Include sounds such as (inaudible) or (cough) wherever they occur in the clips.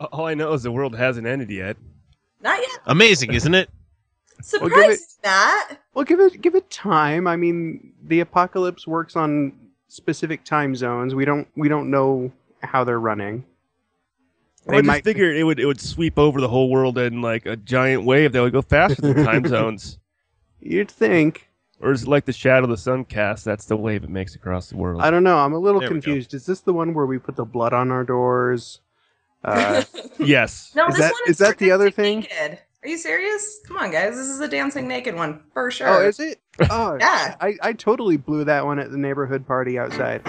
All I know is the world hasn't ended yet. Not yet. Amazing, isn't it? (laughs) Surprised give it- that. Well, give it give it time. I mean, the apocalypse works on specific time zones. We don't we don't know how they're running. I They just might- figured it would it would sweep over the whole world in like a giant wave that would go faster than time (laughs) zones. You'd think. Or is it like the shadow the sun casts? That's the wave it makes across the world. I don't know. I'm a little There confused. Is this the one where we put the blood on our doors? Uh, (laughs) yes. No, Is this that- one is is, that the other thing? Naked. Are you serious? Come on, guys. This is a dancing naked one for sure. Oh, is it? Oh, (laughs) Yeah. I, I totally blew that one at the neighborhood party outside.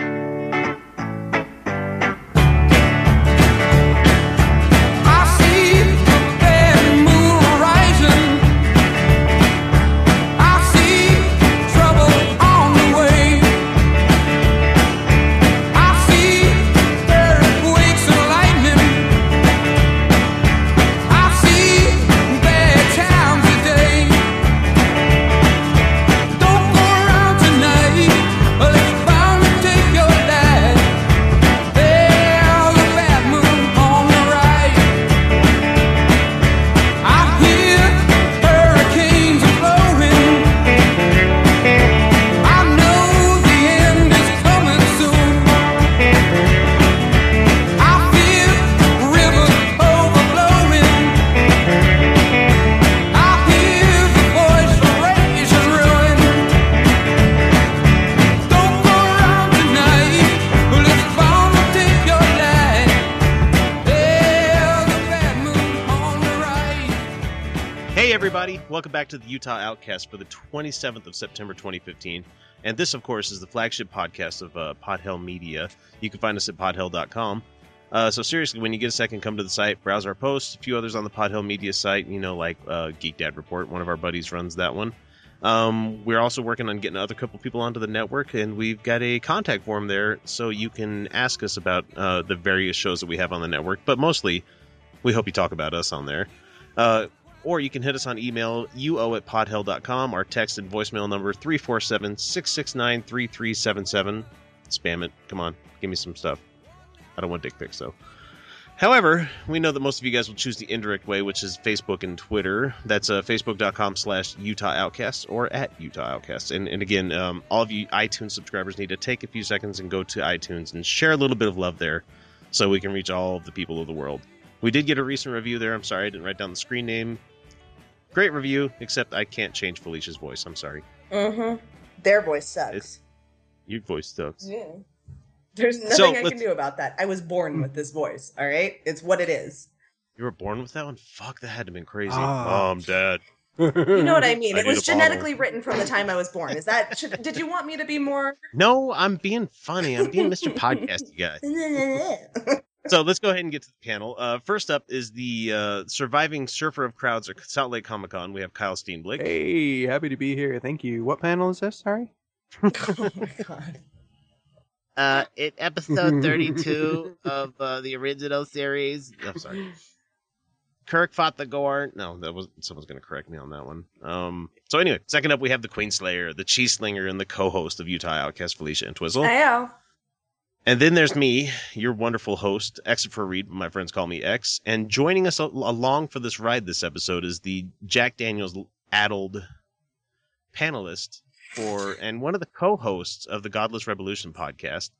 Welcome back to the Utah Outcast for the 27th of September 2015. And this, of course, is the flagship podcast of uh, Podhell Media. You can find us at podhell.com. Uh, so, seriously, when you get a second, come to the site, browse our posts, a few others on the Podhell Media site, you know, like uh, Geek Dad Report. One of our buddies runs that one. Um, we're also working on getting other couple people onto the network, and we've got a contact form there so you can ask us about uh, the various shows that we have on the network. But mostly, we hope you talk about us on there. Uh, or you can hit us on email, uo at podhell.com. Our text and voicemail number, 347 669 3377. Spam it. Come on. Give me some stuff. I don't want dick pics, though. However, we know that most of you guys will choose the indirect way, which is Facebook and Twitter. That's uh, facebook.com slash Utah Outcasts or at Utah Outcasts. And, and again, um, all of you iTunes subscribers need to take a few seconds and go to iTunes and share a little bit of love there so we can reach all of the people of the world. We did get a recent review there. I'm sorry I didn't write down the screen name. Great review, except I can't change Felicia's voice. I'm sorry. Mm-hmm. Their voice sucks. It's- Your voice sucks. Yeah. There's nothing So, I can let's- do about that. I was born with this voice. All right, it's what it is. You were born with that one? Fuck, that had to have been crazy. Ah. Mom, dad. You know what I mean? I it was a bottle. genetically written from the time I was born. Is that? Should, did you want me to be more? No, I'm being funny. I'm being Mr. Podcasty guy. (laughs) So let's go ahead and get to the panel. Uh, first up is the uh, surviving surfer of crowds at Salt Lake Comic Con. We have Kyle Steenblick. Hey, happy to be here. Thank you. What panel is this? Sorry. (laughs) oh my god! uh, in episode (laughs) 32 of uh, the original series. I'm sorry. Kirk fought the Gorn. No, that was someone's going to correct me on that one. Um. So anyway, second up we have the Queen Slayer, the Cheese Slinger, and the co-host of Utah Outcast, Felicia and Twizzle. Heyo. And then there's me, your wonderful host, X for Reed, my friends call me X. And joining us along for this ride this episode is the Jack Daniels addled panelist for and one of the co-hosts of the Godless Revolution podcast.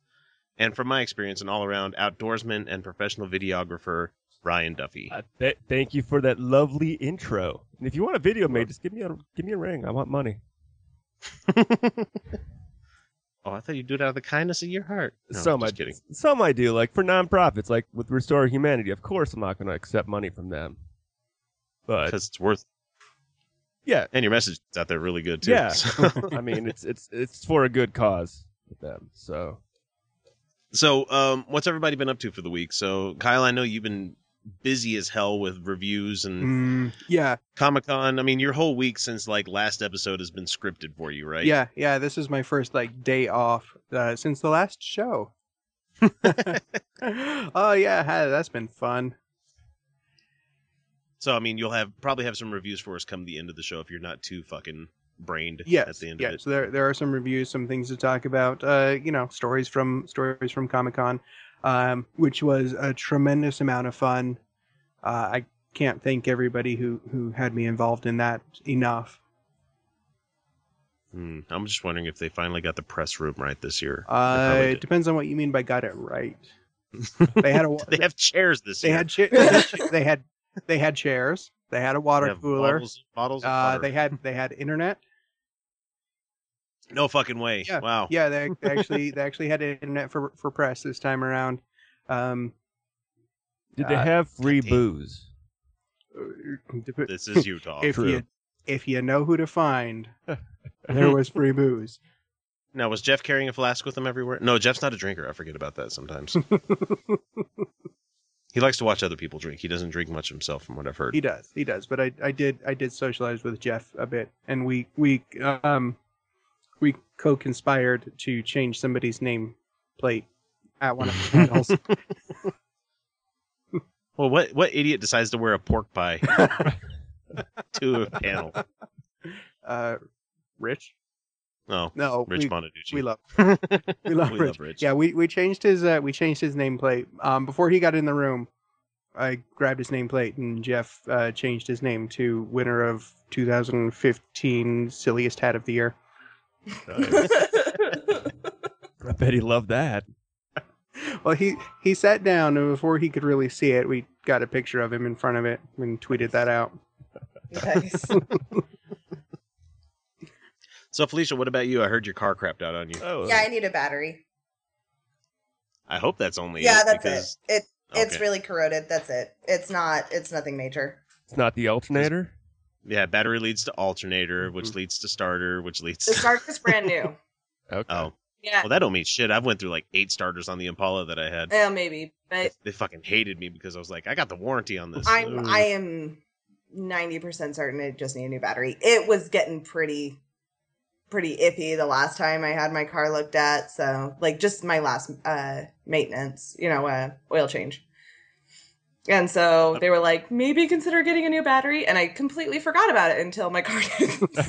And from my experience, an all-around outdoorsman and professional videographer, Ryan Duffy. Uh, th- thank you for that lovely intro. And if you want a video made, just give me a give me a ring. I want money. (laughs) oh, I thought you'd do it out of the kindness of your heart. No, some just I kidding. Some I do, like for nonprofits, like with Restore Humanity. Of course, I'm not going to accept money from them. But Because it's worth. yeah, And your message is out there really good too. yeah. So- (laughs) I mean, it's it's it's for a good cause with them. So So, um, what's everybody been up to for the week? So, Kyle, I know you've been busy as hell with reviews and Mm, yeah, Comic Con. I mean, your whole week since like last episode has been scripted for you, right? yeah, yeah. This is my first like day off uh, since the last show. (laughs) oh yeah, that's been fun. So I mean, you'll have probably have some reviews for us come the end of the show if you're not too fucking brained Yes, at the end yeah. of it. So there there are some reviews, some things to talk about. Uh, you know, stories from stories from Comic Con, um, which was a tremendous amount of fun. Uh, I can't thank everybody who who had me involved in that enough. Hmm. I'm just wondering if they finally got the press room right this year. Uh, it depends on what you mean by got it right. (laughs) They had a they have chairs this they year. had cha- they had cha- they had they had chairs. They had a water have cooler. bottles, bottles Uh, they had they had internet. No fucking way. Yeah, Wow. Yeah, they (laughs) they actually they actually had internet for for press this time around. Um, Did they Uh, have free booze? This is Utah. (laughs) if True. you if you know who to find, (laughs) there was free booze. Now, was Jeff carrying a flask with him everywhere? No, Jeff's not a drinker. I forget about that sometimes. he likes to watch other people drink. He doesn't drink much himself, from what I've heard. He does, he does. But I, I did, I did socialize with Jeff a bit, and we, we, um, we co-conspired to change somebody's name plate at one of the panels. (laughs) (laughs) Well, what what idiot decides to wear a pork pie (laughs) to a panel? uh, Rich? No, No, Rich we, Bonaducci. we love, we love We Rich. love Rich. Yeah, we, we changed his, uh, we changed his nameplate. Um, before he got in the room, I grabbed his nameplate, and Jeff uh, changed his name to winner of 2015 silliest hat of the year. I bet he loved that. (laughs) Well, he he sat down, and before he could really see it, we got a picture of him in front of it and tweeted that out. nice. (laughs) So, Felicia, what about you? I heard your car crapped out on you. Oh, Yeah, I need a battery. I hope that's only Yeah, it, that's because it. It it's Okay. really corroded. That's it. It's not. It's nothing major. it's not the alternator. Yeah, battery leads to alternator, Mm-hmm. which leads to starter, which leads The to starter's brand new. (laughs) Okay. oh. Yeah. Well, that don't mean shit. I've went through like eight starters on the Impala that I had. Yeah, maybe, but They fucking hated me because I was like, I got the warranty on this. I'm Ugh. I am ninety percent certain it just need a new battery. It was getting pretty pretty iffy the last time I had my car looked at. So like just my last uh maintenance, you know, uh oil change. And so they were like, maybe consider getting a new battery. And I completely forgot about it until my car (laughs) didn't (laughs) start.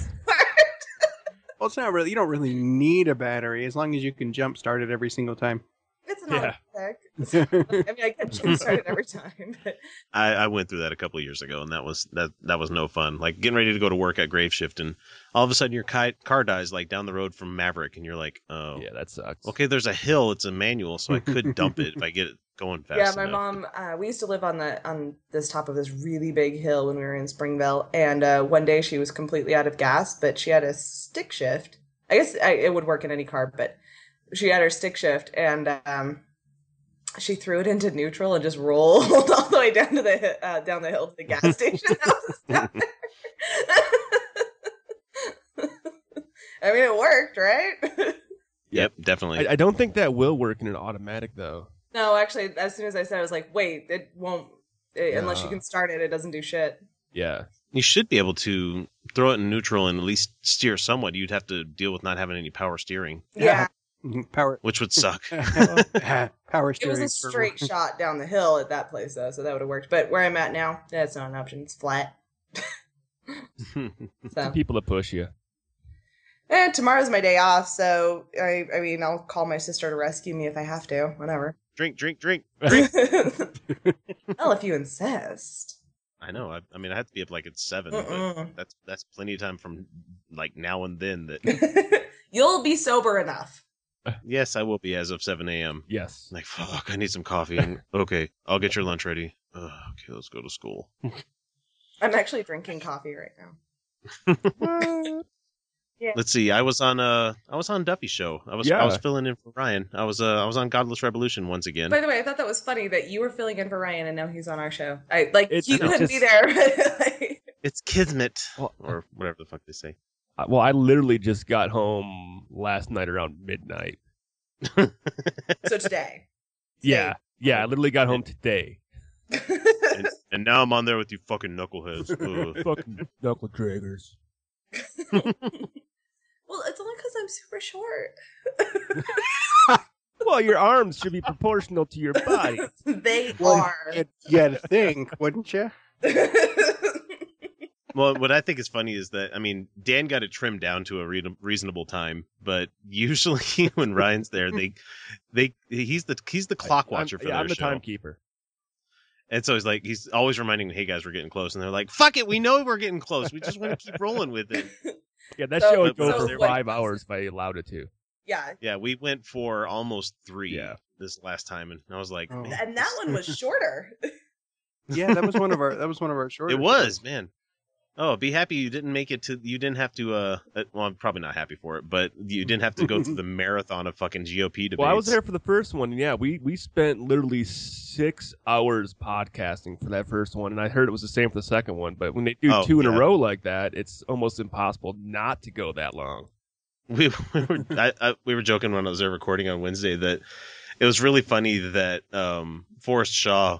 Well, it's not really. You don't really need a battery as long as you can jump start it every single time. It's Yeah. not yeah. (laughs) I mean, I can jump start it every time. But I, I went through that a couple of years ago, and that was that that was no fun. Like getting ready to go to work at Grave Shift, and all of a sudden your ki- car dies like down the road from Maverick, and you're like, oh, Yeah, that sucks. okay. There's a hill. It's a manual, so I could dump it if I get it going fast. yeah, my enough. mom. Uh, we used to live on the on this top of this really big hill when we were in Springville, and uh, one day she was completely out of gas, but she had a stick shift. I guess I, it would work in any car, but she had her stick shift, and um, she threw it into neutral and just rolled (laughs) all the way down to the hi- uh, down the hill to the gas (laughs) station. that there. (laughs) I mean, it worked, right? Yep, definitely. I, I don't think that will work in an automatic though. No, actually, as soon as I said, it, I was like, "Wait, it won't." eh, unless you can start it, it doesn't do shit. Yeah. you should be able to throw it in neutral and at least steer somewhat. You'd have to deal with not having any power steering, Yeah, Power. which would suck. (laughs) (laughs) Power steering. it was a straight (laughs) shot down the hill at that place though, so that would have worked. But where I'm at now, that's not an option. It's flat. So, People that push you. and tomorrow's my day off, so I, I mean, I'll call my sister to rescue me if I have to. Whatever. Drink, drink, drink. (laughs) drink. well, if you insist. I know. I, I mean, I have to be up like at seven, but Mm-mm. that's that's plenty of time from like now and then. That (laughs) You'll be sober enough. yes, I will be as of seven a.m. Yes. Like fuck, I need some coffee. And, (laughs) okay, I'll get your lunch ready. Ugh, okay, let's go to school. I'm actually drinking coffee right now. Let's see. I was on uh I was on Duffy's show. I was yeah. I was filling in for Ryan. I was uh I was on Godless Revolution once again. By the way, I thought that was funny that you were filling in for Ryan and now he's on our show. I like It's- you it's couldn't just- be there. (laughs) Like, It's Kismet Well- or whatever the fuck they say. I- Well, I literally just got home last night around midnight. (laughs) so today. Yeah. Yeah, I literally got home today. (laughs) and, and now I'm on there with you fucking knuckleheads. Fucking knuckle draggers. Well, it's only because I'm super short. (laughs) Well, your arms should be proportional to your body. (laughs) they Well, are. you'd- You'd think, wouldn't you? (laughs) well, what I think is funny is that I mean Dan got it trimmed down to a re- reasonable time, but usually when Ryan's there, they they he's the he's the clock watcher I'm, for yeah, their I'm the show. timekeeper. And so he's like, he's always reminding me, "Hey guys, we're getting close." And they're like, "Fuck it, we know we're getting close. We just want to keep rolling with it." Yeah, that So- show would go so for what- five hours if I allowed it to. yeah, Yeah, we went for almost three Yeah. this last time, and I was like, Oh. And that one was (laughs) shorter. Yeah, that was one of our that was one of our shorter. it was man." Oh, be happy you didn't make it to. You didn't have to. uh uh, Well, I'm probably not happy for it, but you didn't have to go through the (laughs) marathon of fucking GOP debates. Well, I was there for the first one, and yeah, we we spent literally six hours podcasting for that first one, and I heard it was the same for the second one. But when they do Oh, two in a row like that, it's almost impossible not to go that long. we, (laughs) we were I, I, we were joking when I was there recording on Wednesday that it was really funny that um, Forrest Shaw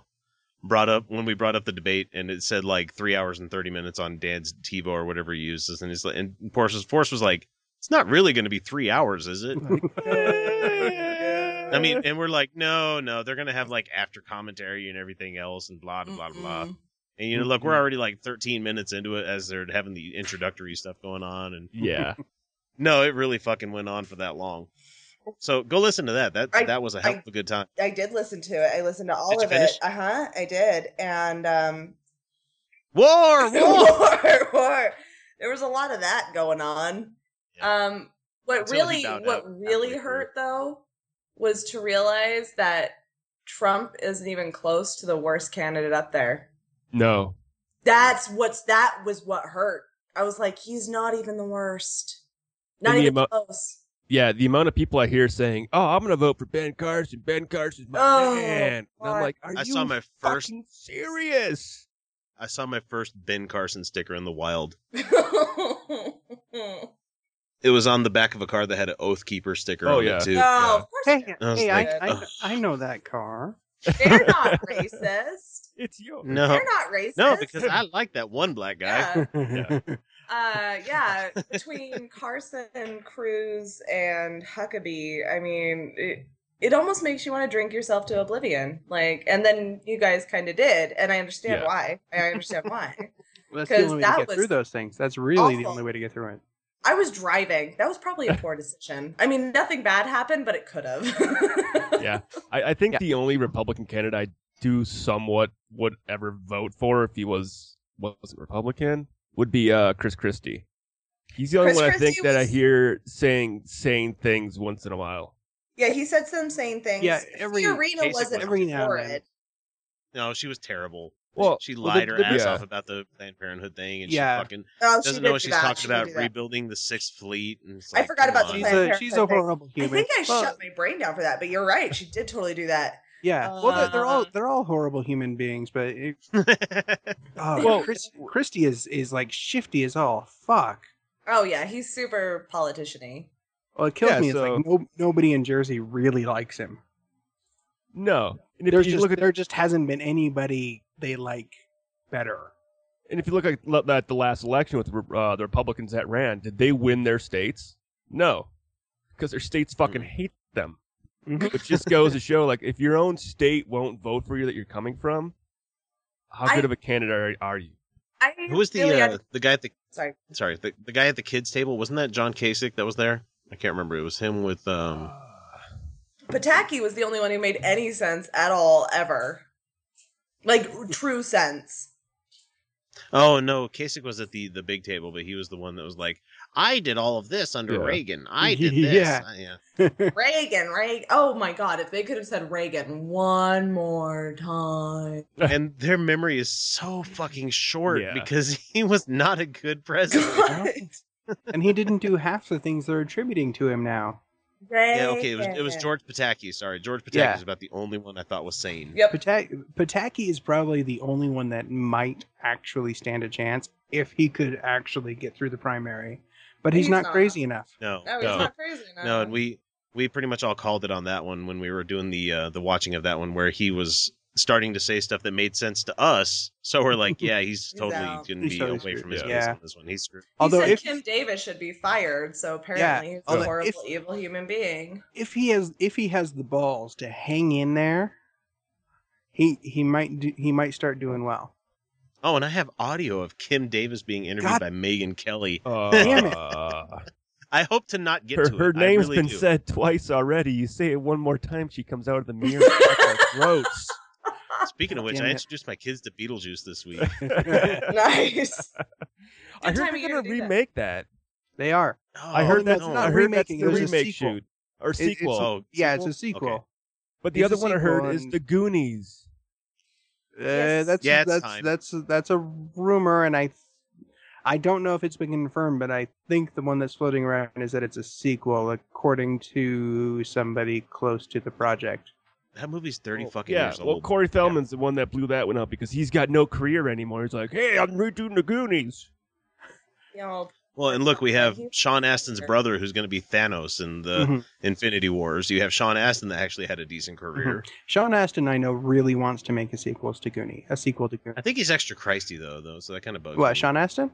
brought up when we brought up the debate and it said like three hours and thirty minutes on Dan's TiVo or whatever he uses and he's like and Forrest was, Forrest was like it's not really going to be three hours is it? (laughs) I mean and we're like no no they're going to have like after commentary and everything else and blah blah blah blah. And you know look we're already like thirteen minutes into it as they're having the introductory stuff going on and Yeah, (laughs) no, it really fucking went on for that long. So go listen to that. That I- that was a hell of a good time. I did listen to it. I listened to all Did of it. Uh huh. I did, and um, War, (laughs) war. war, war. There was a lot of that going on. Yeah. Um, what Until really, what out really halfway hurt though, was to realize that Trump isn't even close to the worst candidate up there. no, That's what's that was what hurt. I was like, he's not even the worst. Not And the even emo- close. Yeah, the amount of people I hear saying, "Oh, I'm gonna vote for Ben Carson. Ben Carson's my Oh, man," and I'm like, "Are I you saw my first fucking serious?" I saw my first Ben Carson sticker in the wild. (laughs) It was on the back of a car that had an Oath Keeper sticker Oh, on yeah. it too. no, of course Hey, I hey, like, I, I. I know that car. They're not racist. (laughs) It's yours. No, They're not racist. no, because I like that one black guy. Yeah. (laughs) Uh, (laughs) yeah, between Carson, Cruz, and Huckabee, I mean, it, it almost makes you want to drink yourself to oblivion. Like, and then you guys kind of did, and I understand Yeah. why. I understand (laughs) why. That's the only way to get through those things. That's really the only way to get through it. I was driving. That was probably a (laughs) poor decision. I mean, nothing bad happened, but it could have. yeah, I, I think Yeah. the only Republican candidate I do somewhat would ever vote for if he was wasn't Republican would be uh, Chris Christie. He's the only Chris one I think Christie that I hear saying sane things once in a while. Yeah, he said some sane things. Yeah, every- Fiorina basic wasn't one. Every now and for then. it. No, she was terrible. Well, She well, lied the- her the- ass yeah. off about the Planned Parenthood thing, and Yeah. she fucking Oh, she doesn't did know what do she's that. talking She did about do that. rebuilding the Sixth Fleet. And it's I like, forgot come about the on. She's Planned a she's a Parenthood thing. horrible I human. think I Well, shut my brain down for that, but you're right. She did totally do that. Yeah. well, they're, they're all Uh, they're all horrible human beings, but it, (laughs) oh, Well- Chris, Christie is is like shifty as all fuck. Oh yeah, he's super politician-y. Well, it kills Yeah, me. It's like no, nobody in Jersey really likes him. No, and if There's you just look at there just hasn't been anybody they like better. and if you look at at the last election with uh, the Republicans that ran, did they win their states? No, because their states fucking hate them. Which just goes to show, like, if your own state won't vote for you that you're coming from, how I- good of a candidate are, are you? I Who was the really uh, the guy at the sorry. sorry the, the guy at the kids table? Wasn't that John Kasich that was there? I can't remember. It was him with um. Pataki was the only one who made any sense at all ever. Like true sense. Oh no, Kasich was at the the big table, but he was the one that was like, "I did all of this under Yeah. Reagan. (laughs) I did this." Yeah. Yeah. (laughs) Reagan, Reagan. Oh my god, if they could have said Reagan one more time. (laughs) and their memory is so fucking short Yeah. because he was not a good president. God. and he didn't do half the things they're attributing to him now. yeah, okay, it was it was George Pataki. Sorry, George Pataki Yeah. is about the only one I thought was sane. Yep. Pataki, Pataki is probably the only one that might actually stand a chance if he could actually get through the primary. But he's, He's not, not. crazy enough. No, No, he's No. not crazy enough. no, and we we pretty much all called it on that one when we were doing the uh, the watching of that one where he was starting to say stuff that made sense to us. So we're like, (laughs) yeah, he's He's totally out. going to be totally away screwed. from his Yeah. base on this one. He's screwed. He Although said if Kim Davis should be fired, so apparently he's a horrible, if- evil human being. if he has if he has the balls to hang in there, he he might do, he might start doing well. Oh, and I have audio of Kim Davis being interviewed God- by Megyn Kelly. Damn it. Uh, I hope to not get her to her it. I name's really been do. said twice already. You say it one more time, she comes out of the mirror and cuts our throats. (laughs) Speaking of which, Damn I it. introduced my kids to Beetlejuice this week. (laughs) (laughs) Nice. I heard they're of gonna to do that. remake that. They are. I Oh, heard that's that's no. not I heard that's remaking, the it was a remake sequel. shoot or It- it's- sequel. Oh, Yeah, it's a sequel? sequel. Okay. but the it's other one I heard sequel is the Goonies. Uh, that's Yeah, that's time. that's that's a rumor, and I I don't know if it's been confirmed, but I think the one that's floating around is that it's a sequel, according to somebody close to the project. That movie's 30 Well, fucking yeah, years old. well. Corey Feldman's the one that blew that one up because he's got no career anymore. He's like, hey, I'm redoing the Goonies. You know, Well, and look, we have Sean Astin's brother who's going to be Thanos in the Mhm. Infinity Wars. You have Sean Astin that actually had a decent career. Sean Astin, I know, really wants to make a sequel to Goonie, a sequel to Goonie. I think he's extra Christy though, though, so that kind of bugs What, me. Sean Astin?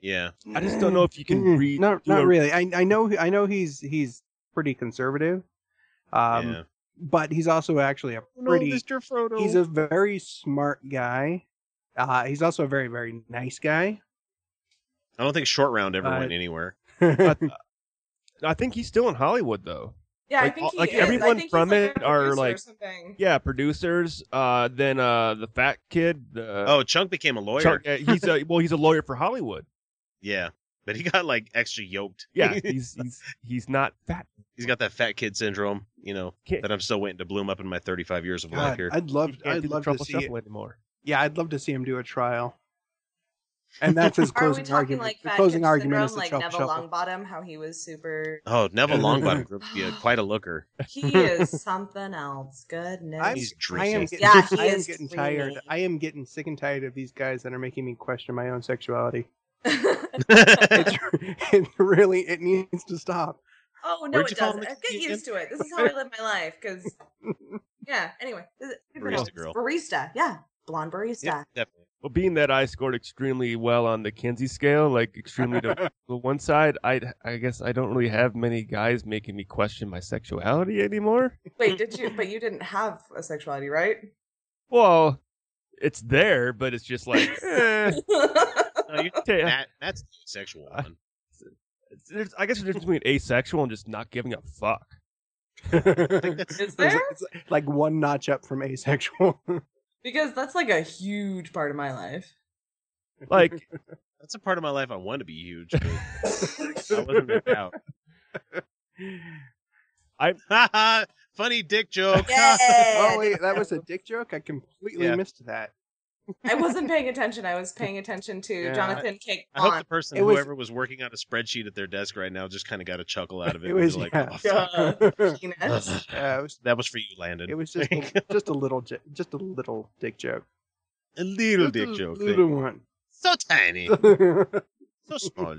Yeah. I just don't know if you can read. No, do not a- really. I I know I know he's he's pretty conservative, um, yeah. but he's also actually a pretty. Mr. Frodo. he's a very smart guy. Uh, he's also a very very nice guy. I don't think Short Round ever Uh, went anywhere. (laughs) I think he's still in Hollywood though. yeah, I Like, think he like, is. Everyone think from like it a are, like- Yeah, producers. Uh, then uh, the fat kid. The, Oh, Chunk became a lawyer. Chuck, uh, he's a (laughs) well, he's a lawyer for Hollywood. Yeah. But he got like extra yoked. Yeah, (laughs) he's he's he's not fat. he's got that fat kid syndrome, you know, Can't, that I'm still waiting to bloom up in my 35 years of life here. I'd love I'd love to see it. anymore. Yeah, I'd love to see him do a trial. And that's his Are we closing argument. like the closing argument syndrome, is the like Neville shuffle. Longbottom, how he was super. Oh, Neville Longbottom (laughs) would be a, quite a looker. He (laughs) is something else. Goodness. I'm, He's I am (laughs) getting, Yeah, he I am getting tired. I am getting sick and tired of these guys that are making me question my own sexuality. It's, it really it needs to stop. oh no, Where'd it doesn't. him Get again? used to it. This is how I live my life. Because yeah. Anyway, Barista girl. barista. Yeah, blonde barista. Yeah, definitely. Well, being that I scored extremely well on the Kinsey scale, like extremely to (laughs) the one side, I I guess I don't really have many guys making me question my sexuality anymore. Wait, did you? But you didn't have a sexuality, right? Well, it's there, but it's just like, (laughs) eh. (laughs) No, you, Okay, Matt, Matt's sexual I- one. It's- there's, I guess there's difference between asexual and just not giving a fuck. Is there? it's like one notch up from asexual. Because that's like a huge part of my life. Like, (laughs) That's a part of my life I want to be huge, (laughs) I wasn't meant out. Funny dick joke. (laughs) oh wait, that was a dick joke. I completely Yeah. missed that. I (laughs) wasn't paying attention. I was paying attention to Yeah. Jonathan Cake I hope the person, It was- whoever was working on a spreadsheet at their desk right now, just kind of got a chuckle out of it. It was like, yeah. "Oh, fuck." (laughs) (laughs) Yeah, it was that was for you, Landon. it was just just a little just a little dick joke. a little Just dick a joke. Little one. So tiny, so small.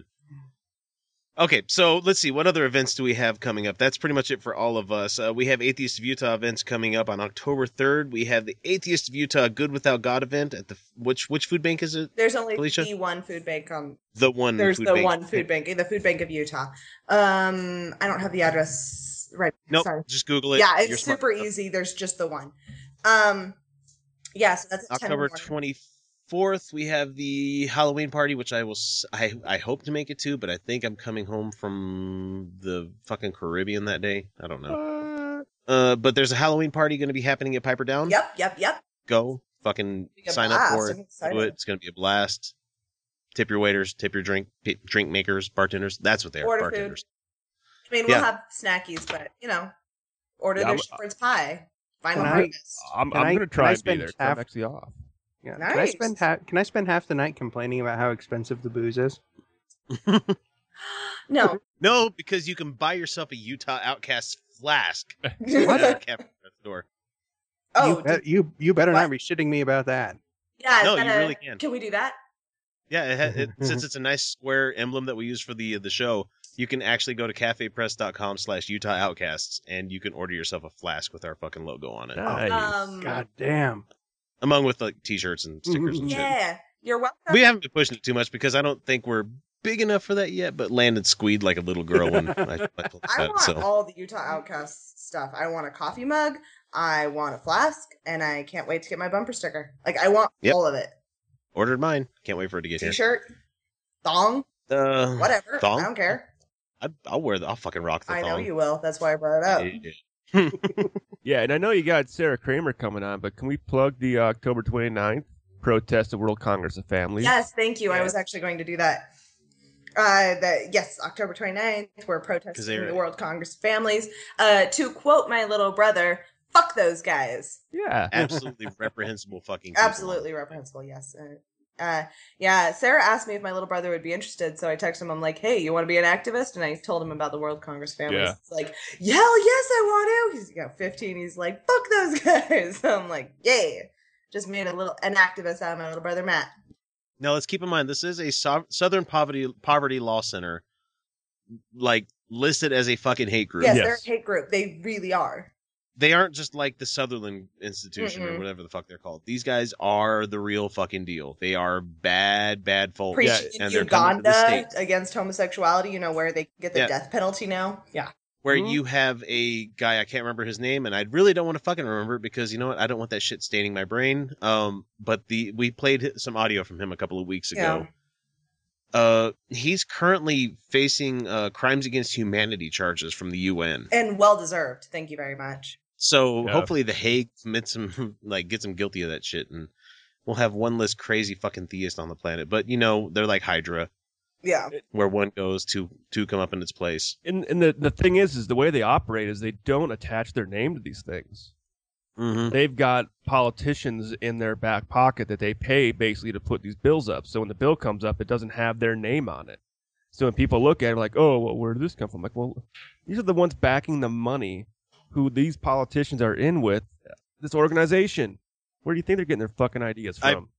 Okay, so let's see. What other events do we have coming up? That's pretty much it for all of us. Uh, we have Atheist of Utah events coming up on October 3rd. We have the Atheist of Utah Good Without God event at the which which food bank is it? There's only Felicia? the one food bank on the one. There's the bank. one food bank, the food bank of Utah. Um, I don't have the address right. No, nope, sorry. just Google it. Yeah, it's You're super smart. easy. There's just the one. Um, yes, yeah, so that's October twenty fourth, we have the Halloween party, which I will—I hope to make it to, but I think I'm coming home from the fucking Caribbean that day. I don't know. Uh, but there's a Halloween party going to be happening at Piper Down. Yep, yep, yep. Go fucking Be a sign up for it. Do it. It's going to be a blast. Tip your waiters, tip your drink, p- drink makers, bartenders. That's what they are, Order food. I mean, we'll Yeah. have snackies, but you know, order Yeah, their shepherd's pie. Final Can I- harvest. I'm, I'm I- gonna try I and be there half- I'm actually off. Yeah. Can I spend half? Can I spend half the night complaining about how expensive the booze is? (laughs) No, (laughs) No, because you can buy yourself a Utah Outcast flask (laughs) at what? the store. Oh, you, did- you you better what? not be shitting me about that. yeah. No, you a- really can. Can we do that? Yeah, it, it, since it's a nice square emblem that we use for the the show, you can actually go to cafepress.com slash Utah Outcasts and you can order yourself a flask with our fucking logo on it. Nice. Um, God damn. Among with like t-shirts and mm-hmm, stickers and mm-hmm. shit. Yeah, you're welcome. We haven't been pushing it too much because I don't think we're big enough for that yet. But Landon squeed like a little girl when I, (laughs) I told I that. want So all the Utah Outcast stuff. I want a coffee mug. I want a flask, and I can't wait to get my bumper sticker. Like I want Yep. all of it. ordered mine. Can't wait for it to get here. T-shirt, thong, Uh, whatever. thong? I don't care. I, I'll wear the. I'll fucking rock the I know thong. you will. That's why I brought it up. Hmm. (laughs) Yeah. Yeah, and I know you got Sarah Kramer coming on, but can we plug the uh, October 29th protest of World Congress of Families? Yes, thank you. I was actually going to do that. Uh, that yes, October 29th, we're protesting they the World Congress of Families. Uh, to quote my little brother, "Fuck those guys." Yeah. Absolutely (laughs) reprehensible fucking. people. Absolutely reprehensible. Yes. Uh, yeah. Sarah asked me if my little brother would be interested, so I texted him. I'm like, "Hey, you want to be an activist?" And I told him about the World Congress of Families. Yeah. It's like, hell yes, I want to. He's you know 15. He's like, "Fuck those (laughs) guys." So I'm like, "Yay!" Just made a little an activist out of my little brother Matt. Now let's keep in mind this is a so- Southern Poverty Poverty Law Center, like listed as a fucking hate group. Yes, Yes. they're a hate group. They really are. They aren't just like the Sutherland Institution or Mm-mm. whatever the fuck they're called. These guys are the real fucking deal. They are bad, bad folks. Preach Yeah, and they're coming to the Uganda against homosexuality. You know where they get the Yeah. death penalty now. Yeah. where Mhm. you have a guy I can't remember his name, and I really don't want to fucking remember it because you know what? I don't want that shit staining my brain. Um, but the we played some audio from him a couple of weeks ago. Yeah. Uh, he's currently facing uh crimes against humanity charges from the UN. And well deserved. Thank you very much. So Yeah. hopefully the Hague commits him (laughs) like gets him guilty of that shit, and we'll have one less crazy fucking theist on the planet. But you know they're like Hydra, Yeah. where one goes, two two come up in its place. And, and the, the thing is, is the way they operate is they don't attach their name to these things. Mm-hmm. They've got politicians in their back pocket that they pay basically to put these bills up. So when the bill comes up, it doesn't have their name on it. So when people look at it, like, oh, well, where did this come from? Like, well, these are the ones backing the money who these politicians are in with this organization. Where do you think they're getting their fucking ideas from?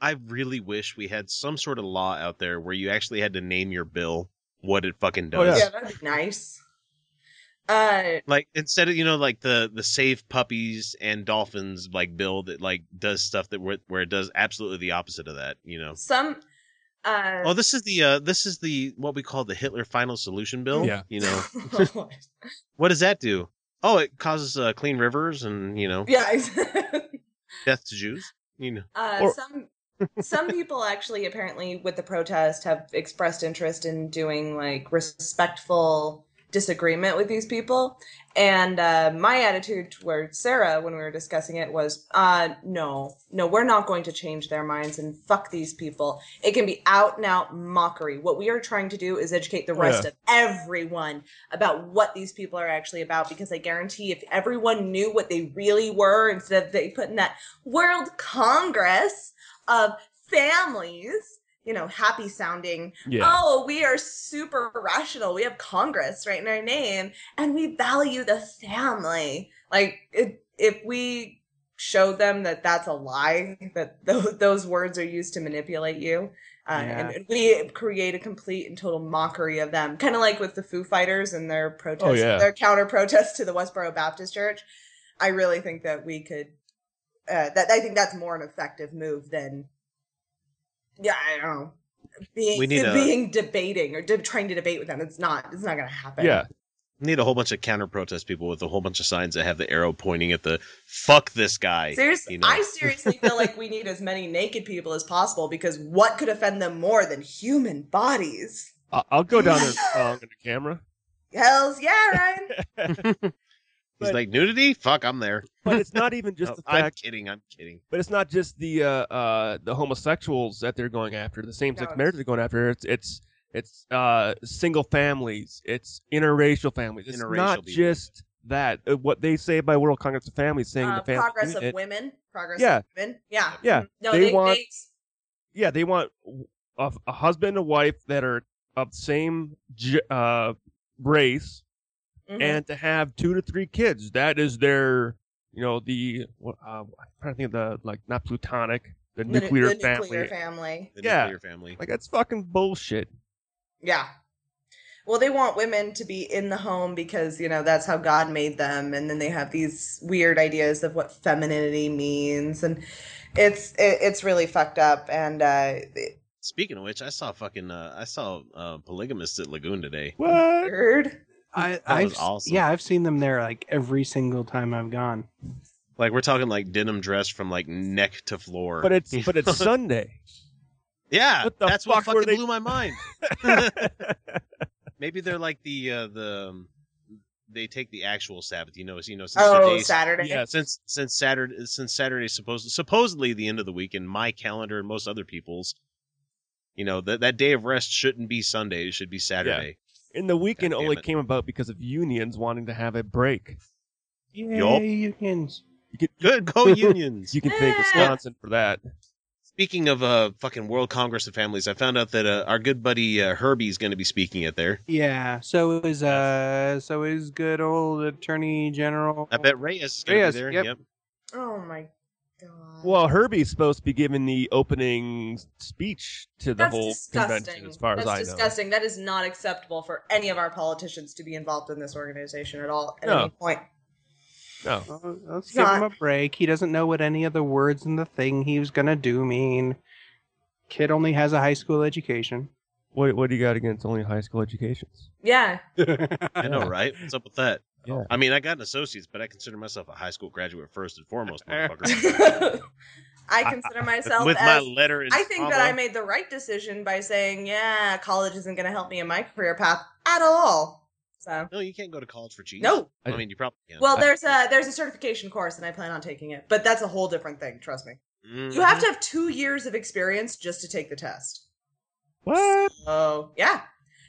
I really wish we had some sort of law out there where you actually had to name your bill what it fucking Oh, does. Yeah, that'd be nice. Uh, Like instead of you know like the the save puppies and dolphins like bill that like does stuff that where, where it does absolutely the opposite of that. You know. some. Uh, Oh, this is the uh this is the what we call the Hitler final solution bill. Yeah. You know (laughs) what does that do? Oh, it causes uh, clean rivers and you know yeah. exactly. (laughs) death to Jews. You know. Uh, Or- some (laughs) some people actually apparently with the protest have expressed interest in doing like respectful disagreement with these people. And uh, my attitude towards sarah when we were discussing it was uh, no no we're not going to change their minds and fuck these people. It can be out and out mockery. What we are trying to do is educate the rest yeah. of everyone about what these people are actually about because i guarantee if everyone knew what they really were instead of they put in that world congress of families you know happy sounding Yeah. oh we are super rational we have congress right in our name and we value the family like it, if we show them that that's a lie that (laughs) th- those words are used to manipulate you uh, Yeah. and we create a complete and total mockery of them kind of like with the foo fighters and their protest Oh, yeah. their counter protest to the westboro baptist church i really think that we could uh, that i think that's more an effective move than yeah i don't know being We need (laughs) a- being debating or de- trying to debate with them it's not it's not gonna happen yeah. Need a whole bunch of counter protest people with a whole bunch of signs that have the arrow pointing at the fuck this guy. Seriously, you know? I seriously feel like we need as many naked people as possible because what could offend them more than human bodies? I'll, I'll go down there (laughs) uh, on the camera. Hells yeah, Ryan. (laughs) He's But- like nudity. Fuck, I'm there. But it's not even just (laughs) No, the I'm fact kidding. I'm kidding. But it's not just the uh, uh, the homosexuals that they're going after, the same sex No, marriage they're going after. It's it's it's uh, single families, it's interracial families. It's Interracial not people. just that. Uh, what they say by World Congress of Families, saying Uh, the family progress of women. Progress Yeah. of women. Yeah. Yeah, Mhm. No, they they, want- they- yeah, they want a, a husband and a wife that are of the same uh, race mhm. and to have two to three kids. That is their, you know, the uh, I'm trying to think of the like not plutonic, the, The nuclear the family. nuclear family. The Yeah. nuclear family. Like that's fucking bullshit. Yeah. Well, they want women to be in the home because, you know, that's how God made them. And then they have these weird ideas of what femininity means. And, it's it, it's really fucked up, and uh, Speaking of which, I saw fucking uh, I saw uh, polygamists at Lagoon today. What? weird. I, That I've was awesome. yeah, I've seen them there like every single time I've gone. Like we're talking like denim dress from like neck to floor. But it's (laughs) but it's Sunday. yeah, what that's what fuck were fucking they- blew my mind. (laughs) (laughs) Maybe they're like the uh, the um, they take the actual Sabbath. You know, you know since Oh, days- Saturday. yeah, since since Saturday since Saturday's supposed supposedly the end of the week in my calendar and most other people's. You know that that day of rest shouldn't be Sunday; it should be Saturday. And the weekend only it. came about because of unions wanting to have a break. Yay, Yup. unions. You can Good, go (laughs) unions! you can thank. Wisconsin for that. Speaking of uh fucking World Congress of Families, I found out that uh, our good buddy uh, Herbie's going to be speaking at there. Yeah, so is uh, so is good old Attorney General. I bet Reyes is going to Reyes, be there. yep. Yep. Oh my god. Well, Herbie's supposed to be giving the opening speech to the That's whole disgusting. convention, as far That's as I know. disgusting. That is not acceptable for any of our politicians to be involved in this organization at all at No. any point. No, Oh, let's It's give him a break. He doesn't know what any of the words in the thing he was gonna do mean. Kid only has a high school education. what what do you got against only high school educations? Yeah. (laughs) I know, right? What's up with that? Yeah. I mean, I got an associate's, but I consider myself a high school graduate first and foremost, (laughs) motherfucker. I consider myself With my letter I think that I made the right decision by saying, yeah, college isn't going to help me in my career path at all. So, No, you can't go to college for cheese. no. I mean, you probably can. Well, there's a there's a certification course, and I plan on taking it, but that's a whole different thing. Trust me. Mhm. You have to have two years of experience just to take the test. What? Oh, yeah,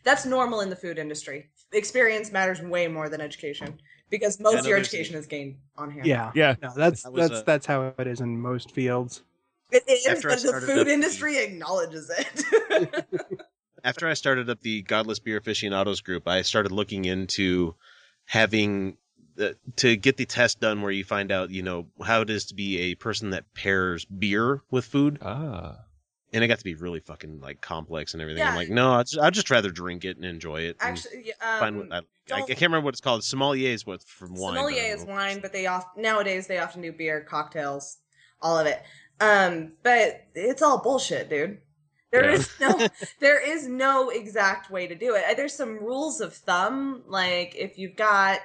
that's normal in the food industry. Experience matters way more than education because most Yeah, of your education is gained on hand. yeah, Yeah, no, that's I was, that's uh, that's how it is in most fields. it is, but the food up the- industry acknowledges it. (laughs) After I started up the Godless Beer Aficionados group, I started looking into having the, to get the test done where you find out, you know, how it is to be a person that pairs beer with food. ah, And it got to be really fucking like complex and everything. I'm like, no, I'd just, I'd just rather drink it and enjoy it. and Actually, um, what I, I, can't remember what it's called. Sommelier is what from wine. Sommelier is wine, but they off nowadays they often do beer, cocktails, all of it. Um, but it's all bullshit, dude. There Yeah. is (laughs) no there is no exact way to do it. Uh, There's some rules of thumb, like if you've got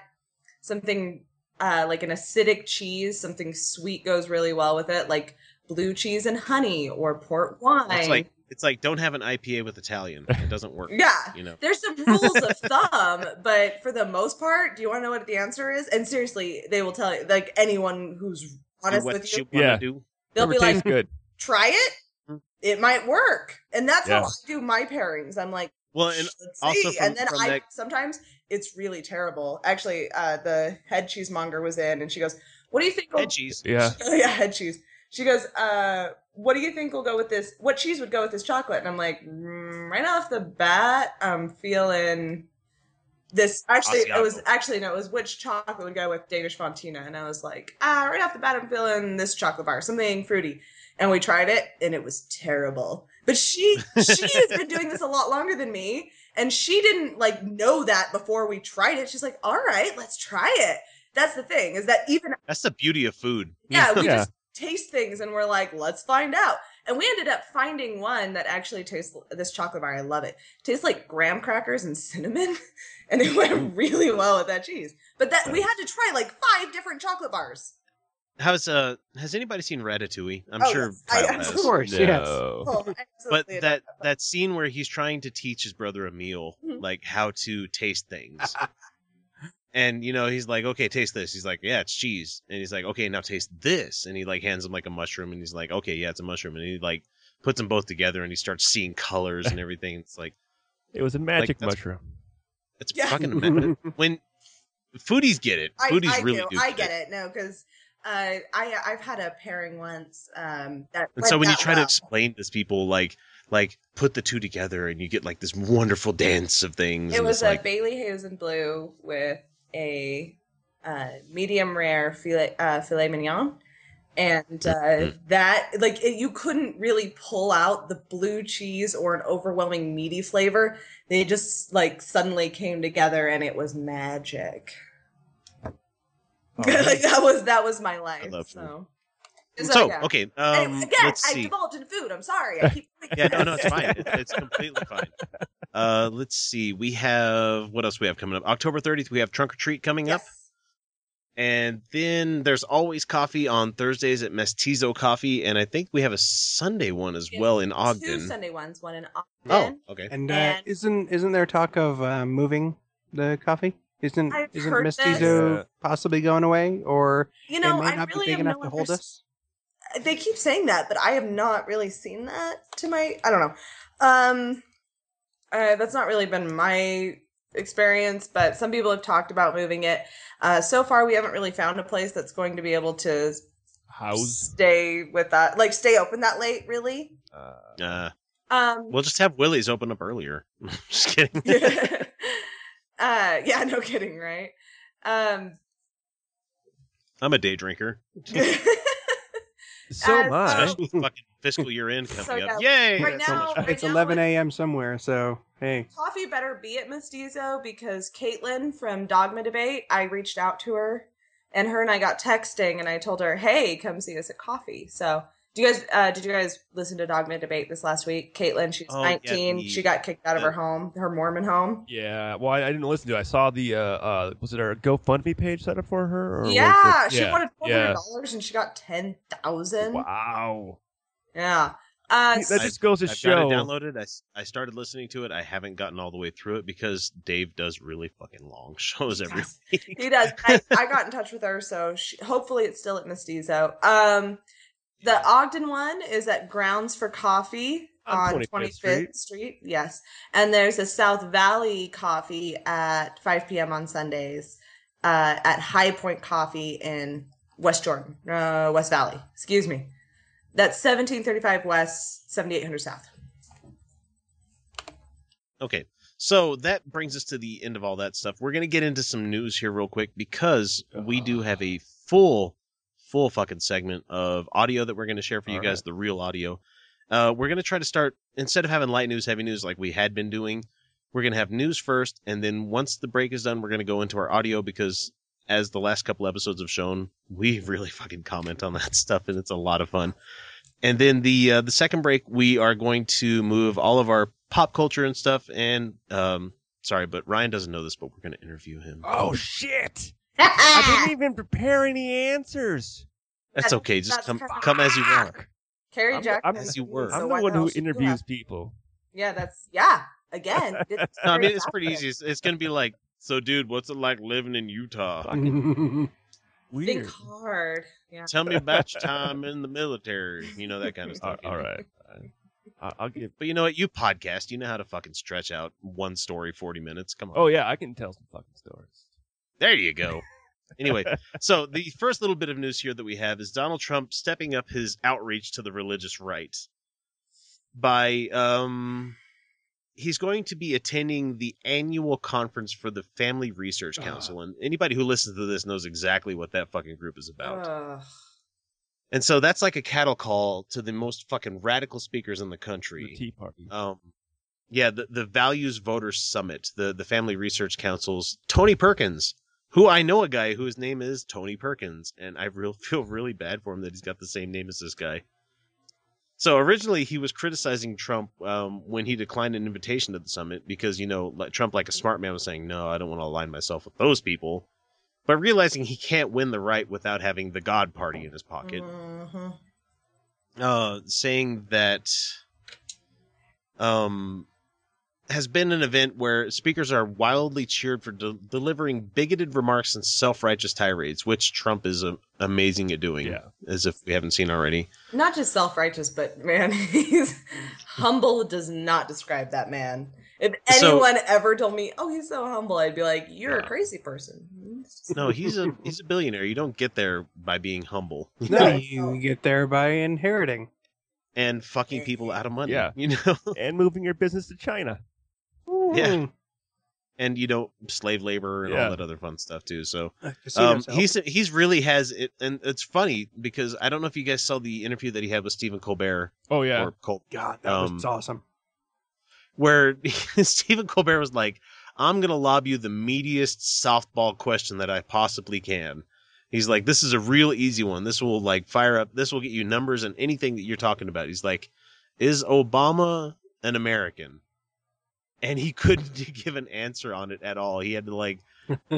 something uh, like an acidic cheese, something sweet goes really well with it, like blue cheese and honey or port wine. It's like it's like don't have an IPA with Italian. It doesn't work. yeah, You know. there's some rules of (laughs) thumb, but for the most part, do you want to know what the answer is? And seriously, they will tell you, like anyone who's honest what with you, you Yeah. do. they'll Never be like, good. try it. Hmm. It might work, and that's how I do my pairings. I'm like, Well, and let's also see. from- and then I that- sometimes it's really terrible. Actually, uh, the head cheesemonger was in, and she goes, "What do you think?" will-" head cheese. Yeah, (laughs) yeah, head cheese. She goes, uh, "What do you think will go with this? What cheese would go with this chocolate?" And I'm like, mm, right off the bat, I'm feeling this. Actually, it was actually no, it was which chocolate would go with Danish Fontina, and I was like, ah, right off the bat, I'm feeling this chocolate bar, something fruity. And we tried it, and it was terrible. But she she has been doing this a lot longer than me, and she didn't like know that before we tried it. She's like, "All right, let's try it." That's the thing is that even That's the beauty of food. yeah, we Yeah. just taste things and we're like, let's find out. And we ended up finding one that actually tastes this chocolate bar. I love it. Tastes like graham crackers and cinnamon, (laughs) and it went really well with that cheese. But that we had to try like five different chocolate bars. How's uh? Has anybody seen Ratatouille? I'm Oh, sure yes. I has. Of course, yes. Oh, But absolutely. that that scene where he's trying to teach his brother Emil Mhm. like how to taste things. (laughs) And you know, he's like, "Okay, taste this." He's like, "Yeah, it's cheese." And he's like, "Okay, now taste this." And he like hands him like a mushroom and he's like, "Okay, yeah, it's a mushroom." And he like puts them both together and he starts seeing colors and (laughs) everything. It's like It was a magic that's- mushroom. it's Yeah. fucking (laughs) ama- when foodies get it. I, Foodies I really do. do. I get it. No, because uh, I I've had a pairing once. Um, that And so when you that try to explain to people like like put the two together and you get like this wonderful dance of things. It was a like Bayley Hazen Blue with a uh, medium rare filet, uh, filet mignon. And uh, Mhm. that, like, it, you couldn't really pull out the blue cheese or an overwhelming meaty flavor. They just, like, suddenly came together and it was magic. Oh, (laughs) like, that was that was my life. love So So yeah. okay, um, Anyway, again, let's I see. divulged in food. I'm sorry. I (laughs) keep Yeah, no, no, it's fine. It, it's completely fine. (laughs) Uh, let's see. We have what else we have coming up? October 30th, we have Trunk or Treat coming up, and then there's always coffee on Thursdays at Mestizo Coffee, and I think we have a Sunday one as Yeah, well in Ogden. Two Sunday ones, one in Ogden. Oh, okay. And uh, And- isn't isn't there talk of uh, moving the coffee? Isn't I've isn't Mestizo this. possibly going away, or You know, it may I not really be big enough no to hold us? They keep saying that, but I have not really seen that to my. I don't know. Um, uh, that's not really been my experience, but some people have talked about moving it. Uh, so far, we haven't really found a place that's going to be able to House. stay with that, like stay open that late. Really. Uh, Um, we'll just have Willie's open up earlier. (laughs) just kidding. (laughs) uh, yeah, no kidding, right? Um, I'm a day drinker. (laughs) so As, much. Especially fucking fiscal year end (laughs) So, coming up. yeah, Yay! right That's so now- much right It's now 11 a.m. somewhere, so hey. coffee better be at Mestizo because Caitlin from Dogma Debate, I reached out to her and her and I got texting and I told her, hey, come see us at coffee. So do you guys uh did you guys listen to Dogma Debate this last week? Caitlin, she's Oh, yeah, 19. the- she got kicked out of her home, her Mormon home. Yeah, well, I, I didn't listen to it. I saw the uh, uh was it a GoFundMe page set up for her? Or was yeah, she yeah, wanted twelve hundred yeah. dollars and she got ten thousand. Wow, Yeah. Uh, that just goes to show. I've show. got it downloaded. I started listening to it. I haven't gotten all the way through it because Dave does really fucking long (laughs) shows every Yes. week. he does. I, I (laughs) got in touch with her, so she, hopefully it's still at Mestizo. Um, the Ogden one is at Grounds for Coffee On on 25th 25th, Street. Street. Yes, and there's a South Valley Coffee at 5 p.m. on Sundays uh, at High Point Coffee in West Jordan, uh, West Valley. Excuse me. That's 1735 West, 7800 South. Okay. So that brings us to the end of all that stuff. We're going to get into some news here real quick because we do have a full, full fucking segment of audio that we're going to share for you All guys, right. the real audio. Uh, we're going to try to start, instead of having light news, heavy news like we had been doing, we're going to have news first. And then once the break is done, we're going to go into our audio because, as the last couple episodes have shown, we (laughs) really fucking comment on that (laughs) stuff and it's a lot of fun. And then the uh, the second break, we are going to move all of our pop culture and stuff. And um, sorry, but Ryan doesn't know this, but we're going to interview him. oh shit! I (laughs) didn't even prepare any answers. That's That- okay. Just that's come perfect. come as you are. Carrie I'm- Jackson. I'm- As you were. I'm why the one who interviews people. Yeah, that's yeah. Again, (laughs) it's No, I mean it's pretty easy. It's, it's going to be like, so dude, what's it like living in Utah? Weird. Think hard. Yeah. Tell me about your time in the military. You know that kind of (laughs) stuff. you all right. I- I'll give. But you know what? You podcast. You know how to fucking stretch out one story forty minutes. Come on. Oh yeah, I can tell some fucking stories. There you go. Anyway, (laughs) so the first little bit of news here that we have is Donald Trump stepping up his outreach to the religious right by um he's going to be attending the annual conference for the Family Research Council and anybody who listens to this knows exactly what that fucking group is about. Ugh. and so that's like a cattle call to the most fucking radical speakers in the The country. Tea Party. Um, yeah, the the Values Voters Summit, the the Family Research Council's Tony Perkins, who I know a guy whose name is Tony Perkins, and I real (laughs) feel really bad for him that he's got the same name as this guy. So originally he was criticizing Trump um, when he declined an invitation to the summit because you know Trump, like a smart man, was saying, "No, I don't want to align myself with those people," but realizing he can't win the right without having the God Party in his pocket Mhm. uh, saying that um, has been an event where speakers are wildly cheered for de- delivering bigoted remarks and self-righteous tirades, which Trump is uh, amazing at doing, Yeah. as if we haven't seen already. Not just self righteous, but man, (laughs) he's humble does not describe that man. If So- anyone ever told me, "Oh, he's so humble," I'd be like, "You're a crazy person." (laughs) No, he's a he's a billionaire. You don't get there by being humble (laughs) no, No. you get there by inheriting. and fucking people out of money. Yeah. you know, and moving your business to China. Yeah. and you know slave labor and Yeah. all that other fun stuff too. So Uh, um, he's he's really has it, and it's funny because I don't know if you guys saw the interview that he had with Stephen Colbert Oh yeah. or Col- God, that um, was awesome. where (laughs) Stephen Colbert was like, "I'm gonna lob you the meatiest softball question that I possibly can," He's like, this is a real easy one. This will like fire up. This will get you numbers and anything that you're talking about. He's like, is Obama an American? And he couldn't (laughs) give an answer on it at all. He had to like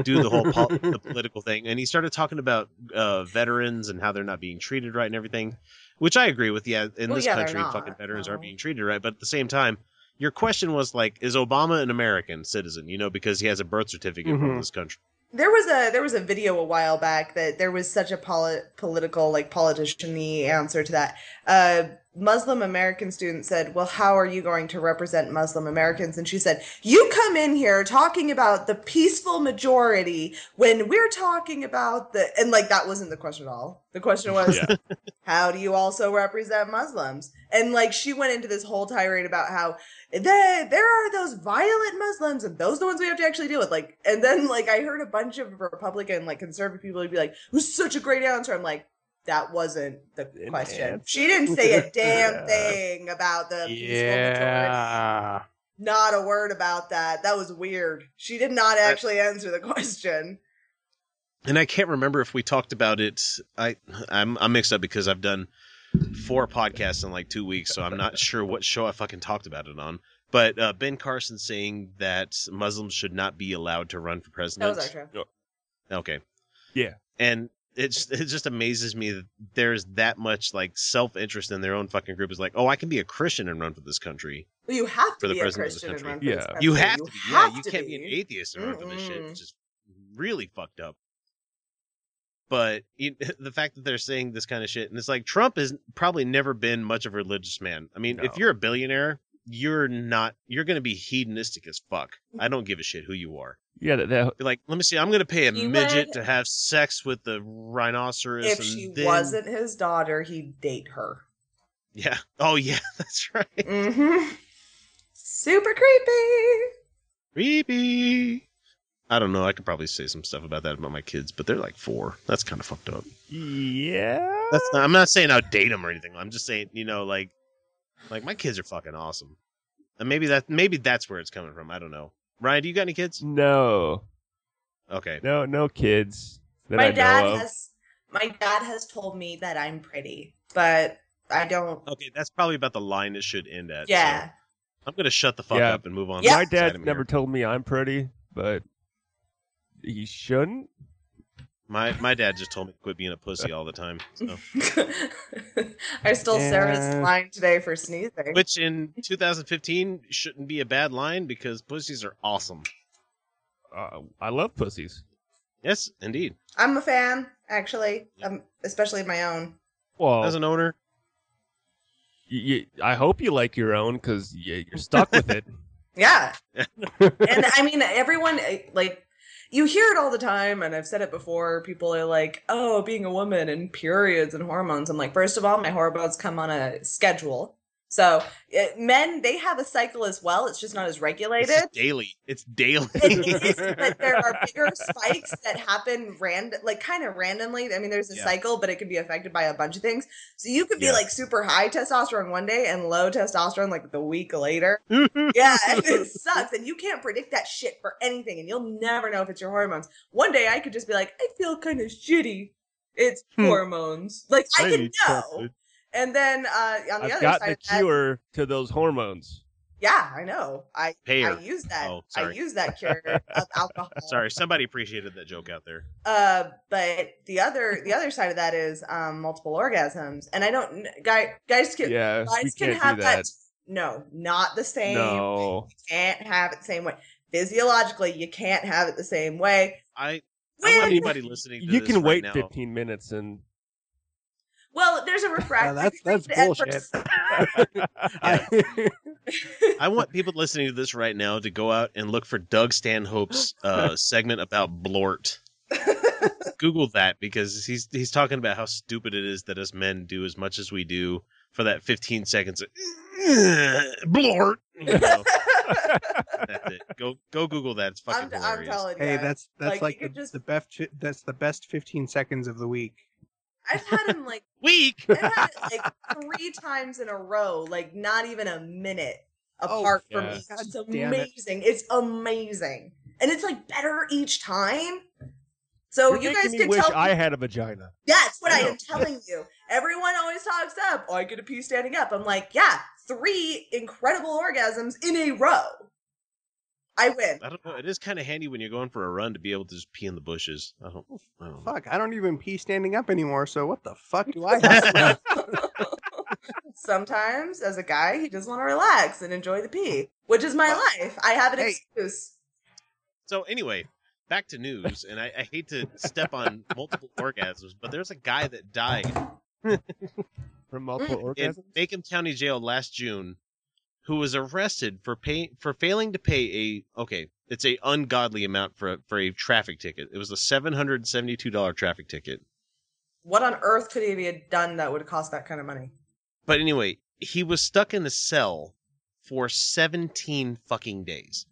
do the whole pol- the (laughs) political thing, and he started talking about uh, veterans and how they're not being treated right and everything, which I agree with. Yeah, in Well, this yeah, country, fucking veterans no. aren't being treated right. But at the same time, your question was like, is Obama an American citizen? You know, because he has a birth certificate from Mhm. this country. There was a there was a video a while back that there was such a poli- political like politician-y answer to that. Uh, Muslim American student said, "Well, how are you going to represent Muslim Americans?" And she said, "You come in here talking about the peaceful majority when we're talking about the and like that wasn't the question at all. The question was, (laughs) Yeah. how do you also represent Muslims? And like she went into this whole tirade about how there there are those violent Muslims and those are the ones we have to actually deal with. Like, and then like I heard a bunch of Republican like conservative people would be like, Who's such a great answer." I'm like, that wasn't the An question. answer. She didn't say a (laughs) damn Yeah. thing about the peaceful. Yeah. Not a word about that. That was weird. She did not actually answer the (laughs) question. and I can't remember if we talked about it. I I'm I'm mixed up because I've done four podcasts in like two weeks, so I'm not (laughs) sure what show I fucking talked about it on. But uh, Ben Carson saying that Muslims should not be allowed to run for president. That president. was our show. Okay. Yeah. And it's it just amazes me that there's that much like self interest in their own fucking group. Is like, oh, I can be a Christian and run for this country. Well, you have For to the be a president of this Christian and country. run for Yeah. this country. You have to be. Yeah, you to can't be an atheist and run for this shit. It's just really fucked up. But you, (laughs) the fact that they're saying this kind of shit, and it's like Trump has probably never been much of a religious man. I mean, if you're a billionaire, you're not. You're going to be hedonistic as fuck. I don't give a shit who you are. Yeah, that, that like, let me see. I'm going to pay a He midget would- to have sex with the rhinoceros. If and she then- wasn't his daughter, he'd date her. yeah. Oh yeah, (laughs) that's right. Mm-hmm. Super creepy. Creepy. I don't know. I could probably say some stuff about that about my kids, but they're like four. That's kind of fucked up. yeah. That's not, I'm not saying I'd date them or anything. I'm just saying, you know, like, like my kids are fucking awesome, and maybe that maybe that's where it's coming from. I don't know. Ryan, do you got any kids? no, Okay. no, no kids that my I dad know of. has my dad has told me that I'm pretty, but I don't. Okay, that's probably about the line it should end at. so Yeah, I'm gonna shut the fuck Yeah. up and move on. Yeah. My dad never told me I'm pretty, but he shouldn't. My my dad just told me to quit being a pussy all the time. So. (laughs) I stole Sarah's Yeah. line today for sneezing. Which in 2015 shouldn't be a bad line because pussies are awesome. Uh, I love pussies. Yes, indeed. I'm a fan, actually, um, especially my own. Well, As an owner, y y- I hope you like your own because y- you're stuck with it. (laughs) Yeah. and I mean, everyone, like, you hear it all the time, and I've said it before. People are like, oh, being a woman and periods and hormones. I'm like, first of all, my hormones come on a schedule. So eh, men, they have a cycle as well. It's just not as it's regulated. daily. It's daily. It is, but there are bigger spikes that happen random, like kind of randomly. I mean, there's a Yeah. cycle, but it can be affected by a bunch of things. So you could be Yeah. like super high testosterone one day and low testosterone like the week later. (laughs) Yeah, and it sucks, and you can't predict that shit for anything, and you'll never know if it's your hormones. One day I could just be like, I feel kind of shitty. It's Hmm. hormones. Like I, I can know. chocolate. And then uh, on the I've other got side the of that, cure to those hormones. yeah, I know. I Pear. I use that. Oh, I use that (laughs) cure of alcohol. Sorry, somebody appreciated that joke out there. Uh, but the other the other side of that is um multiple orgasms, and I don't guy guys can Yeah, guys can have that. that. No, not the same. No, can't have it the same way. Physiologically, you can't have it the same way. I, I When- want anybody listening to you can right wait now. 15 minutes and Well, there's a refractory. that's- that's bullshit. first- (laughs) (laughs) I, (laughs) I want people listening to this right now to go out and look for Doug Stanhope's uh, (gasps) segment about blort. Google that because he's he's talking about how stupid it is that us men do as much as we do for that 15 seconds. Of, blort. You know, that's it. Go go Google that. It's fucking I'm, I'm hilarious. telling you. hey, that's that's Like, like, the, just- the best. That's the best 15 seconds of the week. I've had him like (laughs) Weak. I've had it like three times in a row, like not even a minute Oh, apart from yeah. each. God It's damn it. amazing. It's amazing, and it's like better each time. So You're you guys can wish tell. I had a vagina. That's what I I, am telling you. Everyone always talks up. Oh, I get a pee standing up. I'm like, yeah, three incredible orgasms in a row. I win. I don't know. It is kind of handy when you're going for a run to be able to just pee in the bushes. I don't. I don't know. Fuck, I don't even pee standing up anymore. So what the fuck do I have? (laughs) Sometimes, as a guy, he just want to relax and enjoy the pee, which is my life. I have an Hey. excuse. So anyway, back to news, and I, I hate to step on multiple orgasms, but there's a guy that died (laughs) From multiple orgasms. in orgasms. Macomb County Jail last June, who was arrested for pay for failing to pay a okay, it's a ungodly amount for a, for a traffic ticket. It was a seven hundred and seventy two dollar traffic ticket. What on earth could he have done that would cost that kind of money? But anyway, he was stuck in a cell for seventeen fucking days.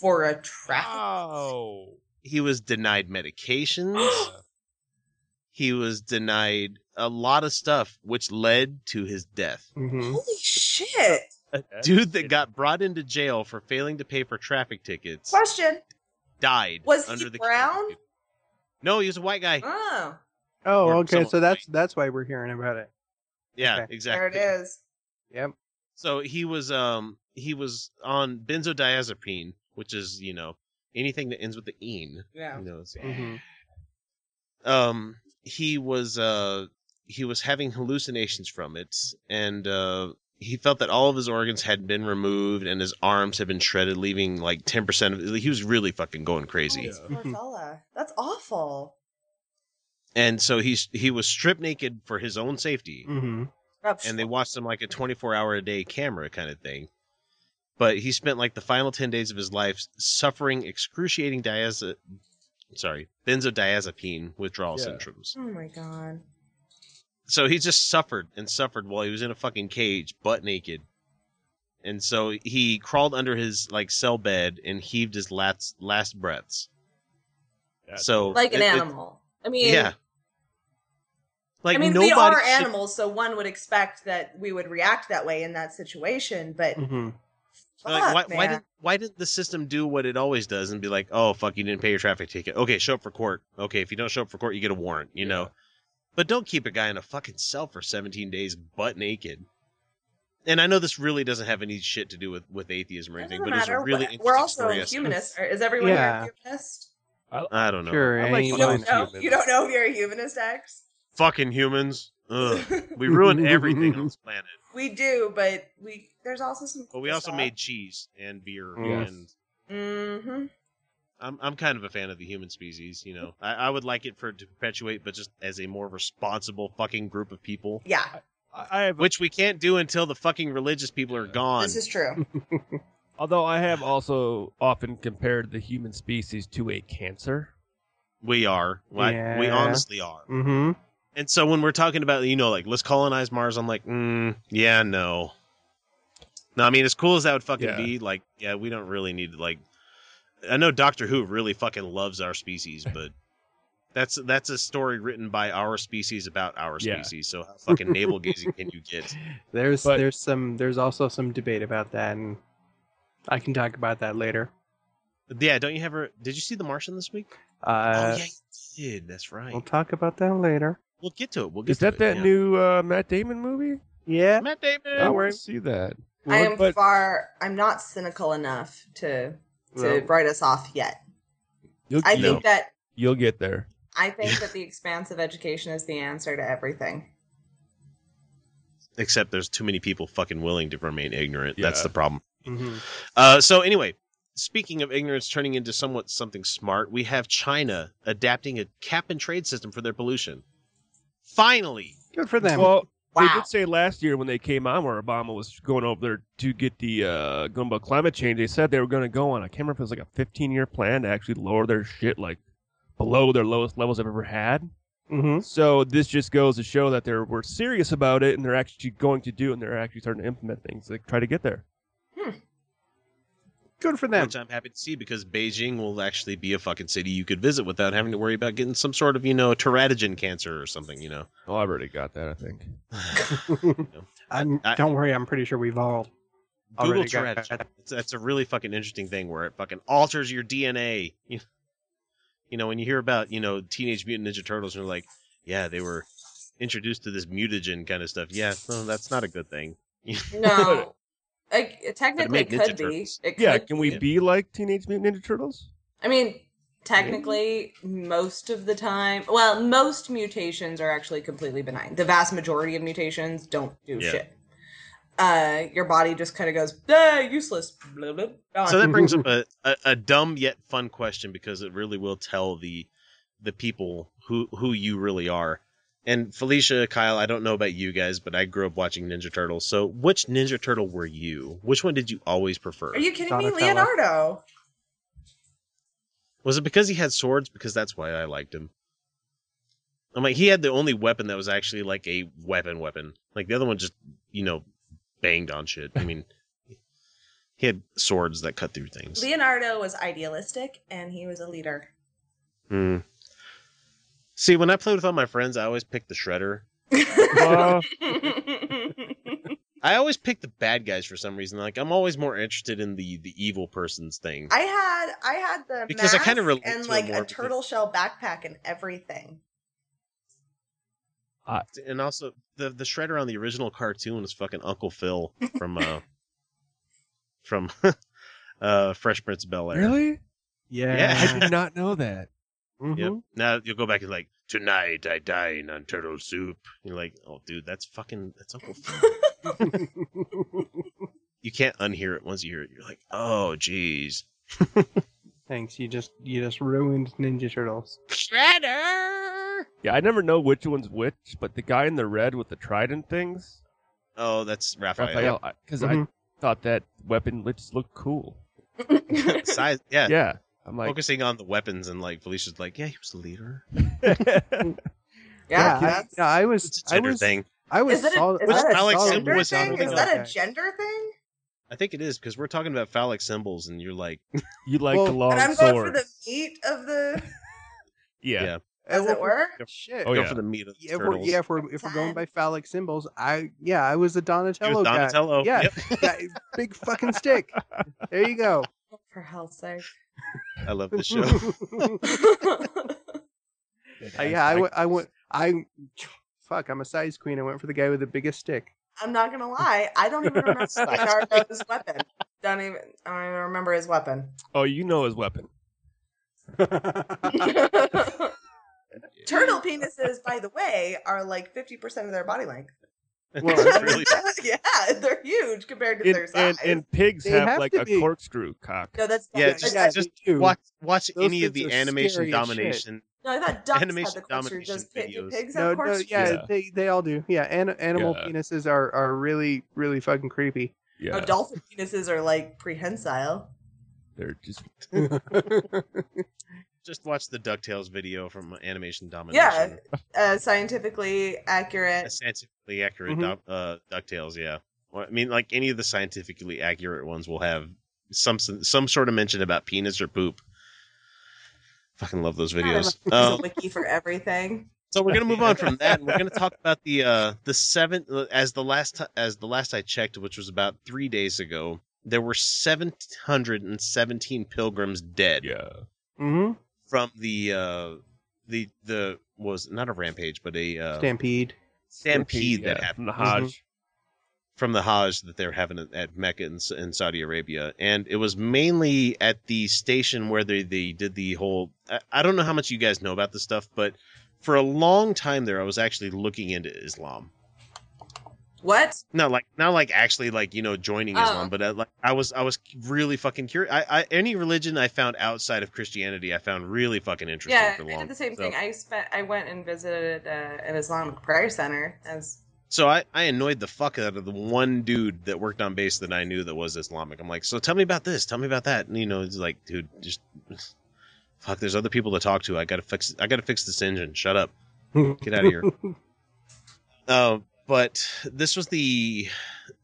For a traffic? Oh. He was denied medications. (gasps) he was denied a lot of stuff, which led to his death. hmm Holy shit! A dude that got brought into jail for failing to pay for traffic tickets Question: died Was he under the brown? No, he was a white guy. Oh, Oh, Or okay. So that's might- that's why we're hearing about it. Yeah, Okay. exactly. there it is. Yep. So he was um he was on benzodiazepine, which is you know anything that ends with the "ene." Yeah. You know, it's- hmm um he was uh he was having hallucinations from it, and uh he felt that all of his organs had been removed and his arms had been shredded, leaving like ten percent of. He was really fucking going crazy. Oh, poor fella. That's awful. and so he's he was stripped naked for his own safety hmm and they watched him like a 24 hour a day camera kind of thing but he spent like the final 10 days of his life suffering excruciating diaz sorry benzodiazepine withdrawal Yeah. syndromes Oh my god. So he just suffered and suffered while he was in a fucking cage butt naked and so he crawled under his like cell bed and heaved his last last breaths That's so Like an it- it- animal. I mean, yeah like I mean, nobody we are should- animals, so one would expect that we would react that way in that situation. But hmm fuck, Like, why, why did why didn't the system do what it always does and be like, oh fuck, you didn't pay your traffic ticket. Okay, show up for court. Okay, if you don't show up for court, you get a warrant. You know, but don't keep a guy in a fucking cell for 17 days butt naked. And I know this really doesn't have any shit to do with with atheism or anything, doesn't but it's a really We're- interesting We're also story as to- humanists. Is everyone Yeah. here a humanist? I don't know. Sure. I like You don't Fine know. You don't know if you're a humanist, X. Fucking humans. Ugh. (laughs) We ruin everything on this (laughs) planet. we do, but we there's also some. But we also made cheese and beer Yes. and Mm-hmm. I'm I'm kind of a fan of the human species. You know, I, I would like it for it to perpetuate, but just as a more responsible fucking group of people, Yeah, I I have, which we can't do until the fucking religious people are gone. this is true. (laughs) although I have also often compared the human species to a cancer. we are, Like, we honestly are. hmm And so when we're talking about, you know, like let's colonize Mars, I'm like, mm, yeah, no. No, I mean, as cool as that would fucking Yeah. be, like, yeah, we don't really need to like. I know Doctor Who really fucking loves our species, but (laughs) that's that's a story written by our species about our Yeah. species. So how fucking navel gazing can you get? (laughs) There's But- there's some there's also some debate about that, and I can talk about that later. Yeah, don't you have a? Did you see The Martian this week? Uh, oh yeah, you did. That's right. We'll talk about that later. We'll get to it. We'll get Is to that it, that yeah. new uh, Matt Damon movie? Yeah. Matt Damon? I want to see that. I am but far. I'm not cynical enough to to Well- write us off yet. you'll, I think know, that you'll get there. I think that the expanse of education is the answer to everything. Except there's too many people fucking willing to remain ignorant. That's the problem. hmm Uh, so anyway, speaking of ignorance turning into somewhat something smart, we have China adapting a cap and trade system for their pollution. Finally, Good for them. Well, they did say last year when they came on, where Obama was going over there to get the uh, going about climate change. They said they were going to go on. I can't remember if it was like a 15 year plan to actually lower their shit like below their lowest levels they've ever had. hmm So this just goes to show that they're were serious about it and they're actually going to do it and they're actually starting to implement things to try to get there. Good for them. which I'm happy to see because Beijing will actually be a fucking city you could visit without having to worry about getting some sort of, you know, teratogen cancer or something, you know. Oh, I've already got that. I think. (laughs) I'm, I- don't worry, I'm pretty sure we've all Google already teratogen. that's a really fucking interesting thing where it fucking alters your DNA. You, (laughs) You know, when you hear about you know Teenage Mutant Ninja Turtles, and you're like, yeah, they were introduced to this mutagen kind of stuff. Yeah, no, that's not a good thing. (laughs) No, like technically make Ninja could be. It Yeah, could can we Yeah. be like Teenage Mutant Ninja Turtles? I mean, technically, most of the time, well, most mutations are actually completely benign. The vast majority of mutations don't do Yeah. shit. Uh, your body just kind of goes, ah, useless. Blah, blah, gone. So that brings up (laughs) a, a, a dumb yet fun question because it really will tell the the people who who you really are. And Felicia, Kyle, I don't know about you guys, but I grew up watching Ninja Turtles. So which Ninja Turtle were you? Which one did you always prefer? Are you kidding me, Donatello. Leonardo? Was it because he had swords? Because that's why I liked him. I'm like he had the only weapon that was actually like a weapon weapon. Like the other one just, you know, banged on shit. I mean he had swords that cut through things. Leonardo was idealistic, and he was a leader. Hmm. See, when I played with all my friends, I always picked the shredder. Uh, (laughs) I always pick the bad guys for some reason. Like I'm always more interested in the the evil person's thing. I had I had the Because I kinda mask relate and to like more a because- turtle shell backpack and everything. and also the the shredder on the original cartoon was fucking Uncle Phil from uh (laughs) from (laughs) uh Fresh Prince of Bel Air. really? Yeah. I did not know that. Mhm. Yep. Now you'll go back and like tonight I dine on turtle soup. You're like, oh dude, that's fucking that's Uncle Phil. (laughs) you can't unhear it once you hear it. You're like, oh jeez. Thanks. You just you just ruined Ninja Turtles. Shredder. Yeah, I never know which one's which, but the guy in the red with the trident things, Oh, that's Raphael. Raphael, because Mhm. I thought that weapon just looked cool. (laughs) Size, yeah. Yeah, I'm like, Focusing on the weapons and like Felicia's like, yeah, he was the leader. (laughs) Yeah, I, that's- no, I was It's a I gender was thing. I was Is that a, sol- is I was that a Alex gender was thing? something Is that a gender thing? I think it is because we're talking about phallic symbols, and you're like, (laughs) you like Well, the long and I'm going for the meat of the. (laughs) Yeah. Yeah. As it were. Shit. Oh, go yeah. for the meat of the Yeah, if we're, turtles. yeah, if we're if we're going by phallic symbols, I yeah, I was the He Donatello, was Donatello. guy. Yeah, Yep. that big fucking stick. There you go. For hell's sake. I love the show. (laughs) Uh, yeah, I went. I fuck. I'm a size queen. I went for the guy with the biggest stick. I'm not gonna lie. I don't even remember (laughs) Leonardo's weapon. Don't even. I don't even remember his weapon. Oh, you know his weapon. (laughs) Turtle penises, by the way, are like 50% of their body length. (laughs) Well, That's really (laughs) yeah, they're huge compared to And, their size. and, and pigs have, have like a be. corkscrew cock. no, that's Yeah, just- that's- just do. watch watch Those any of the animation scary shit. domination. no, I thought ducks animation had the corkscrew. domination Does pig, do videos. pigs No, have no, corkscrews? yeah, Yeah. they they all do. Yeah, an, animal Yeah. penises are are really really fucking creepy. Oh, yeah, No, dolphin penises are like prehensile. they're just (laughs) Just watch the Ducktales video from Animation Yeah, Domination. uh, scientifically accurate. A scientifically accurate Mhm. doc- uh, Ducktales. Yeah, well, I mean, like any of the scientifically accurate ones will have some some sort of mention about penis or poop. Fucking love those videos. There's Um, a wiki for everything. So we're gonna move on from that. And we're gonna talk about the uh the seven as the last ti- as the last I checked, which was about three days ago. There were seven hundred and seventeen pilgrims dead yeah. hmm from the uh the the was not a rampage but a uh, Stampede. stampede that yeah, happened from the Hajj. from the Hajj that they're having at- at Mecca in, in Saudi Arabia, and it was mainly at the station where they, they did the whole. I, I don't know how much you guys know about this stuff, but for a long time there, I was actually looking into Islam. What? Not like not like actually like you know joining Oh. Islam, but uh, like I was I was really fucking curious. I, I any religion I found outside of Christianity, I found really fucking interesting Yeah, for I long. did the same so, thing. I spent. I went and visited uh, an Islamic prayer center. As So I, I annoyed the fuck out of the one dude that worked on base that I knew that was Islamic. I'm like, so tell me about this, tell me about that. And you know, it's like, dude, just (sighs) fuck. There's other people to talk to. I gotta fix. I gotta fix this engine. Shut up. Get out of here. Uh, (laughs) but this was the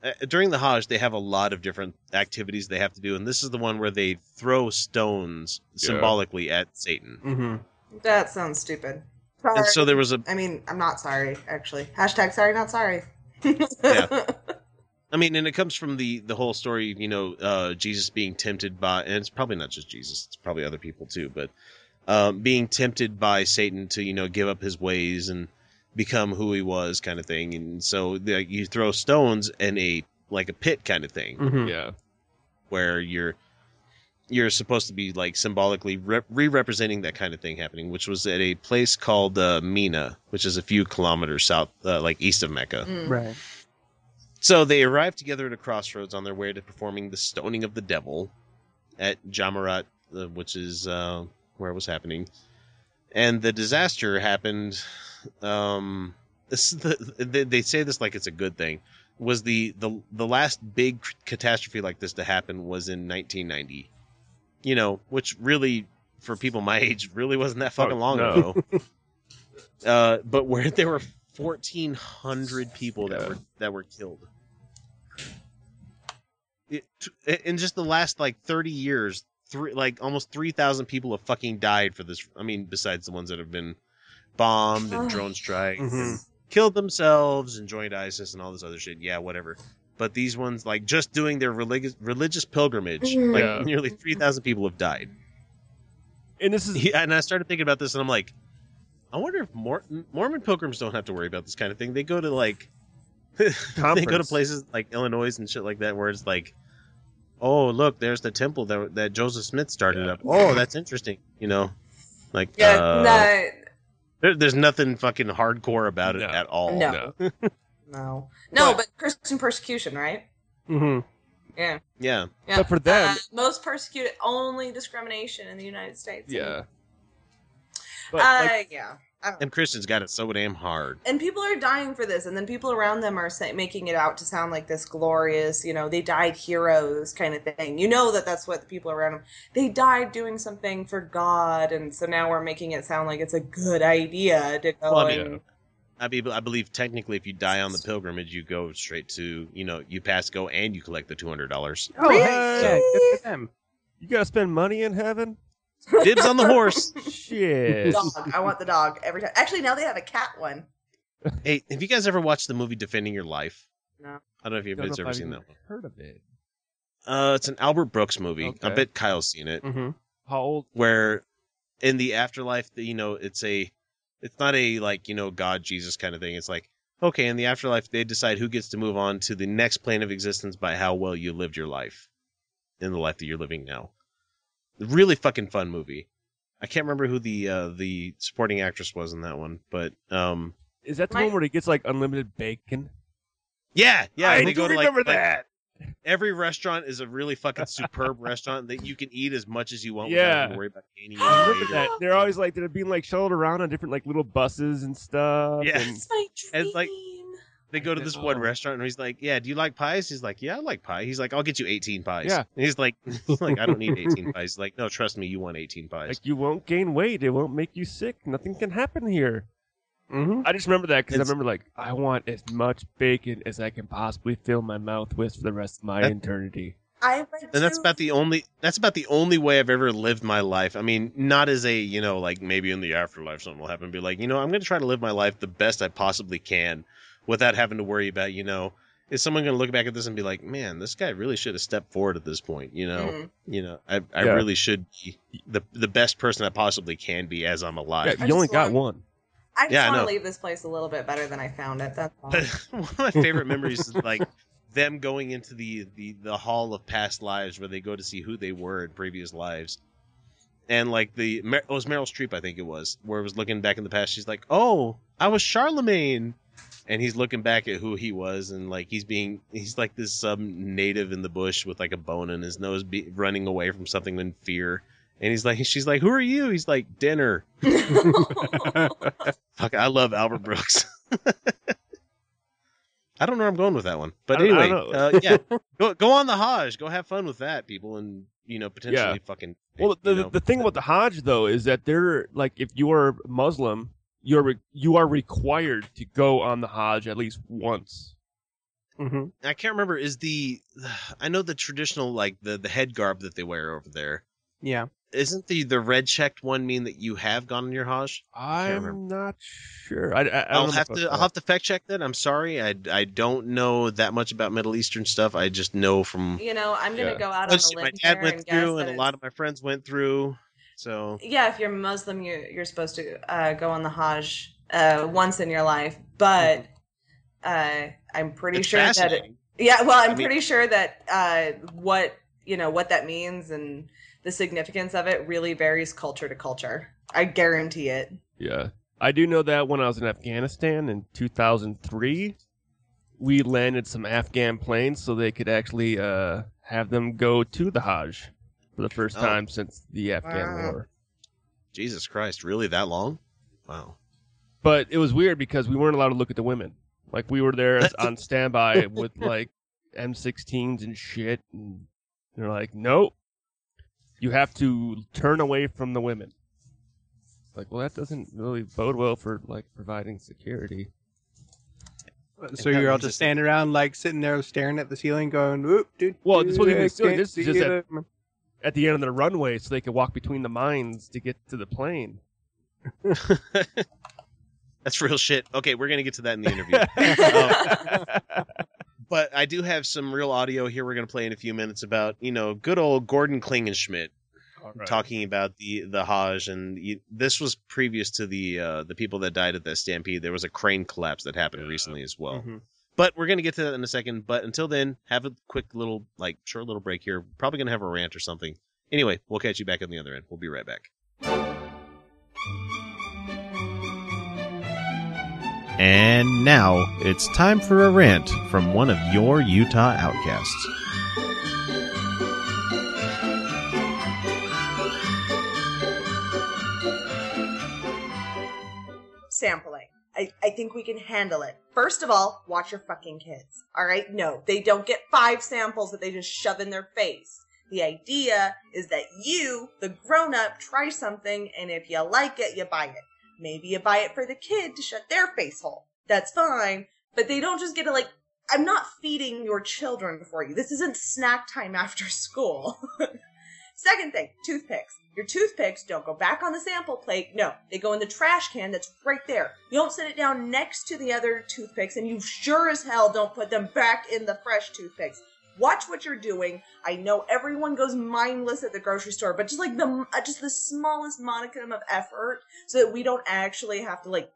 uh, during the Hajj. They have a lot of different activities they have to do, and this is the one where they throw stones Yeah. symbolically at Satan. hmm that sounds stupid. Sorry. And so there was a I mean, I'm not sorry. Actually, hashtag sorry, not sorry. Yeah. (laughs) I mean, and it comes from the the whole story, you know, uh, Jesus being tempted by, and it's probably not just Jesus; it's probably other people too. But um, being tempted by Satan to you know give up his ways and become who he was, kind of thing. And so like, you throw stones in a like a pit kind of thing Mhm. Yeah. where you're you're supposed to be like symbolically re- re-representing that kind of thing happening, which was at a place called uh, Mina, which is a few kilometers south, uh, like east of Mecca. Mm. Right. So they arrived together at a crossroads on their way to performing the stoning of the devil at Jamarat, uh, which is uh, where it was happening. And the disaster happened. Um, this the, they, they say this like it's a good thing. Was the, the the last big catastrophe like this to happen was in 1990. You know, which really for people my age really wasn't that fucking Oh, long no. ago. (laughs) uh, but where there were 1,400 people that Yeah. were that were killed. It, in just the last like 30 years, three like almost 3,000 people have fucking died for this. I mean, besides the ones that have been bombed and drone strikes and Mhm. killed themselves and joined ISIS and all this other shit. Yeah, whatever. But these ones, like just doing their religious religious pilgrimage, like Yeah. nearly 3,000 people have died. And this is Yeah, and I started thinking about this, and I'm like, I wonder if Mor- Mormon pilgrims don't have to worry about this kind of thing. They go to like, (laughs) they go to places like Illinois and shit like that, where it's like, oh look, there's the temple that that Joseph Smith started Yeah. up. Oh, that's interesting. You know, like Yeah, uh, no, there, there's nothing fucking hardcore about it No. at all. No. no. (laughs) no, no, But- but Christian persecution, right? hmm Yeah, Yeah, yeah. But for them- Uh, most persecuted, only discrimination in the United States. Yeah. But uh, like, yeah. I don't know. and Christians got it so damn hard. And people are dying for this, and then people around them are say, making it out to sound like this glorious, you know, they died heroes kind of thing. You know that that's what the people around them. They died doing something for God, and so now we're making it sound like it's a good idea to go Well, I and mean, I, be, I believe technically, if you die on the pilgrimage, you go straight to you know you pass go and you collect the two hundred dollars. Oh, Really? heck yeah, good for them. you gotta spend money in heaven? Dibs on the horse. (laughs) Shit. dog. I want the dog every time. Actually, now they have a cat one. Hey, have you guys ever watched the movie Defending Your Life? No. I don't know if you've Don't ever I've seen that one. Heard of it? Uh, it's an Albert Brooks movie. I Okay. bet Kyle's seen it. hmm How old? Where in the afterlife, you know, it's a, it's not a like you know God Jesus kind of thing. It's like okay, in the afterlife, they decide who gets to move on to the next plane of existence by how well you lived your life in the life that you're living now. Really fucking fun movie. I can't remember who the uh, the supporting actress was in that one, but um, Is that the My- one where he gets like unlimited bacon? yeah, yeah, I they do go to like, remember like, that. every restaurant is a really fucking superb (laughs) restaurant that you can eat as much as you want Yeah. having to worry about gaining I any remember weight. that. They're always like they're being like shuttled around on different like little buses and stuff. Yeah. and- It's my dream. It's like- They go to this one restaurant and he's like, "Yeah, do you like pies?" He's like, "Yeah, I like pie." He's like, "I'll get you 18 pies." Yeah. And he's like, (laughs) he's like, "I don't need 18 (laughs) pies." He's like, "No, trust me, you want 18 pies." like you won't gain weight. It won't make you sick. Nothing can happen here. hmm I just remember that because I remember like I want as much bacon as I can possibly fill my mouth with for the rest of my That- eternity. I went and that's about the only that's about the only way I've ever lived my life. I mean, not as a you know like maybe in the afterlife something will happen. Be like you know I'm going to try to live my life the best I possibly can, without having to worry about you know is someone going to look back at this and be like, man, this guy really should have stepped forward at this point. You know, Mm. you know I I Yeah. really should be the the best person I possibly can be as I'm alive. I you only got want- one. I just Yeah, want to leave this place a little bit better than I found it. That's all. (laughs) One of my favorite memories is like them going into the, the the hall of past lives where they go to see who they were in previous lives. And like the Mer- it was Meryl Streep, I think it was, where it was looking back in the past. She's like, "Oh, I was Charlemagne," and he's looking back at who he was, and like he's being he's like this some native in the bush with like a bone in his nose, be, running away from something in fear. And he's like, (laughs) she's like, "Who are you?" He's like, "Dinner." (laughs) Fuck, I love Albert Brooks. (laughs) I don't know where I'm going with that one, but I don't- I anyway, uh, yeah, go go on the Hajj, go have fun with that, people, and you know potentially fucking. Well, the, you the, know, the thing about the Hajj though is that they're like if you are Muslim, you're re- you are required to go on the Hajj at least once. hmm I can't remember. Is the I know the traditional like the the head garb that they wear over there. Yeah. Isn't the the red checked one mean that you have gone on your Hajj? I'm not sure. I, I, I I'll have to. I'll have to fact check that. I'm sorry, I I don't know that much about Middle Eastern stuff. I just know from you know, I'm gonna Yeah. go out on Let's a limb my dad went and through, that and a lot of my friends went through. So Yeah, if you're Muslim, you you're supposed to uh, go on the Hajj uh, once in your life, but uh, I'm pretty it's sure that it, yeah. Well, I'm I mean- pretty sure that uh, what you know what that means and the significance of it really varies culture to culture. I guarantee it. Yeah. I do know that when I was in Afghanistan in 2003, we landed some Afghan planes so they could actually uh, have them go to the Hajj for the first Oh. time since the Afghan Wow. war. Jesus Christ, really that long? Wow. But it was weird because we weren't allowed to look at the women. Like we were there as- (laughs) on standby with like M16s and shit, and they're like, "Nope, you have to turn away from the women." Like, well, that doesn't really bode well for like providing security. So that you're all just standing around like sitting there staring at the ceiling, going, "Whoop, dude." Well, this wasn't even silly. can't This is just at- them." At the end of the runway, so they could walk between the mines to get to the plane. (laughs) That's real shit. Okay, we're gonna get to that in the interview. (laughs) Um, but I do have some real audio here. We're gonna play in a few minutes about you know good old Gordon Klingenschmitt talking about the the Hajj, and you, this was previous to the uh, the people that died at the stampede. There was a crane collapse that happened recently as well. Mhm. But we're gonna get to that in a second. But until then, have a quick little like short little break here. Probably gonna have a rant or something. Anyway, we'll catch you back on the other end. We'll be right back. And now it's time for a rant from one of your Utah outcasts. sampling. I, I think we can handle it. First of all, watch your fucking kids. All right? No, they don't get five samples that they just shove in their face. The idea is that you, the grown up, try something, and if you like it, you buy it. Maybe you buy it for the kid to shut their face hole. That's fine. But they don't just get to, like, I'm not feeding your children for you. This isn't snack time after school. (laughs) Second thing, toothpicks. Your toothpicks don't go back on the sample plate. No, they go in the trash can that's right there. You don't set it down next to the other toothpicks, and you sure as hell don't put them back in the fresh toothpicks. Watch what you're doing. I know everyone goes mindless at the grocery store, but just like the uh, just the smallest modicum of effort, so that we don't actually have to like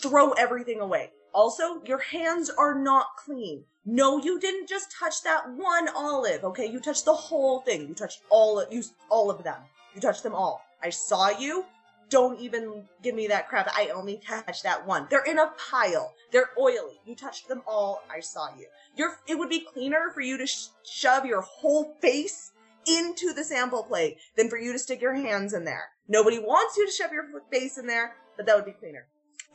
throw everything away. Also, your hands are not clean. No, you didn't just touch that one olive, okay? You touched the whole thing. You touched all of, you, all of them. You touched them all. I saw you. Don't even give me that crap. I only touched that one. They're in a pile. They're oily. You touched them all. I saw you. It would be cleaner for you to sh- shove your whole face into the sample plate than for you to stick your hands in there. Nobody wants you to shove your face in there, but that would be cleaner.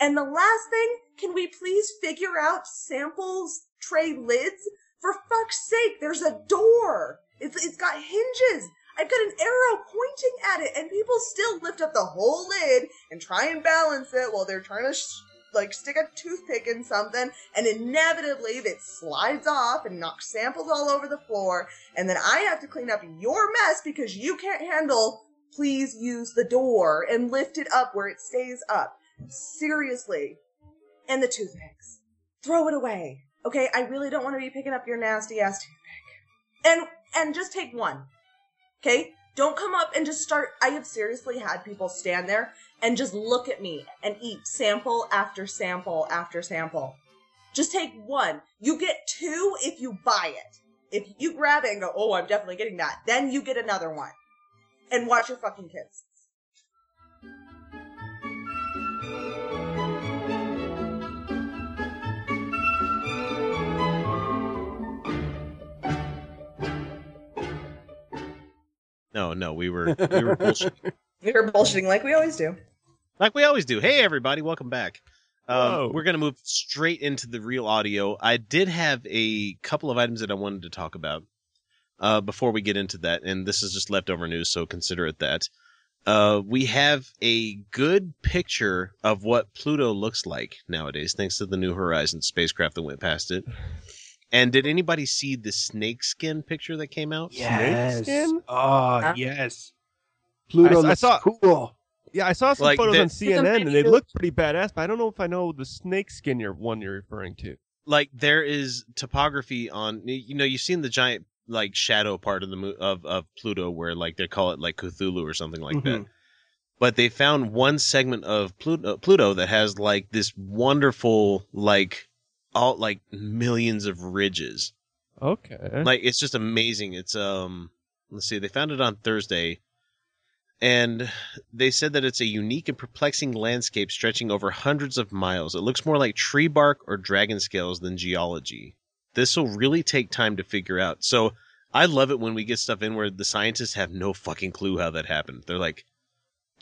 And the last thing, can we please figure out samples tray lids? For fuck's sake, there's a door. It's, it's got hinges. I've got an arrow pointing at it, and people still lift up the whole lid and try and balance it while they're trying to sh- like stick a toothpick in something, and inevitably it slides off and knocks samples all over the floor, and then I have to clean up your mess because you can't handle. Please use the door and lift it up where it stays up. Seriously. And the toothpicks. Throw it away. Okay, I really don't want to be picking up your nasty ass toothpick. And and just take one. Okay? Don't come up and just start I have seriously had people stand there and just look at me and eat sample after sample after sample. Just take one. You get two if you buy it. If you grab it and go, "Oh, I'm definitely getting that." Then you get another one. And watch your fucking kids. No, no, we were (laughs) we were bullshit. You're bullshitting like we always do. like we always do. Hey, everybody, welcome back. Whoa. Um, we're gonna move straight into the real audio. I did have a couple of items that I wanted to talk about uh, before we get into that, and this is just leftover news, so consider it that. Uh, we have a good picture of what Pluto looks like nowadays, thanks to the New Horizons spacecraft that went past it. And did anybody see the snake skin picture that came out? Yes. skin? Oh, Huh? yes. Pluto I- I saw- cool. Yeah, I saw some Like, photos the- on CNN and they preview. look pretty badass, but I don't know if I know the snake skin you're one you're referring to. like there is topography on you know you've seen the giant like shadow part of the mo- of of Pluto where like they call it like Cthulhu or something like that. Mhm. But they found one segment of Pluto, Pluto that has like this wonderful like all like millions of ridges. Okay. Like it's just amazing. It's um let's see, they found it on Thursday. And they said that it's a unique and perplexing landscape stretching over hundreds of miles. It looks more like tree bark or dragon scales than geology. This will really take time to figure out. So I love it when we get stuff in where the scientists have no fucking clue how that happened. They're like,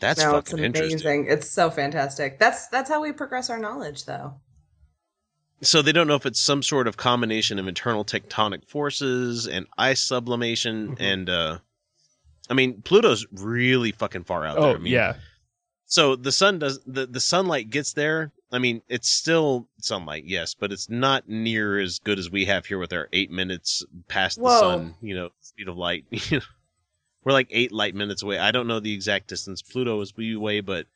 that's no, it's fucking amazing. interesting. It's so fantastic. That's that's how we progress our knowledge, though. So they don't know if it's some sort of combination of internal tectonic forces and ice sublimation Mhm. and uh I mean Pluto's really fucking far out oh there. I mean, yeah. So the sun does the the sunlight gets there. I mean, it's still sunlight, yes, but it's not near as good as we have here with our eight minutes past the sun. You know, speed of light. (laughs) We're like eight light minutes away. I don't know the exact distance Pluto is away, but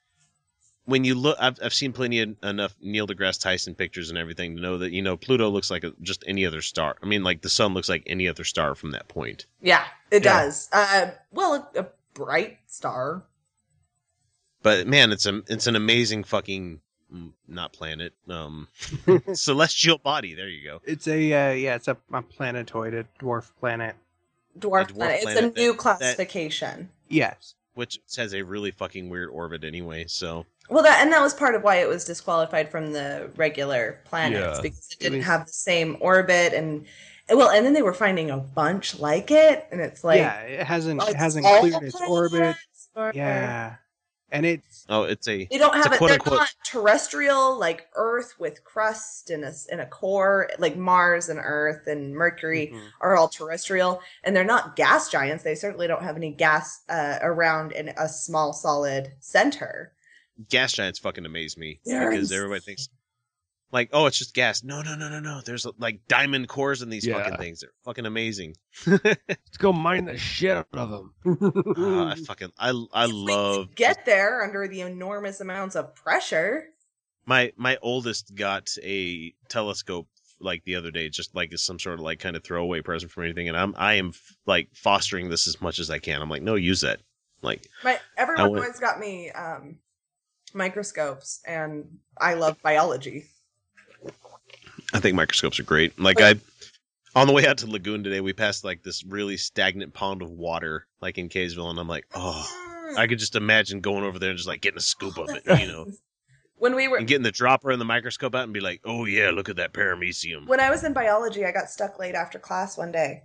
when you look, I've I've seen plenty of, enough Neil deGrasse Tyson pictures and everything to know that you know Pluto looks like a, just any other star. I mean, like the sun looks like any other star from that point. Yeah, it Yeah. does. Uh, well, a, a bright star. But man, it's a it's an amazing fucking mm, not planet, um, (laughs) (laughs) celestial body. There you go. It's a uh, yeah, it's a, a planetoid, a dwarf planet. Dwarf, A dwarf planet. It's planet a new that- classification. Yes. Which has a really fucking weird orbit anyway. So Well, that and that was part of why it was disqualified from the regular planets Yeah. because it It didn't was- have the same orbit and well, and then they were finding a bunch like it, and it's like yeah, it hasn't oh, it hasn't cleared its orbit. or- Yeah, and it's oh, it's a They don't have a it. They're quote-unquote- not terrestrial like Earth with crust and a s- and a core. Like Mars and Earth and Mercury Mhm. are all terrestrial, and they're not gas giants. They certainly don't have any gas uh, around in a small solid center. gas giants. Fucking amaze me They're because everybody thinks like, oh, it's just gas. No, no, no, no, no. There's like diamond cores in these Yeah. fucking things. They're fucking amazing. (laughs) Let's go mine the shit out of them. (laughs) Ah, I (laughs) fucking I I If we love get there under the enormous amounts of pressure. my my oldest got a telescope like the other day just like as some sort of like kind of throwaway present from anything and i'm i am like fostering this as much as i can i'm like no use that like My everyone went- always got me um, microscopes, and I love biology. I think microscopes are great. Like i on the way out to lagoon today we passed like this really stagnant pond of water like in kaysville and i'm like oh i could just imagine going over there and just like getting a scoop of it you know? (laughs) When we were and getting the dropper and the microscope out and be like oh yeah look at that paramecium. When I was in biology, I got stuck late after class one day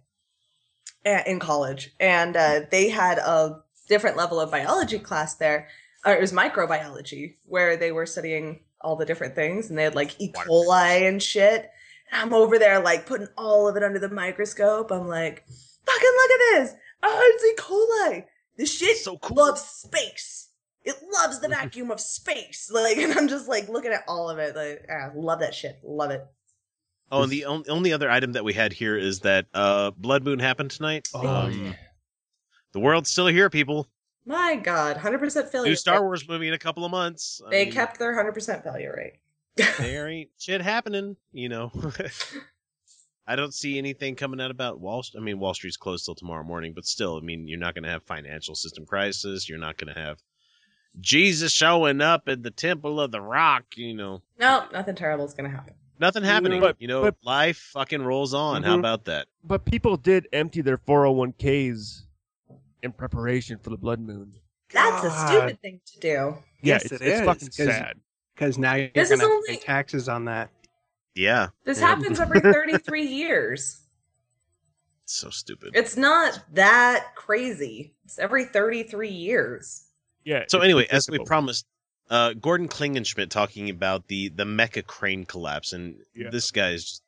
in college, and uh, they had a different level of biology class there. Or it was microbiology, where they were studying all the different things, and they had like E. Coli and shit. And I'm over there like putting all of it under the microscope. I'm like, fucking look at this! Oh, it's E. coli. This shit so cool loves space. It loves the (laughs) vacuum of space. (laughs) Like, and I'm just like looking at all of it. Like, ah, love that shit. Love it. Oh, and the on- only other item that we had here is that uh, Blood Moon happened tonight. Oh, Um, yeah. The world's still here, people. My God, hundred percent failure. New Star. Wars movie in a couple of months. I They mean, kept their hundred percent failure rate. there ain't shit happening, you know. (laughs) (laughs) I don't see anything coming out about Wall. Street. I mean, Wall Street's closed till tomorrow morning, but still, I mean, you're not going to have financial system crisis. You're not going to have Jesus showing up at the Temple of the Rock. You know, no, nothing terrible is gonna happen. nothing happening. But- you know, but- life fucking rolls on. How Mhm. about that? But people did empty their 401ks in preparation for the blood moon. That's a stupid thing to do. Yeah, Yes, it's, it it's is, fucking 'cause- sad. because now you're This is gonna only- pay taxes on that. Yeah, This Yeah. happens every (laughs) thirty-three years. it's so stupid. It's not that crazy. It's every thirty-three years. Yeah. So anyway, as we promised, uh, Gordon Klingenschmitt talking about the the Mecca crane collapse, and Yeah. this guy is just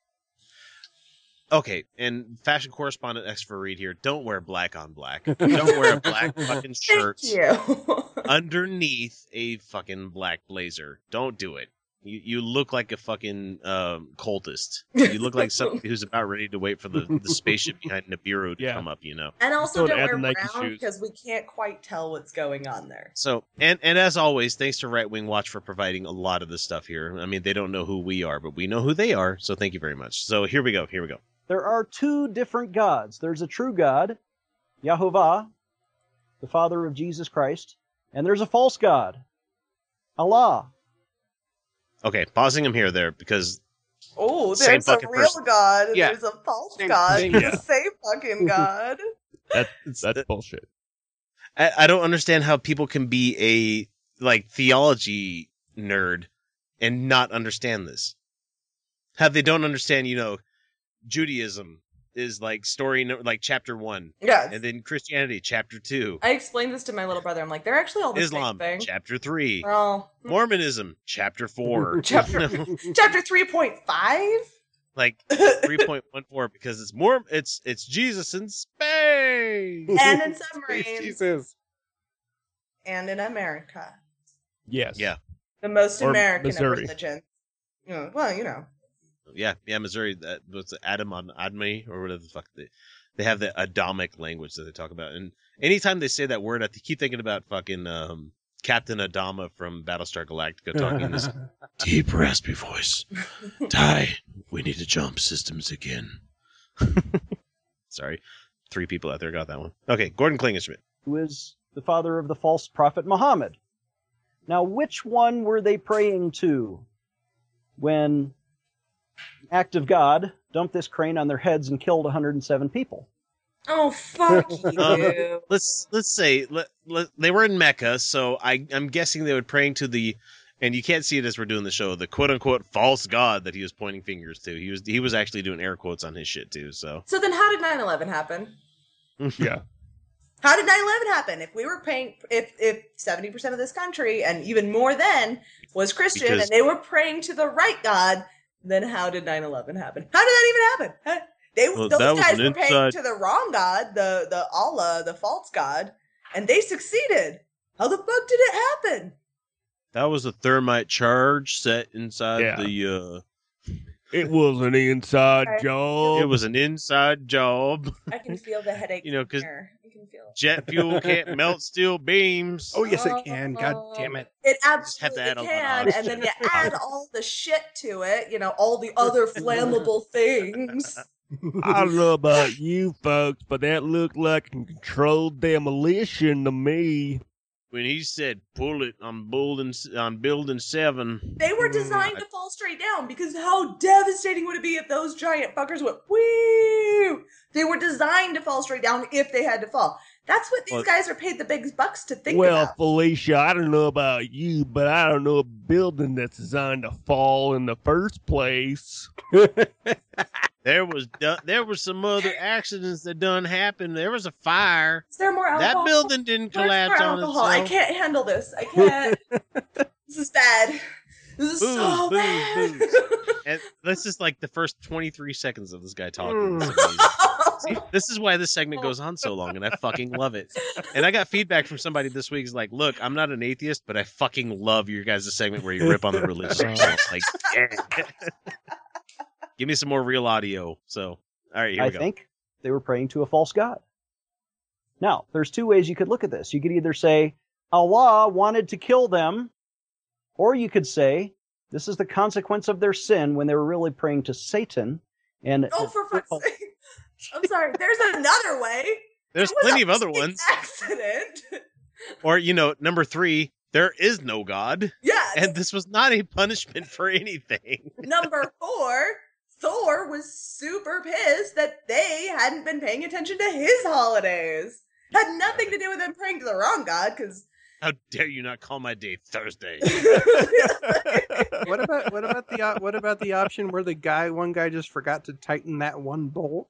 okay. And fashion correspondent X for Reed here. Don't wear black on black. (laughs) Don't wear a black fucking shirt you. (laughs) underneath a fucking black blazer. Don't do it. You you look like a fucking um, cultist. You look like somebody (laughs) who's about ready to wait for the, the spaceship behind Nibiru to Yeah. come up. You know. and also Don't don't wear Nike brown shoes. because we can't quite tell what's going on there. So, and and as always, thanks to Right Wing Watch for providing a lot of this stuff here. I mean, they don't know who we are, but we know who they are. So, thank you very much. So, here we go. Here we go. There are two different gods. There's a true God, Yahovah, the Father of Jesus Christ, and there's a false God, Allah. Okay, pausing him here there because Oh, there's a real person. God Yeah. there's a false Same- God. same- the yeah. (laughs) same fucking (laughs) God. That, that's bullshit. I, I don't understand how people can be a like theology nerd and not understand this. How they don't understand, you know, Judaism is like story no- like chapter one, Yeah. and then Christianity chapter two, I explained this to my little brother. I'm like, they're actually all the Islam same thing. Islam chapter three, Well, hmm. Mormonism chapter four, (laughs) Chapter- (laughs) chapter three point five. like (laughs) three point one four because it's more it's it's Jesus in space. and in Space submarines Jesus. and in America, Yes. Yeah. the most Or American Missouri. of religions. You know, well, you know, Yeah, yeah, Missouri. That was Adam on Admi or whatever the fuck they they have the Adamic language that they talk about. And anytime they say that word, I keep thinking about fucking um, Captain Adama from Battlestar Galactica talking in this (laughs) deep, raspy voice. Tigh, we need to jump systems again. (laughs) Sorry, three people out there got that one. Okay, Gordon Klingenschmitt. who is the father of the false prophet Muhammad. Now, which one were they praying to when the act of God dumped this crane on their heads and killed 107 people? oh fuck (laughs) Um, you. let's let's say let, let, they were in Mecca, so I I'm guessing they were praying to the, and you can't see it as we're doing the show, the quote unquote false god that he was pointing fingers to. He was he was actually doing air quotes on his shit too. So So then, how did 9/11 happen? (laughs) Yeah. How did 9/11 happen? If we were paying, if if 70 percent of this country and even more then was Christian Because- and they were praying to the right God, then how did 9/11 happen? How did that even happen? Huh? They Well, those guys an were paying inside- to the wrong God, the the Allah, the false God, and they succeeded. How the fuck did it happen? that was a thermite charge set inside Yeah. the. Uh, It was an inside Okay. job. It was an inside job. I can feel the headache. (laughs) You know, 'cause- here. I can feel it. Jet fuel can't (laughs) melt steel beams. Oh yes, it can. God uh-huh. damn it. It have absolutely to add all that can, and then you (laughs) add all the shit to it. You know, all the other flammable things. I don't know about you folks, but that looked like a controlled demolition to me. When he said pull it on building on building seven. They were mm, designed to fall straight down because how devastating would it be if those giant fuckers went woo? They were designed to fall straight down if they had to fall. That's what these Well- guys are paid the big bucks to think well, about. Well, Felicia, I don't know about you, but I don't know a building that's designed to fall in the first place. (laughs) There was do- there was some other accidents that done happened. There was a fire. Is there more alcohol? That building didn't Where's collapse more on itself. I can't handle this. I (laughs) can't. this is bad. This is Booze, so booze, bad. booze. (laughs) And this is like the first 23 seconds of this guy talking. Mm. It's amazing. See, this is why this segment goes on so long, and I fucking love it. And I got feedback from somebody this week. Is like, look, I'm not an atheist, but I fucking love your guys' segment where you rip on the religious. (laughs) Like, yeah. give me some more real audio. So, all right, here I we go. think they were praying to a false god. Now, there's two ways you could look at this. You could either say Allah wanted to kill them, or you could say this is the consequence of their sin when they were really praying to Satan. And oh, for fuck's (laughs) sake! I'm sorry. There's another way. (laughs) There's plenty of other (laughs) ones. Accident. (laughs) Or you know, number three, there is no God, Yeah. and this was not a punishment for anything. Number four, Thor was super pissed that they hadn't been paying attention to his holidays. Had nothing to do with them praying to the wrong god, because How dare you not call my day Thursday? What about what about the what about the option where the guy one guy just forgot to tighten that one bolt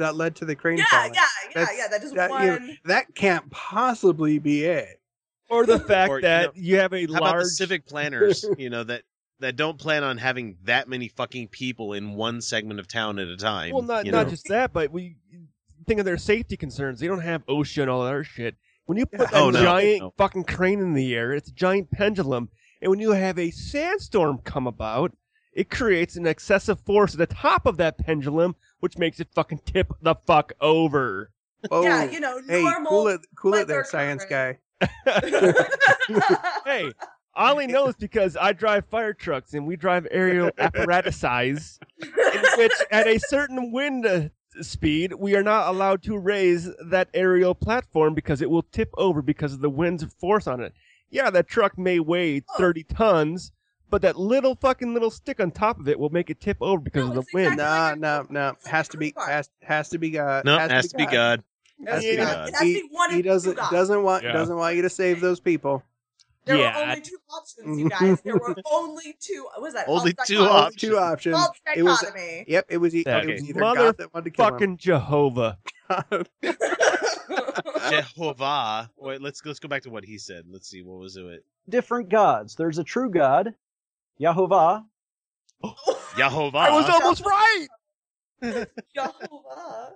that led to the crane yeah, falling? yeah, yeah, That's- yeah. That just that, one. you know, that can't possibly be it. Or the (laughs) fact Or, you that know, you have a How about the large civic planners? (laughs) You know that that don't plan on having that many fucking people in one segment of town at a time. Well, not you not know? just that, but we think of their safety concerns. They don't have OSHA and all that shit. When you put Yeah. a Oh, no, giant no. fucking crane in the air, it's a giant pendulum, and when you have a sandstorm come about, it creates an excessive force at the top of that pendulum, which makes it fucking tip the fuck over. Oh, yeah, you know, hey, normal. cool it, cool it there, science current. guy. (laughs) (laughs) hey, I only know this because I drive fire trucks and we drive aerial (laughs) apparatuses in which, at a certain wind uh, speed, we are not allowed to raise that aerial platform because it will tip over because of the wind's force on it. Yeah, that truck may weigh Oh. 30 tons, but that little fucking little stick on top of it will make it tip over because No, of the it's wind. exactly- No, no, no. Has to be has has to be God. No, has, to be God. It has to be God. It has to be one He and doesn't gods. doesn't want Yeah. doesn't want you to save those people. There Yeah. were only two options, you guys. (laughs) There were only two. What was that? Only False two options. two options. False It was yep. It was, e- That it was Okay. either God that wanted to kill him. Fucking Jehovah. (laughs) Jehovah. Wait, let's let's go back to what he said. Let's see what was it. Different gods. There's a true God, Yahovah. (gasps) Jehovah. I was almost right. (laughs) Jehovah.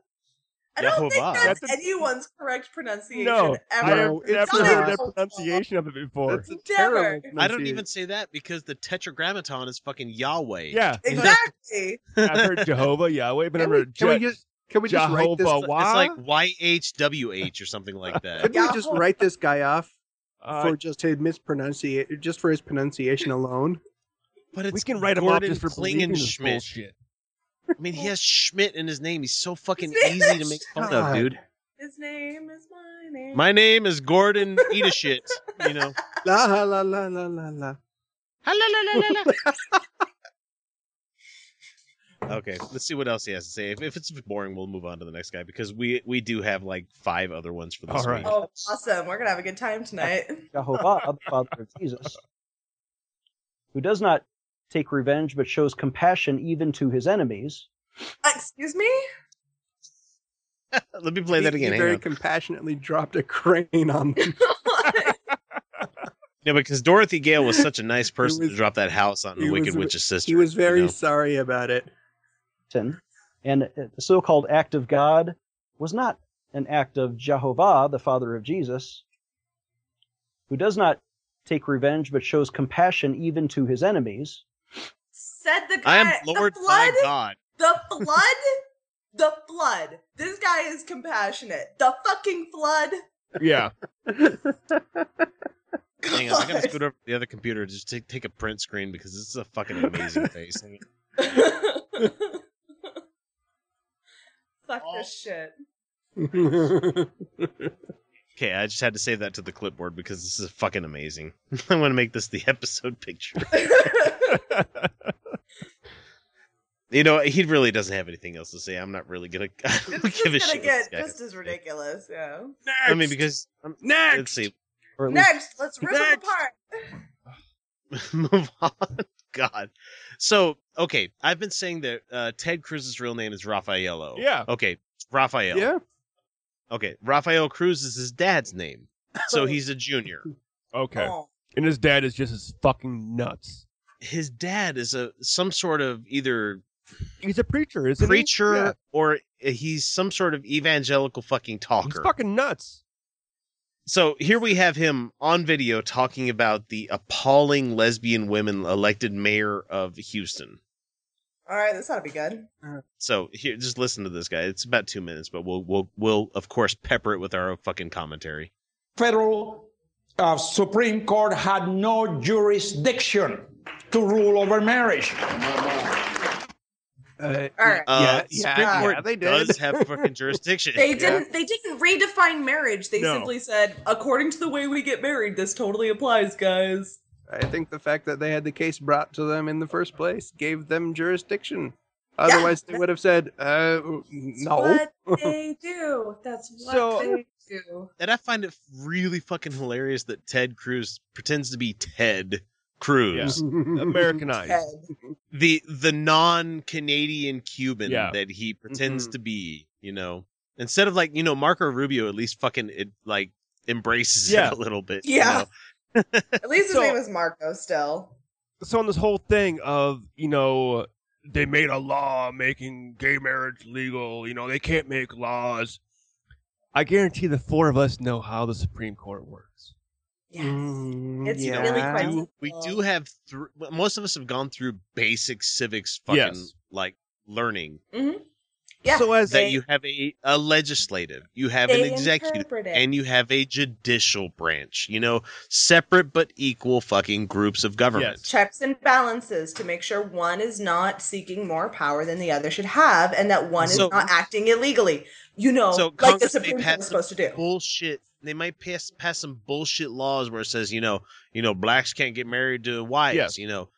I don't think Jehovah. that's, That's a- anyone's correct pronunciation No, ever. I have it's never heard that not. pronunciation of it before. That's a Never. terrible. I don't pronunciation. even say that because the tetragrammaton is fucking Yahweh. Yeah, (laughs) (laughs) Exactly. I've heard Jehovah, Yahweh, but I've we, heard can we Je- just can we just write this? Jehovah. It's like YHWH or something like that. Could we just write this guy off Uh, for just his mispronunciation, just for his pronunciation alone? But it's we can write him off Gordon just for believing this Klingenschmitt. bullshit. I mean, he has Schmidt in his name. He's so (laughs) fucking easy to make fun of, dude. His name is my name. My name is Gordon (laughs) Eat a Shit. You know. (laughs) La la la la la la la. Okay, let's see what else he has to say. If, if it's boring, we'll move on to the next guy because we we do have like five other ones for this All right. week. Oh, awesome. We're going to have a good time tonight. Jehovah, the Father of Jesus, who does not take revenge but shows compassion even to his enemies. Uh, excuse me? (laughs) Let me play that again. He very on. compassionately dropped a crane on (laughs) them. Yeah, because Dorothy Gale was such a nice person was- to drop that house on the Wicked was- Witch's sister. He was very you know? sorry about it. and the so-called act of God was not an act of Jehovah, the Father of Jesus, who does not take revenge but shows compassion even to his enemies. Said the guy. I am Lord the my flood. God. The (laughs) flood. the flood. This guy is compassionate. The fucking flood. Yeah. (laughs) Hang on, I gotta scoot over to the other computer to just take, take a print screen because this is a fucking amazing face. (laughs) Fuck this shit. Okay, I just had to save that to the clipboard because this is fucking amazing. I want to make this the episode picture. You know, he really doesn't have anything else to say. I'm not really gonna (laughs) I don't It's give a just shit. gonna what this get just as ridiculous, yeah. I mean, because um, Next! let's see, Or least Next, let's rip them Next. apart. (laughs) move on. (laughs) God. So, okay, I've been saying that uh, Ted Cruz's real name is Raffaello. Yeah. Okay, Raphael. yeah. Okay, Raphael Cruz is his dad's name, so he's a junior. Okay. Oh. And his dad is just as fucking nuts. His dad is a some sort of either He's a preacher, isn't preacher he? Yeah. or he's some sort of evangelical fucking talker. He's talker. fucking nuts. So here we have him on video talking about the appalling lesbian women elected mayor of Houston. All right, this ought to be good. So here, just listen to this guy. It's about two minutes, but we'll we'll we'll of course pepper it with our fucking commentary. federal uh, Supreme Court had no jurisdiction to rule over marriage. Uh, All right. Uh, yeah, Supreme yeah, Court yeah, they did. does have fucking (laughs) jurisdiction. They didn't. They didn't redefine marriage. They No. simply said, according to the way we get married, this totally applies, guys. I think the fact that they had the case brought to them in the first place gave them jurisdiction. Otherwise, they would have said, uh, no. What (laughs) they do. That's what So- they do. and I find it really fucking hilarious that Ted Cruz pretends to be Ted Cruz, (laughs) Americanized. Ted. the the non-Canadian Cuban Yeah. that he pretends Mhm. to be. You know, instead of like you know Marco Rubio at least fucking it like embraces Yeah. it a little bit. you Yeah. know? (laughs) At least his So- name is Marco still. so on this whole thing of you know they made a law making gay marriage legal you know they can't make laws i guarantee the four of us know how the supreme court works Yes. Mm, It's yeah. really quite do- we do have thr most of us have gone through basic civics fucking Yes. like learning Mhm. Yeah. So as that you have a, a legislative, you have an executive, and you have a judicial branch. You know, separate but equal fucking groups of government. Yes. checks and balances to make sure one is not seeking more power than the other should have and that one So- is not acting illegally. You know, So like the Congress may Supreme Court is supposed to do. bullshit. They might pass pass some bullshit laws where it says, you know, you know, blacks can't get married to whites, Yes. you know.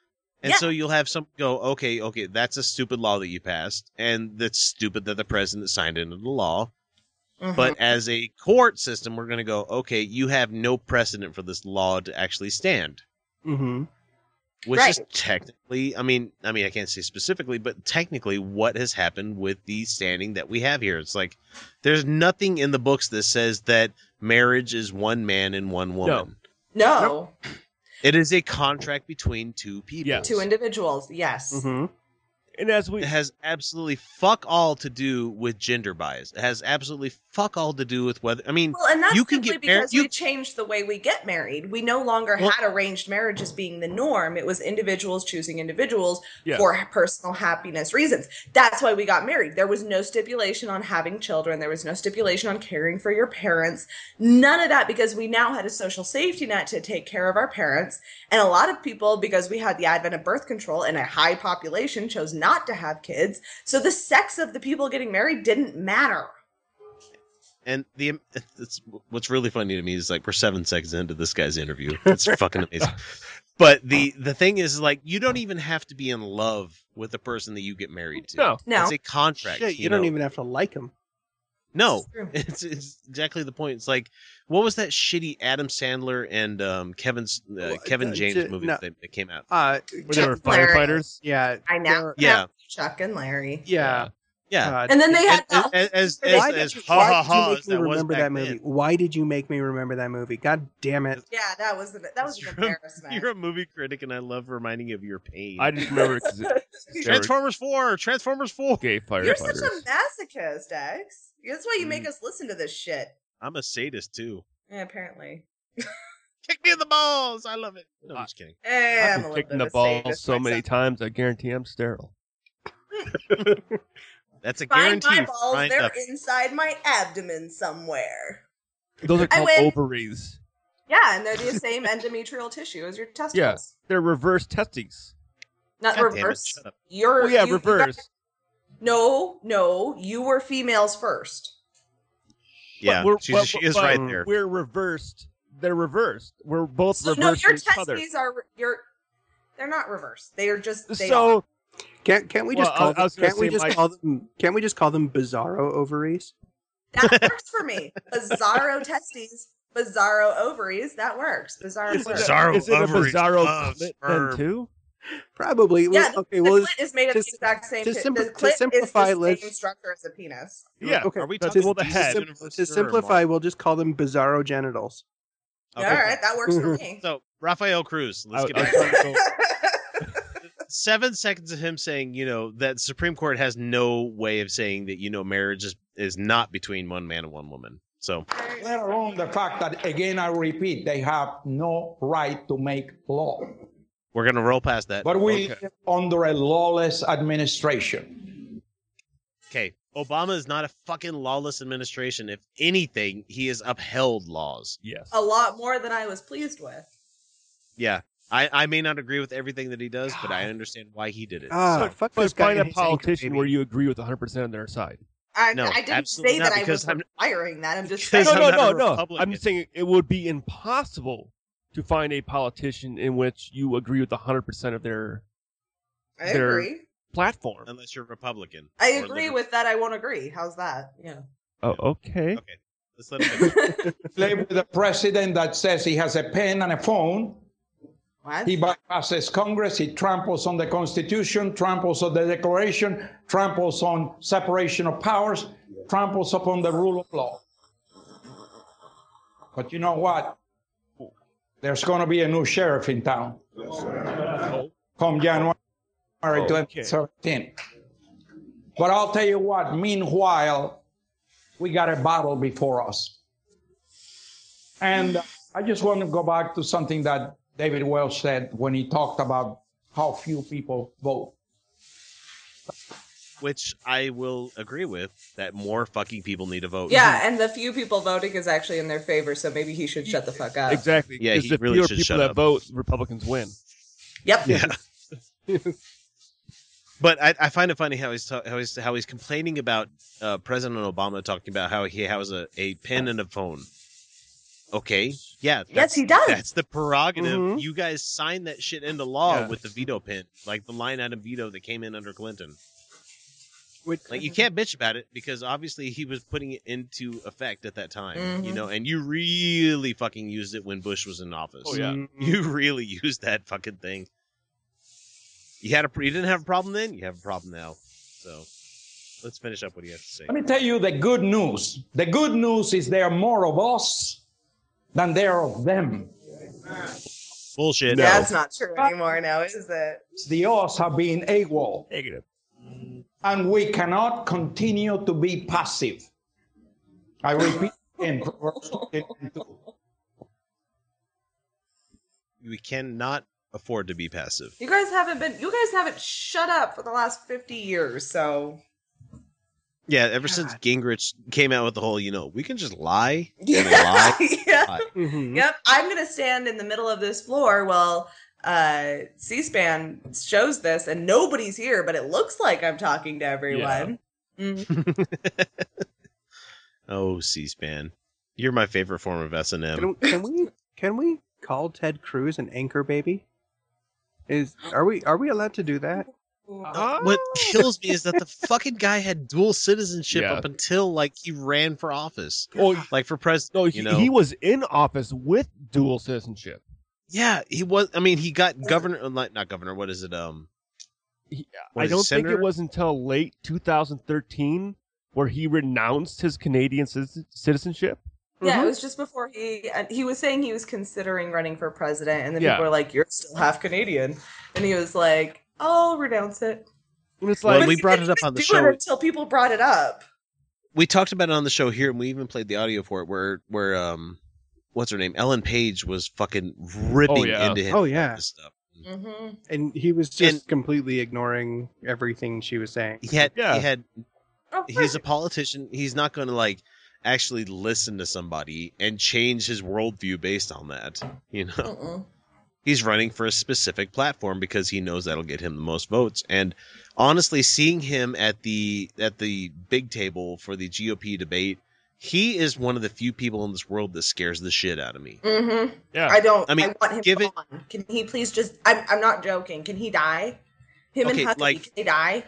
And Yeah. so you'll have some go, okay, okay, that's a stupid law that you passed, and that's stupid that the president signed into the law. Mhm. But as a court system, we're going to go, okay, you have no precedent for this law to actually stand, Mm-hmm. which is technically, I mean, I mean, I can't say specifically, but technically, what has happened with the standing that we have here? It's like there's nothing in the books that says that marriage is one man and one woman. no, It is a contract between two people. Yes. two individuals. Yes. Mm-hmm. And as we It has absolutely fuck all to do with gender bias. It has absolutely fuck all to do with whether. I mean, Well, and that's you can simply get married. because You we changed the way we get married. We no longer Well- had arranged marriages being the norm. It was individuals choosing individuals Yeah. for personal happiness reasons. That's why we got married. There was no stipulation on having children. There was no stipulation on caring for your parents. None of that because we now had a social safety net to take care of our parents. And a lot of people, because we had the advent of birth control and a high population, chose not to have kids. So the sex of the people getting married didn't matter. and the (laughs) it's, what's really funny to me is like we're seven seconds into this guy's interview. (laughs) It's fucking amazing. But the oh. the thing is like you don't even have to be in love with the person that you get married to. No. No. It's a contract. Shit, you, you don't know? even have to like them. No, It's (laughs) it's, it's exactly the point. It's like what was that shitty Adam Sandler and um, Kevin's uh, Well, Kevin uh, James j- movie no. that, that came out? Uh, where they were Chuck Larry. firefighters. yeah, I now there- Yeah. Chuck and Larry. yeah. Yeah, Uh, And then they had And- that and- as as, as, you, ha why ha did you ha make me that remember back that movie? then. Why did you make me remember that movie? God damn it! Yeah, that was that was an You're a- embarrassment. You're a movie critic, and I love reminding you of your pain. I just remember because they were Transformers Four, Transformers Four. gay You're such a masochist, X. That's why you Mm. make us listen to this shit. I'm a sadist too. Yeah, apparently. (laughs) Kick me in the balls. I love it. No, I'm just kidding. Eh, I've I'm a been little kicking bit the of a ball sadist so many myself. times. I guarantee I'm sterile. (laughs) That's a Find guarantee. my balls, Find they're up. inside my abdomen somewhere. Those are called win. ovaries. Yeah, and they're the same endometrial tissue as your testicles. They're reverse testes. Not God damn it, reverse. shut up. You're Oh yeah, you- you got- reverse. No, no, you were females first. Yeah, But we're- she's, but- she is but right there. We're reversed. They're reversed. We're both So no, your each other. testes are your. They're not reversed. They are just. They So are. Can't can't we just Well, call I them, was can't we just my- call them can't we just call them bizarro ovaries? that works for me. Bizarro (laughs) testes, bizarro ovaries. That works. Bizarro. is it, works. Bizarro is it a bizarro clit then too? Probably. Yeah, Well, the, okay. the Well, clit is made of to- the exact same. to ti- simpli- the to simplify, is the let's- same structure as a penis. Yeah. okay. Are we to- talking about the to head? sim- to simplify, we'll just call them bizarro genitals. Okay. All right, that works for (laughs) me. So Rafael Cruz. Let's I- get back to trying to go- (laughs) seven seconds of him saying, you know, that Supreme Court has no way of saying that, you know, marriage is, is not between one man and one woman. So Let alone the fact that, again, I repeat, they have no right to make law. We're gonna roll past that. But we Okay. live under a lawless administration. Okay. Obama is not a fucking lawless administration. If anything, he has upheld laws. Yes. a lot more than I was pleased with. Yeah. I, I may not agree with everything that he does, but I understand why he did it. Ah, So- fuck this guy find and a his anchor, politician where you agree with 100 percent on their side. I, No, I didn't say that I was I'm, requiring that. I'm just saying. No, I'm no, no, no. I'm saying it would be impossible to find a politician in which you agree with 100 percent of their I they're- agree. platform. Unless you're Republican. I agree liberal. with that. I won't agree. How's that? Yeah. Oh, okay. Okay. Let's let him finish. (laughs) With a president that says he has a pen and a phone. what? He bypasses Congress. He tramples on the Constitution, tramples on the Declaration, tramples on separation of powers, tramples upon the rule of law. But you know what? There's going to be a new sheriff in town come January Okay. 2013. But I'll tell you what, meanwhile, we got a battle before us. And I just want to go back to something that David Wells said when he talked about how few people vote. Which I will agree with that more fucking people need to vote. Yeah, and the few people voting is actually in their favor, so maybe he should shut the fuck up. Exactly. Yeah, he the really fewer should people shut that up. vote, Republicans win. Yep. Yeah. (laughs) But I, I find it funny how he's ta- how he's how he's complaining about uh, President Obama talking about how he has a, a pen and a phone. Okay, yeah, Yes, he does. That's the prerogative. Mhm. You guys signed that shit into law Yeah. with the veto pen, like the line item veto that came in under Clinton. Which, Like you can't bitch about it because obviously he was putting it into effect at that time, you Mhm. know, and you really fucking used it when Bush was in office. Oh, yeah. Mhm. You really used that fucking thing. You had a you didn't have a problem then. You have a problem now. So let's finish up what you have to say. Let me tell you the good news. The good news is there are more of us than there are of them. Bullshit. That's not true anymore now, is it? The us have been AWOL, Negative. And we cannot continue to be passive. I repeat again. for (laughs) verse 22. We cannot afford to be passive. You guys haven't been you guys haven't shut up for the last fifty years, so Yeah, ever since Gingrich came out with the whole, you know, we can just lie (laughs) and yeah. lie. yeah. lie. Mhm. Yep. I'm gonna stand in the middle of this floor while uh C-SPAN shows this and nobody's here, but it looks like I'm talking to everyone. Mhm. (laughs) Oh, C-SPAN. You're my favorite form of S and Can, M. can we can we call Ted Cruz an anchor baby? Is are we are we allowed to do that? What kills me is that the fucking guy had dual citizenship Yeah. up until like he ran for office, Oh, like for president. no, he, you know, he was in office with dual citizenship. Yeah, he was. I mean, he got governor, uh, not not governor. What is it? Um, He- I don't think it was until late 2013 where he renounced his Canadian citizenship. Yeah, it was just before he he was saying he was considering running for president, and then Yeah. people were like, "You're still half Canadian," and he was like, "I'll renounce it." And it's like, But we brought it up on the show. until people brought it up. we talked about it on the show here, and we even played the audio for it, where where um, what's her name? Ellen Page was fucking ripping Oh, yeah. into him. Oh, yeah. this stuff. Mm-hmm. And he was just And- completely ignoring everything she was saying. He had Yeah. he had Oh, he's a politician. He's not going to like actually listen to somebody and change his worldview based on that. You know, Mm-mm. he's running for a specific platform because he knows that'll get him the most votes. And honestly, seeing him at the at the big table for the GOP debate, he is one of the few people in this world that scares the shit out of me. Mm-hmm. yeah. I don't. I mean, I mean, want him give it- Can he please just? I'm. I'm not joking. Can he die? Him Okay, and Huckabee, like- can they die?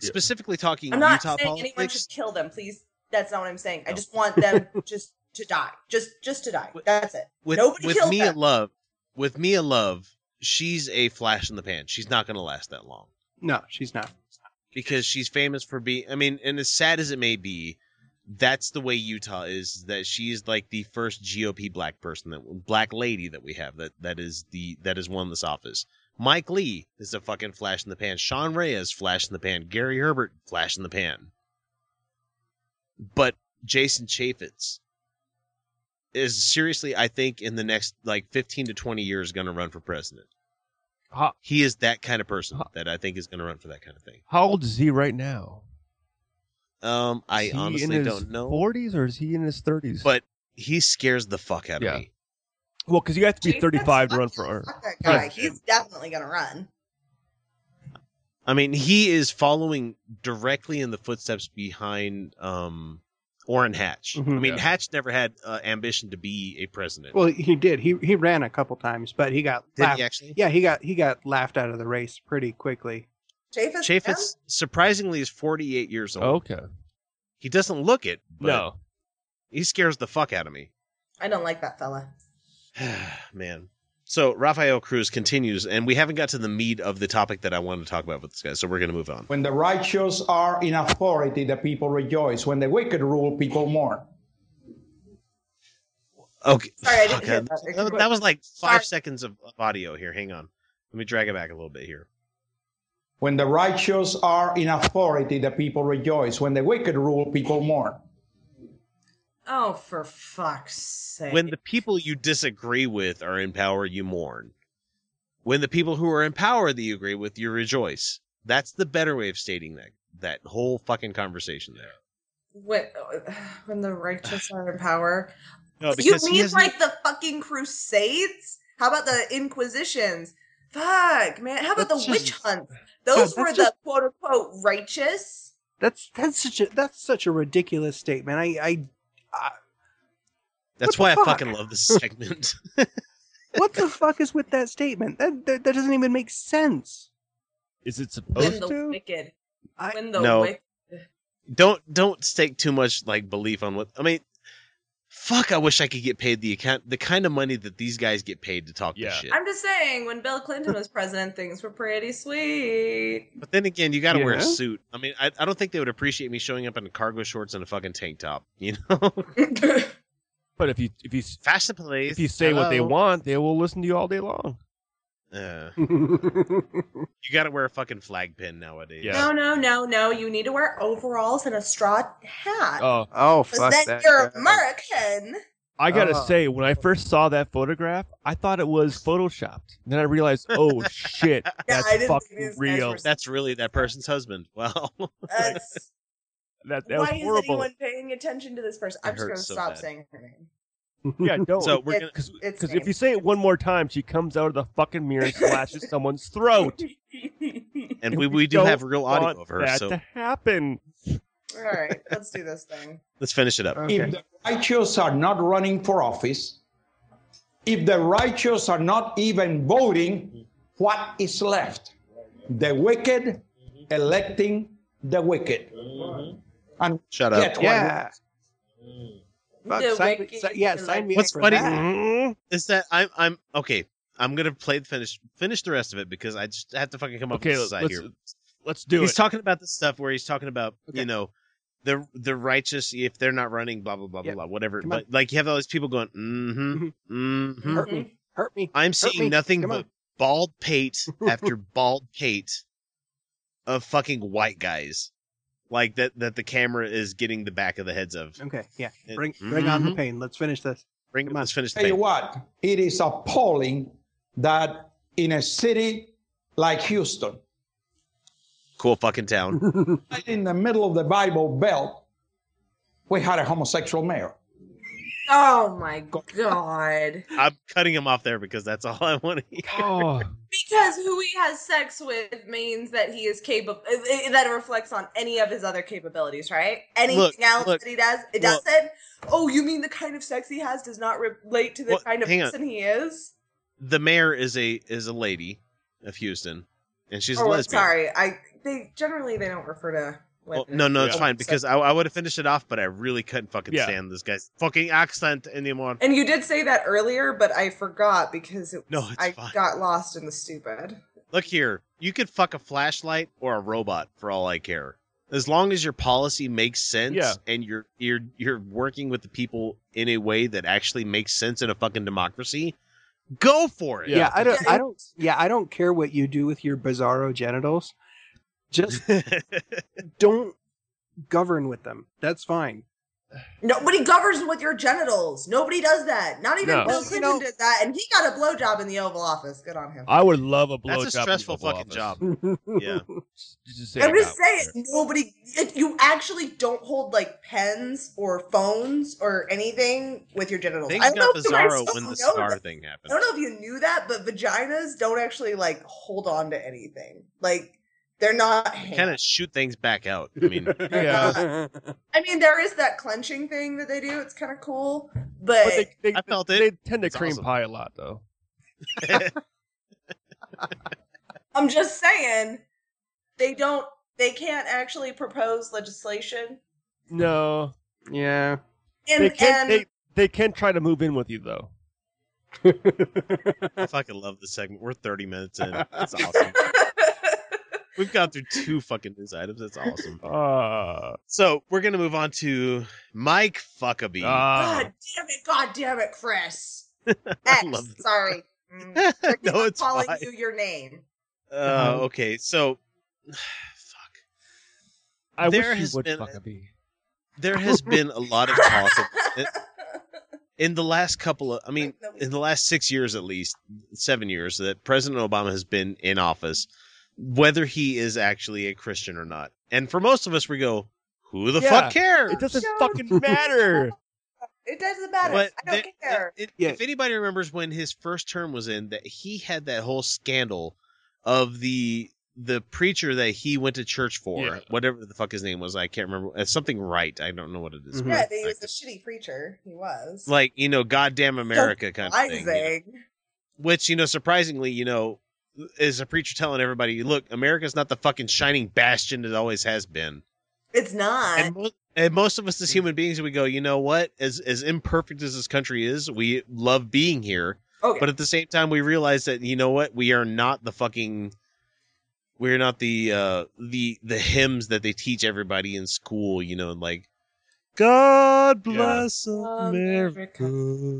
Specifically talking I'm not Utah saying anyone politics. should kill them. Please, that's not what I'm saying. I just want them (laughs) just to die. Just, just to die. With- That's it. with Nobody with killed Mia them. Love, with Mia Love, she's a flash in the pan. She's not going to last that long. No, she's not. because she's famous for being I mean, and as sad as it may be, that's the way Utah is that she's like the first GOP black person that black lady that we have that that is the that has won this office. Mike Lee is a fucking flash in the pan. Sean Reyes flash in the pan. Gary Herbert flash in the pan. But Jason Chaffetz is seriously, I think, in the next like fifteen to twenty years, going to run for president. How, He is that kind of person that I think is going to run for that kind of thing. how old is he right now? Um, I he honestly in his don't know, 40s or is he in his 30s? but he scares the fuck out of me. well, because you have to be Jason, 35 to run for. Or, that (laughs) guy. Yeah. He's definitely gonna run. I mean, he is following directly in the footsteps behind um Orrin Hatch. Mhm. I mean, Yeah. Hatch never had uh, ambition to be a president. Well, he did. He he ran a couple times, but he got Did laughed. he actually? Yeah, he got he got laughed out of the race pretty quickly. Chaffetz. Chaffetz surprisingly is 48 years old. okay. He doesn't look it, but No. he scares the fuck out of me. I don't like that fella. (sighs) Man. So Rafael Cruz continues, and we haven't got to the meat of the topic that I wanted to talk about with this guy, so we're going to move on. When the righteous are in authority, the people rejoice. When the wicked rule, people mourn. Okay. Sorry, I didn't Fuck, hear uh, that. that, that was like five Sorry. seconds of of audio here. Hang on. Let me drag it back a little bit here. When the righteous are in authority, the people rejoice. When the wicked rule, people mourn. Oh, for fuck's sake! When the people you disagree with are in power, you mourn. When the people who are in power that you agree with, you rejoice. That's the better way of stating that that whole fucking conversation there. when (sighs) when the righteous are in power. (sighs) No, you mean like the fucking Crusades? How about the Inquisitions? Fuck, man. How about That's the witch hunts? Those that's were the just- quote unquote righteous. That's that's such a that's such a ridiculous statement. I I, I That's why the I fucking love this segment. (laughs) what the (laughs) fuck is with that statement? That, that that doesn't even make sense. Is it supposed When supposed the to? wicked. I- When the No. wicked. don't don't stake too much like belief on what I mean. Fuck! I wish I could get paid the account the kind of money that these guys get paid to talk Yeah. this shit. I'm just saying, when Bill Clinton was president, things were pretty sweet. But then again, you got to wear a suit. I mean, I, I don't think they would appreciate me showing up in cargo shorts and a fucking tank top. (laughs) You know, But if you if you fashion police. if you say what they want, they will listen to you all day long. Uh, (laughs) you got to wear a fucking flag pin nowadays. Yeah. no, no, no, no. You need to wear overalls and a straw hat. Oh, oh Because fuck then that. you're. American. I gotta Oh. say, when I first saw that photograph, I thought it was photoshopped. Then I realized, oh (laughs) shit, that's I fucking real. That's really that person's husband. (laughs) Well, That's, That, that was why is horrible. anyone paying attention to this person? I'm It just going to so stop bad. saying her name. Yeah, (laughs) don't. so we're It- gonna. Because if you say it one more time, she comes out of the fucking mirror and slashes someone's throat. (laughs) And we, we do don't have real audio want of her, that so to happen. All right, let's do this thing. let's finish it up. Okay. If the righteous are not running for office, if the righteous are not even voting, what is left? The wicked electing the wicked. Mm-hmm. And Shut up. get what Yeah. Fuck, The sign si- yeah, sign me up What's for funny- that. (laughs) Is that I'm I'm okay. I'm gonna play the finish finish the rest of it because I just have to fucking come up Okay, with this side let's here. let's do he's it. He's talking about the stuff where he's talking about Okay. you know the the righteous if they're not running blah blah blah Yeah. blah blah whatever. But like you have all these people going mm-hmm Mhm. mm-hmm. Hurt me. Hurt me. I'm Hurt seeing me. nothing Come but on. bald pate (laughs) after bald pate of fucking white guys. Like that that the camera is getting the back of the heads of. Okay, yeah. It- Bring mm-hmm. bring on the pain. Let's finish this. Bring Come on. let's finish the tell you what, it is appalling that in a city like Houston, Cool fucking town. (laughs) right in the middle of the Bible Belt, we had a homosexual mayor. Oh my god. I'm cutting him off there because that's all I want to hear. Oh, (laughs) Because who he has sex with means that he is capable. That reflects on any of his other capabilities, right? Anything Look, else look, that he does, it well- doesn't. Oh, you mean the kind of sex he has does not relate to the Well, kind of hang on. person he is? The mayor is a is a lady of Houston, and she's a oh, I'm lesbian. sorry. I they generally they don't refer to. Well, women. no, no, it's Yeah. fine because I, I would have finished it off, but I really couldn't fucking Yeah. stand this guy's fucking accent anymore. And you did say that earlier, but I forgot because it No, it's I fine. got lost in the stupid. Look here, you could fuck a flashlight or a robot for all I care. As long as your policy makes sense Yeah. and you're you're you're working with the people in a way that actually makes sense in a fucking democracy, go for it. Yeah, I don't I don't yeah, I don't care what you do with your bizarro genitals. Just (laughs) don't govern with them. That's fine. Nobody governs with your genitals. Nobody does that. Not even No. Bill Well, you Clinton know- did that, and he got a blowjob in the Oval Office. Good on him. I would love a blowjob. That's a stressful fucking Office. job. (laughs) Yeah. Just, just say I'm it just saying, there. nobody. If you actually don't hold like pens or phones or anything with your genitals. Things I don't got know if you bizarro when the know cigar that. thing I don't know if you knew that, but vaginas don't actually like hold on to anything. Like they're not. Kind of shoot things back out. I mean, (laughs) Yeah. I mean, there is that clenching thing that they do. It's kind of cool, but, But they, they, I felt they it. tend to It's cream awesome. pie a lot, though. (laughs) I'm just saying they don't. They can't actually propose legislation, No, yeah. and they can. and They they can try to move in with you, though. (laughs) I fucking love this segment. We're 30 minutes in. It's awesome. We've gone through two fucking news items. That's awesome. Uh, (laughs) So we're gonna move on to Mike Fuckabee. uh, God damn it! God damn it, Chris. (laughs) I X. love. Sorry. (laughs) Mm, forgive no, me it's calling fine. you your name. Uh, okay, so (sighs) fuck. I there wish has you would been- fuck a bee. There has been a lot of talk of- in the last couple of. I mean, in the last six years at least, seven years that President Obama has been in office, whether he is actually a Christian or not, And for most of us, we go, "Who the Yeah, fuck cares?" It doesn't Show fucking matter. It doesn't matter. But I don't the- care. it- Yeah. If anybody remembers when his first term was in, that he had that whole scandal of the the preacher that he went to church for, Yeah. whatever the fuck his name was, I can't remember. It's something right. I don't know what it is. Mhm. yeah, he was a shitty preacher. He was. Like you know, goddamn America kind of thing. you know? Which you know, surprisingly, you know, is a preacher telling everybody, "Look, America's not the fucking shining bastion it always has been." It's not. And, mo- and most of us as human beings, we go, you know what? As as imperfect as this country is, we love being here. okay. But at the same time, we realize that you know what? We are not the fucking. We're not the uh the the hymns that they teach everybody in school. You know, like God bless America.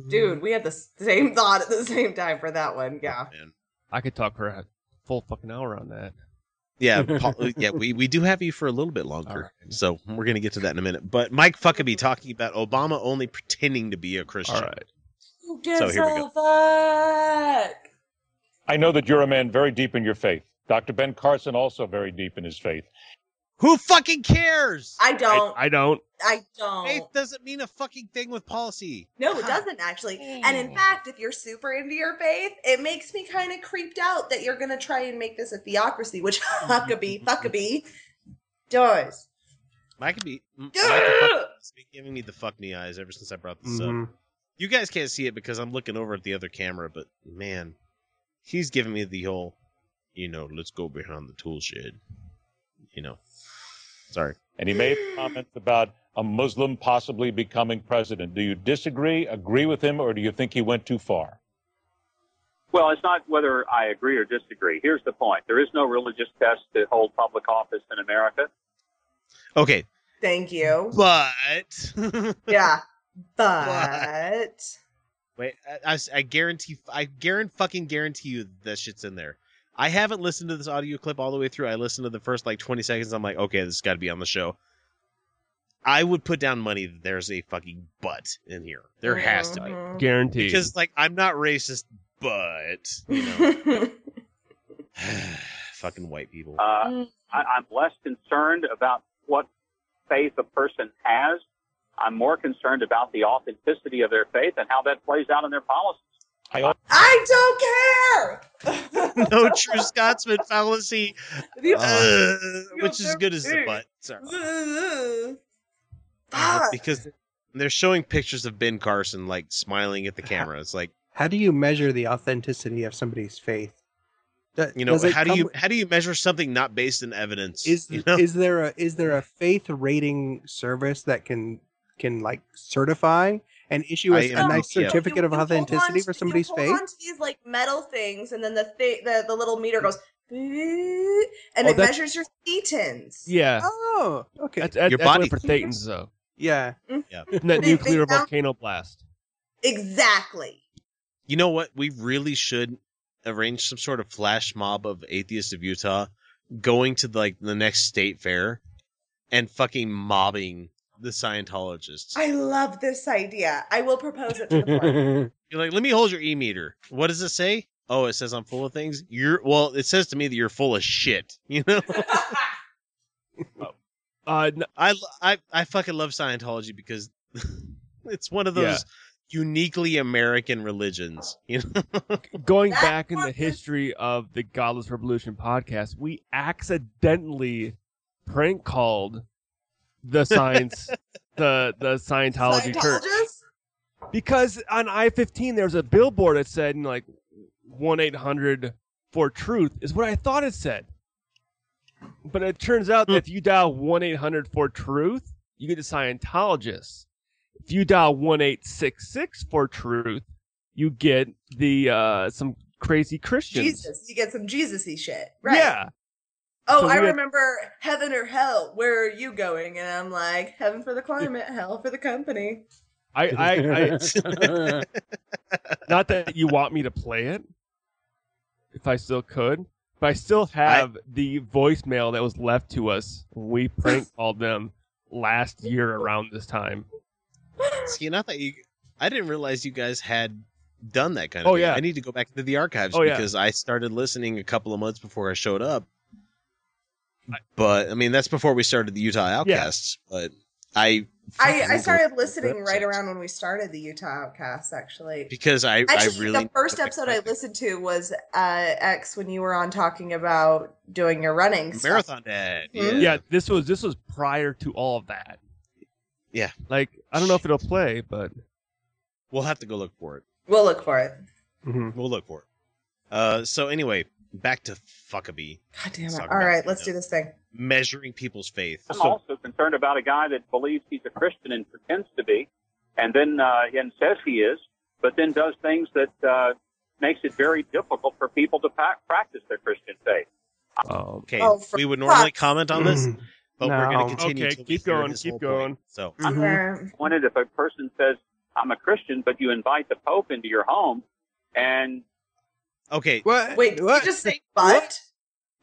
Dude, we had the same thought at the same time for that one. Yeah. Man. I could talk for a full fucking hour on that. Yeah, (laughs) Paul, uh, yeah, we, we do have you for a little bit longer, Alright. so we're gonna get to that in a minute. But Mike Fuckabee talking about Obama only pretending to be a Christian. All right. Who So here we go. fuck? I know that you're a man very deep in your faith. Dr. Ben Carson also very deep in his faith. Who fucking cares? I don't. I, I don't. I, don't. Faith doesn't mean a fucking thing with policy. No, it doesn't actually. And in fact, if you're super into your faith, it makes me kind of creeped out that you're gonna try and make this a theocracy, which (laughs) Huckabee Huckabee does. Mike could be M- Yeah! Michael Fuckabee's been giving me the fuck me eyes ever since I brought this up. Mhm. You guys can't see it because I'm looking over at the other camera, but man, he's giving me the whole, you know, let's go behind the tool shed. You know, sorry. And he made comments about a Muslim possibly becoming president. Do you disagree, agree with him, or do you think he went too far? Well, it's not whether I agree or disagree. Here's the point. There is no religious test to hold public office in America. Okay, Thank you. but (laughs) Yeah. But wait, I, I, I guarantee, I guarantee, fucking guarantee you that shit's in there. I haven't listened to this audio clip all the way through. I listened to the first like 20 seconds. I'm like, okay, this has got to be on the show. I would put down money that there's a fucking butt in here. There has to be. Mhm. Guaranteed. Because like I'm not racist, but you know, (laughs) (sighs) fucking white people. Uh, I, I'm less concerned about what faith a person has. I'm more concerned about the authenticity of their faith and how that plays out in their policies. I I don't care. (laughs) no true Scotsman fallacy, uh, which is good as the butt. Sorry. Fuck. because they're showing pictures of Ben Carson like smiling at the camera. It's like How do you measure the authenticity of somebody's faith? Do- you know does it how do you with- how do you measure something not based in evidence? is you know? is there a is there a faith rating service that can can like certify and issue a, I a am- nice yeah. certificate of You- you authenticity on for to- somebody's you faith? hold on to these like metal things, and then the thi- the the little meter mm. goes, and Oh, it measures your thetans. yeah. Oh, okay. That's, that's, Your that's body- for Thetans, though. yeah. Mm-hmm. Isn't (laughs) that They- they nuclear volcano blast? Exactly. You know what? We really should arrange some sort of flash mob of atheists of Utah going to like the next state fair and fucking mobbing the Scientologists. I love this idea. I will propose it to the board. (laughs) You're like, let me hold your e meter. What does it say? Oh, it says I'm full of things. You're well. It says to me that you're full of shit. (laughs) You know. (laughs) Uh, I fucking love Scientology because it's one of those Yeah. uniquely American religions. You know. going That back in the one history of the Godless Revolution podcast, we accidentally prank called the science, the the Scientology church, because on I fifteen there's a billboard that said you like one eight hundred for truth is what I thought it said, but it turns out that if you dial one eight hundred for truth, you get the Scientologists. If you dial one eight six six for truth, you get the uh some crazy Christians. Jesus, you get some Jesus-y shit, right? Yeah. Oh, So I had- remember heaven or hell. Where are you going? And I'm like, heaven for the climate, hell for the company. I, I, I (laughs) not that you want me to play it, if I still could, but I still have the voicemail that was left to us when we prank (laughs) called them last year around this time. See, not that you. I didn't realize you guys had done that kind of. Oh, thing. yeah. I need to go back to the archives Oh, yeah. because I started listening a couple of months before I showed up. But I mean that's before we started the Utah Outcasts. But I I, I started listening the right episodes. around when we started the Utah Outcasts, actually. because I Actually, I really the first episode I listened to was uh, X when you were on talking about doing your running stuff. marathon dad. Hmm? Yeah. Yeah, this was this was prior to all of that. Yeah. Like I don't know if it'll play, but We'll have to go look for it. We'll look for it. Mhm. We'll look for it. Uh, so anyway, back to fuckabee. God damn Let's it! talk All about, right, let's know, do this thing. Measuring people's faith. I'm also concerned about a guy that believes he's a Christian and pretends to be, and then uh, and says he is, but then does things that uh, makes it very difficult for people to pa- practice their Christian faith. um, Okay, Oh, for we would normally fuck's comment on this, but we're going to continue. Okay, till we keep going, his keep whole going. point. So Mhm. Uh, Wanted if a person says, "I'm a Christian," but you invite the Pope into your home, and okay, What? wait, did What? you just say (laughs) but?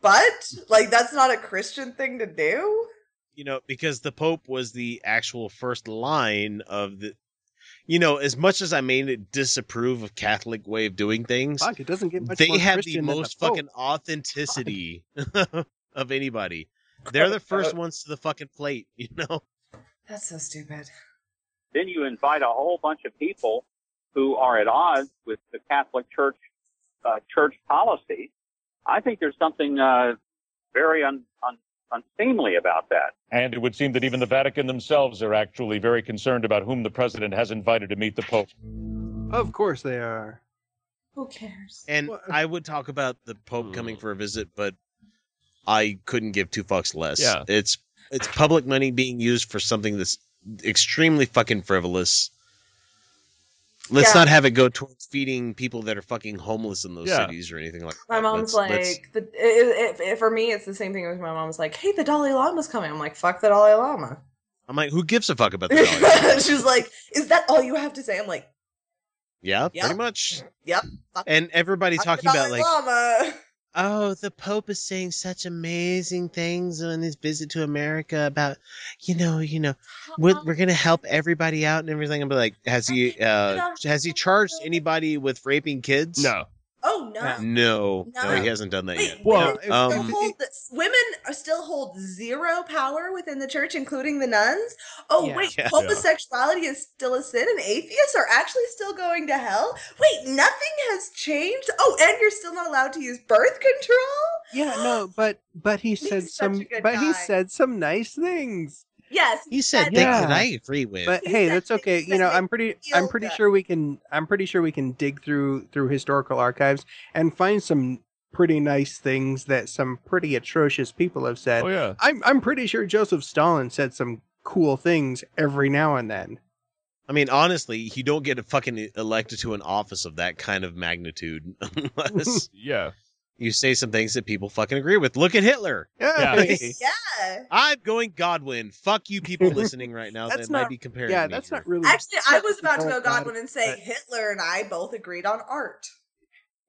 But like that's not a Christian thing to do. you know, because the Pope was the actual first line of the. You know, as much as I may disapprove of Catholic way of doing things, Fuck, it doesn't get much they more have the Christian than most Pope. fucking authenticity (laughs) of anybody. They're the first uh, ones to the fucking plate, (laughs) you know. That's so stupid. then you invite a whole bunch of people who are at odds with the Catholic Church uh, church policy. I think there's something uh, very un, un, unseemly about that. And it would seem that even the Vatican themselves are actually very concerned about whom the president has invited to meet the Pope. Of course they are. Who cares? And Well, I would talk about the Pope coming for a visit, but I couldn't give two fucks less. Yeah. It's it's public money being used for something that's extremely fucking frivolous. Let's Yeah. not have it go towards feeding people that are fucking homeless in those Yeah. cities or anything like that. My mom's Let's- let's- like, the, it, it, it, for me, it's the same thing as my mom's like, hey, the Dalai Lama's coming. I'm like, fuck the Dalai Lama. I'm like, who gives a fuck about the Dalai Lama? (laughs) She's like, is that all you have to say? I'm like, Yeah, Yep. pretty much. yep. Fuck, And everybody fuck talking about Dalai like, Lama. (laughs) oh, the Pope is saying such amazing things on his visit to America about, you know, you know, we're, we're gonna help everybody out and everything. I'm like, has he uh has he charged anybody with raping kids? no. Oh no. No, no, No. he hasn't done that Wait, yet. Well, women, um, still hold women are still hold zero power within the church, including the nuns. Oh Yeah. wait, Yeah. homosexuality is still a sin, and atheists are actually still going to hell. Wait, nothing has changed. Oh, and you're still not allowed to use birth control. Yeah, no, but but he said some a good but he said some nice things. Yes, He said said things Yeah. that I agree with. But He hey, that's okay. You know, I'm pretty I'm pretty good. sure we can I'm pretty sure we can dig through through historical archives and find some pretty nice things that some pretty atrocious people have said. Oh yeah. I'm I'm pretty sure Joseph Stalin said some cool things every now and then. I mean, honestly, you don't get a fucking elected to an office of that kind of magnitude (laughs) unless (laughs) Yeah. You say some things that people fucking agree with. Look at Hitler. Yeah. Yeah. (laughs) I'm going Godwin. Fuck you, people listening right now. (laughs) That's that might be comparing. yeah, me that's here. not really Actually, I was about to go Godwin and say but- Hitler and I both agreed on art.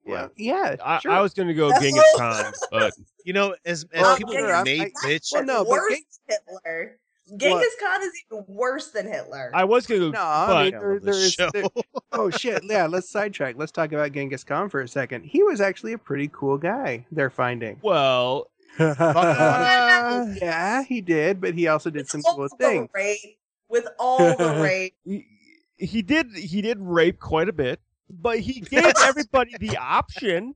Yeah, yeah. I, sure. I was gonna go That's Genghis all- Khan, but You know, as as Well, oh, people Genghis- are made I- bitch. Well, no, but worse Hitler. Genghis Khan is even worse than Hitler. I was gonna go. No, I but mean, I there, love there this (laughs) there- oh shit! Yeah, let's sidetrack. Let's talk about Genghis Khan for a second. He was actually a pretty cool guy. They're finding. well, (laughs) yeah, he did, but he also did With some cool things. rape, with all the (laughs) rape. he, he did he did rape quite a bit, but he gave everybody the option.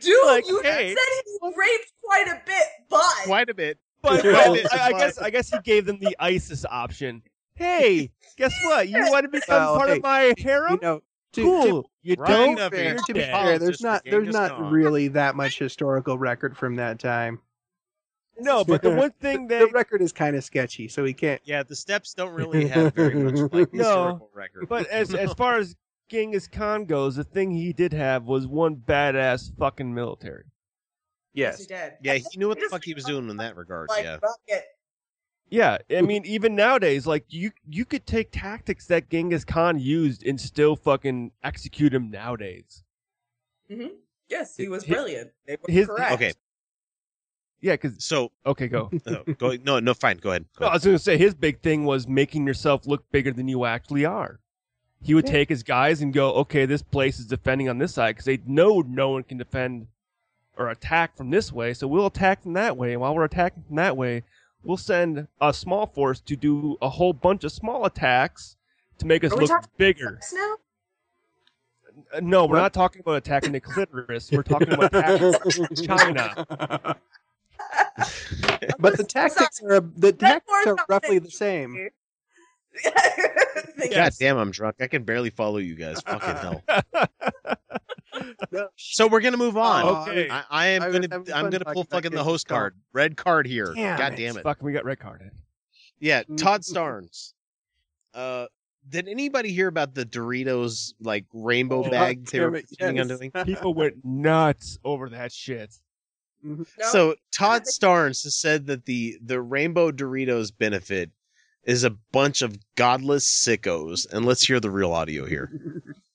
Dude, Like, you hey. said he raped quite a bit, but Quite a bit. But Quite a I, I guess I guess he gave them the ISIS option. Hey, guess what? You want to become Well, part hey, of my harem? You know, to, cool. you Right don't. enough to, be fair, there's Just for not there's not Khan. really that much (laughs) historical record from that time. No, but the one thing that the record is kind of sketchy, so we can't. Yeah, the steps don't really have (laughs) very much like No. historical record. But as as far as Genghis Khan goes, the thing he did have was one badass fucking military. Yes, Yes. he did. yeah, he knew what the fuck he was doing in that regard. Like, yeah. fuck it. Yeah, I mean, even nowadays, like you you could take tactics that Genghis Khan used and still fucking execute him nowadays. Mm-hmm. Yes, he was His- brilliant. They were his- correct. Okay, Yeah, because so okay, go. uh, (laughs) go. No, no, fine. Go ahead. Go No, I was going to say his big thing was making yourself look bigger than you actually are. He would Yeah. take his guys and go, okay, this place is defending on this side because they know no one can defend or attack from this way, so we'll attack from that way. And while we're attacking from that way, we'll send a small force to do a whole bunch of small attacks to make us Are look bigger. now? Uh, No, we're not talking about attacking the clitoris. We're talking about attacking (laughs) China. (laughs) But the tactics are the tactics are roughly the same. (laughs) God damn, I'm drunk. I can barely follow you guys. Fucking hell. (laughs) So we're gonna move oh, on. Oh, okay. I, I am I gonna having I'm gonna pull fucking the host card. Red card here. Damn God it. damn it. Fucking, we got red carded. Yeah, mm, Todd mm, mm. Starnes. Uh, did anybody hear about the Doritos like rainbow Oh, bag they were it, planning on doing? (laughs) People went nuts over that shit. Mm-hmm. So Todd Starnes has said that the the rainbow Doritos benefit is a bunch of godless sickos, and let's hear the real audio here. (laughs)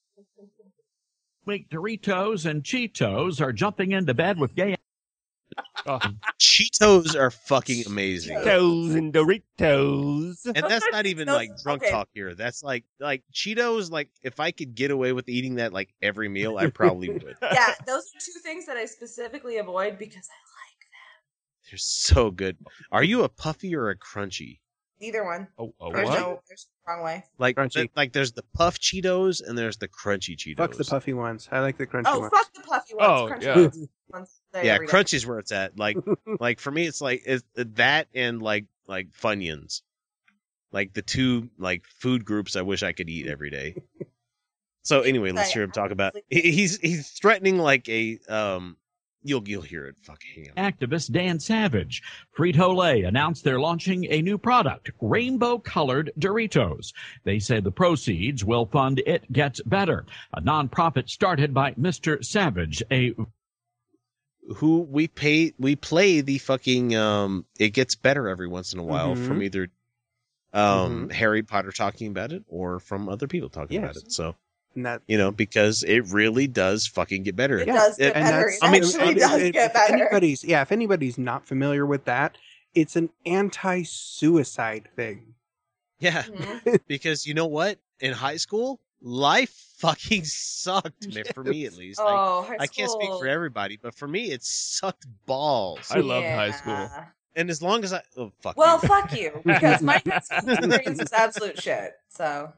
Week Doritos and Cheetos are jumping into bed with gay. Oh. Cheetos are fucking amazing. Cheetos and Doritos. And that's not (laughs) even like drunk okay. talk here. That's like like Cheetos. Like if I could get away with eating that like every meal, I probably would. (laughs) yeah, those are two things that I specifically avoid because I like them. They're so good. Are you a puffy or a crunchy? Either one. Oh, oh there's what? no there's no wrong way. Like Crunchy. th- like there's the puff Cheetos and there's the crunchy Cheetos. Fuck the puffy ones. I like the crunchy Oh ones. fuck the puffy ones. Oh, Crunchy yeah. ones. (laughs) ones yeah, every day. crunchy's where it's at. Like (laughs) like for me, it's like it's that and like like Funyuns, like the two like food groups I wish I could eat every day. So anyway, let's hear him talk about. He's he's threatening like a um. You'll you'll hear it. Fucking. Activist Dan Savage. Frito Lay announced they're launching a new product, rainbow colored Doritos. They say the proceeds will fund It Gets Better, a nonprofit started by Mr. Savage, a who we pay we play the fucking um it gets better every once in a while Mhm. from either um Harry Potter talking about it or from other people talking about it. So And that you know, because it really does fucking get better. It does get and better. that's- It I mean, actually if- does if, get if better. anybody's yeah, if anybody's not familiar with that, it's an anti-suicide thing. Yeah. Mm-hmm. (laughs) because you know what? In high school, life (laughs) fucking sucked, man, for me at least. Like, Oh, high I can't speak for everybody, but for me it sucked balls. I loved high school. And as long as I oh fuck Well, you. fuck you, because (laughs) my experience is absolute shit. So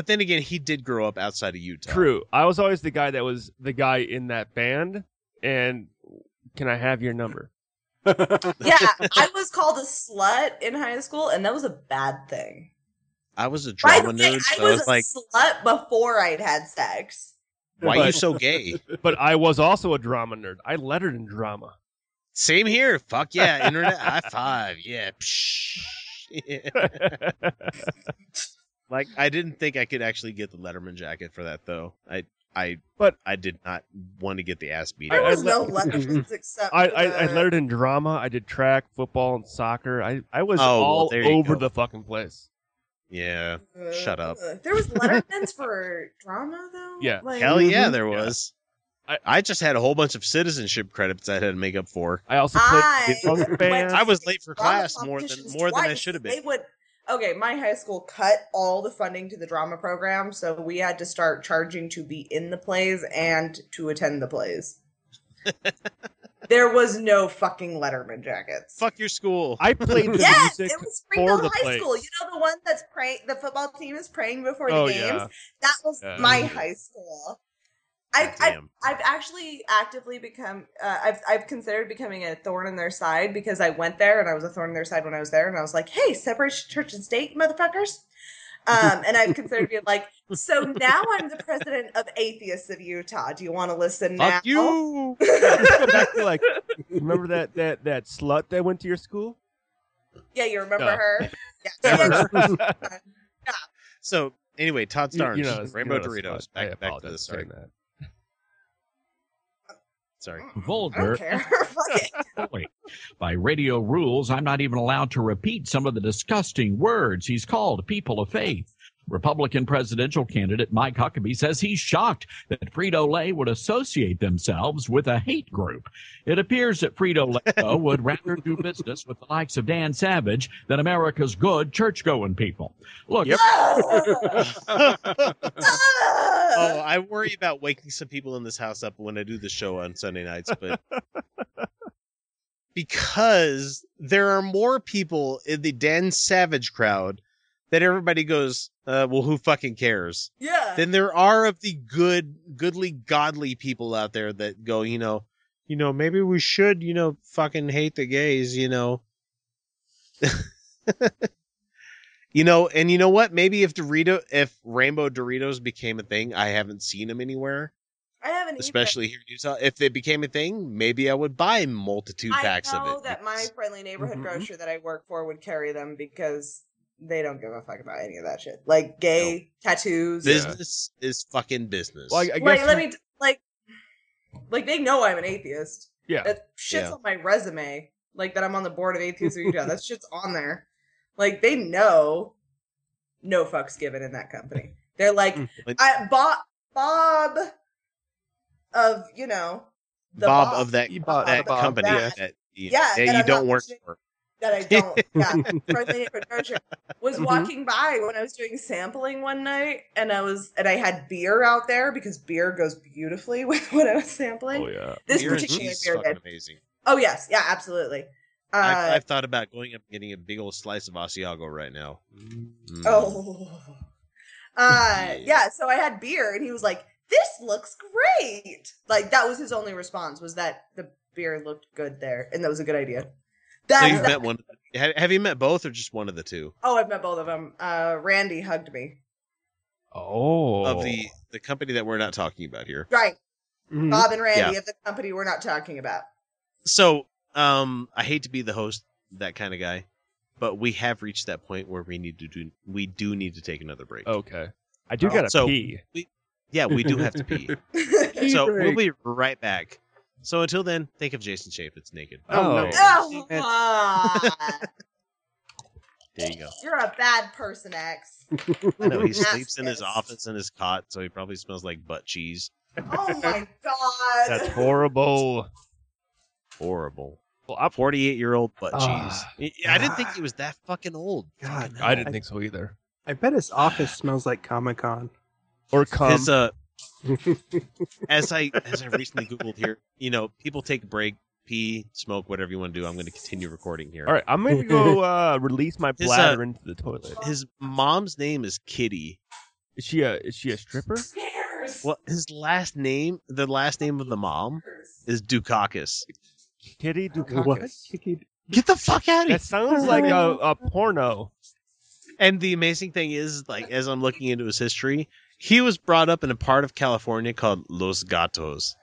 But then again, he did grow up outside of Utah. True. I was always the guy that was the guy in that band. And can I have your number? (laughs) yeah, I was called a slut in high school, and that was a bad thing. I was a drama the way, nerd, I so I was was a like, slut before I'd had sex. why are you so (laughs) gay? But I was also a drama nerd. I lettered in drama. Same here. Fuck yeah. Internet (laughs) high five. Yeah. Psh. Like I didn't think I could actually get the Letterman jacket for that though. I I but I did not want to get the ass beat. There I- I was no let- lectures (laughs) except I, for I, I the- lettered in drama. I did track, football, and soccer. I, I was Oh, all there you over the fucking place. Yeah. Shut up. Uh, There was lettermans for drama though. Yeah. Like, Hell yeah, Mhm. there Yeah. was. I, just had a whole bunch of citizenship credits I had to make up for. I also played I punk went band. I was late for class more than competitions more than I should have been. They been. would. Okay, my high school cut all the funding to the drama program, so we had to start charging to be in the plays and to attend the plays. (laughs) there was no fucking Letterman jackets. Fuck your school. I played the Yes, music it was for Springfield the High plays. School. You know the one that's praying. The football team is praying before the Oh, games. yeah. That was Yeah. my high school. I, God I, damn. I've actually actively become. Uh, I've I've considered becoming a thorn in their side because I went there and I was a thorn in their side when I was there and I was like, "Hey, separation of church and state, motherfuckers." Um, and I've considered being like, "So now I'm the president of Atheists of Utah. Do you want to listen now?" Fuck you. Let's back to like, remember that that that slut that went to your school? Yeah, you remember No. her? (laughs) Yeah. Never. (laughs) (laughs) So anyway, Todd You- Starnes, you know, Rainbow you know, Doritos. I Back, back to apologize this. Sorry. saying that. Sorry. I vulgar don't care. (laughs) Fuck it. (laughs) Wait. By radio rules, I'm not even allowed to repeat some of the disgusting words he's called people of faith. Republican presidential candidate Mike Huckabee says he's shocked that Frito Lay would associate themselves with a hate group. It appears that Frito Lay (laughs) would rather do business with the likes of Dan Savage than America's good church going people. Look, Yep. (laughs) oh, I worry about waking some people in this house up when I do the show on Sunday nights, but (laughs) because there are more people in the Dan Savage crowd that everybody goes, uh, well, who fucking cares? Yeah. Then there are of the good, goodly, godly people out there that go, you know, you know, maybe we should, you know, fucking hate the gays, you know. (laughs) you know, and you know what? Maybe if Dorito, if Rainbow Doritos became a thing, I haven't seen them anywhere, I haven't either. especially here in Utah. If they became a thing, maybe I would buy multitude I packs of it. that my friendly neighborhood Mhm. grocer that I work for would carry them because they don't give a fuck about any of that shit. Like gay tattoos. Business is fucking business. Well, I, I like, let me t- like, like they know I'm an atheist. yeah. That shit's Yeah. on my resume. Like that I'm on the board of Atheists of Utah. (laughs) that shit's on there. Like they know, no fucks given in that company. They're like, mm, But I Bob Bob of you know the Bob, boss of that Bob- that Bob, company that- that, you, Yeah, that that you I'm don't work mentioning. for. That I don't. Yeah, friendly neighborhood grocer was Mhm. walking by when I was doing sampling one night, and I was and I had beer out there because beer goes beautifully (laughs) with what I was sampling. Oh yeah. This Beer and particular cheese is beer did. amazing. Oh yes, yeah, absolutely. Uh, I've, I've thought about going up and getting a big old slice of Asiago right now. Mm. Oh. Uh Yeah. (laughs) yeah, so I had beer and he was like, This looks great. Like that was his only response was that the beer looked good there and that was a good idea. So you've that- met one. Have, have you met both or just one of the two Oh, I've met both of them. Uh Randy hugged me. Oh. of the the company that we're not talking about here? Right. Mhm. Bob and Randy Yeah. of the company we're not talking about. So, um, I hate to be the host, that kind of guy, but we have reached that point where we need to do. We do need to take another break. Okay. I do Oh, gotta so- pee. Yeah, we do have to pee. (laughs) Pee so break. we'll be right back. So until then, think of Jason Chaffetz naked. Oh, no. Oh. Oh, (laughs) There you go. you're a bad person, X. I know he (laughs) sleeps in his office in his cot, so he probably smells like butt cheese. Oh (laughs) my god. That's horrible. Horrible. Well, I'm, Forty-eight year old butt Ah. cheese. I didn't think he was that fucking old. God, I didn't think so either. I bet his (sighs) office smells like Comic Con. Or come. His uh, as I as I recently googled here, you know, people take a break, pee, smoke, whatever you want to do. I'm going to continue recording here. All right, I'm gonna go (laughs) uh, release my His, uh, bladder into the toilet. His mom's name is Kitty. Is she a is she a stripper? Well, his last name, the last name of the mom, is Dukakis. Kitty Dukakis. what? Get the fuck out of here! That sounds like a, a porno. And the amazing thing is, like, as I'm looking into his history, he was brought up in a part of California called Los Gatos.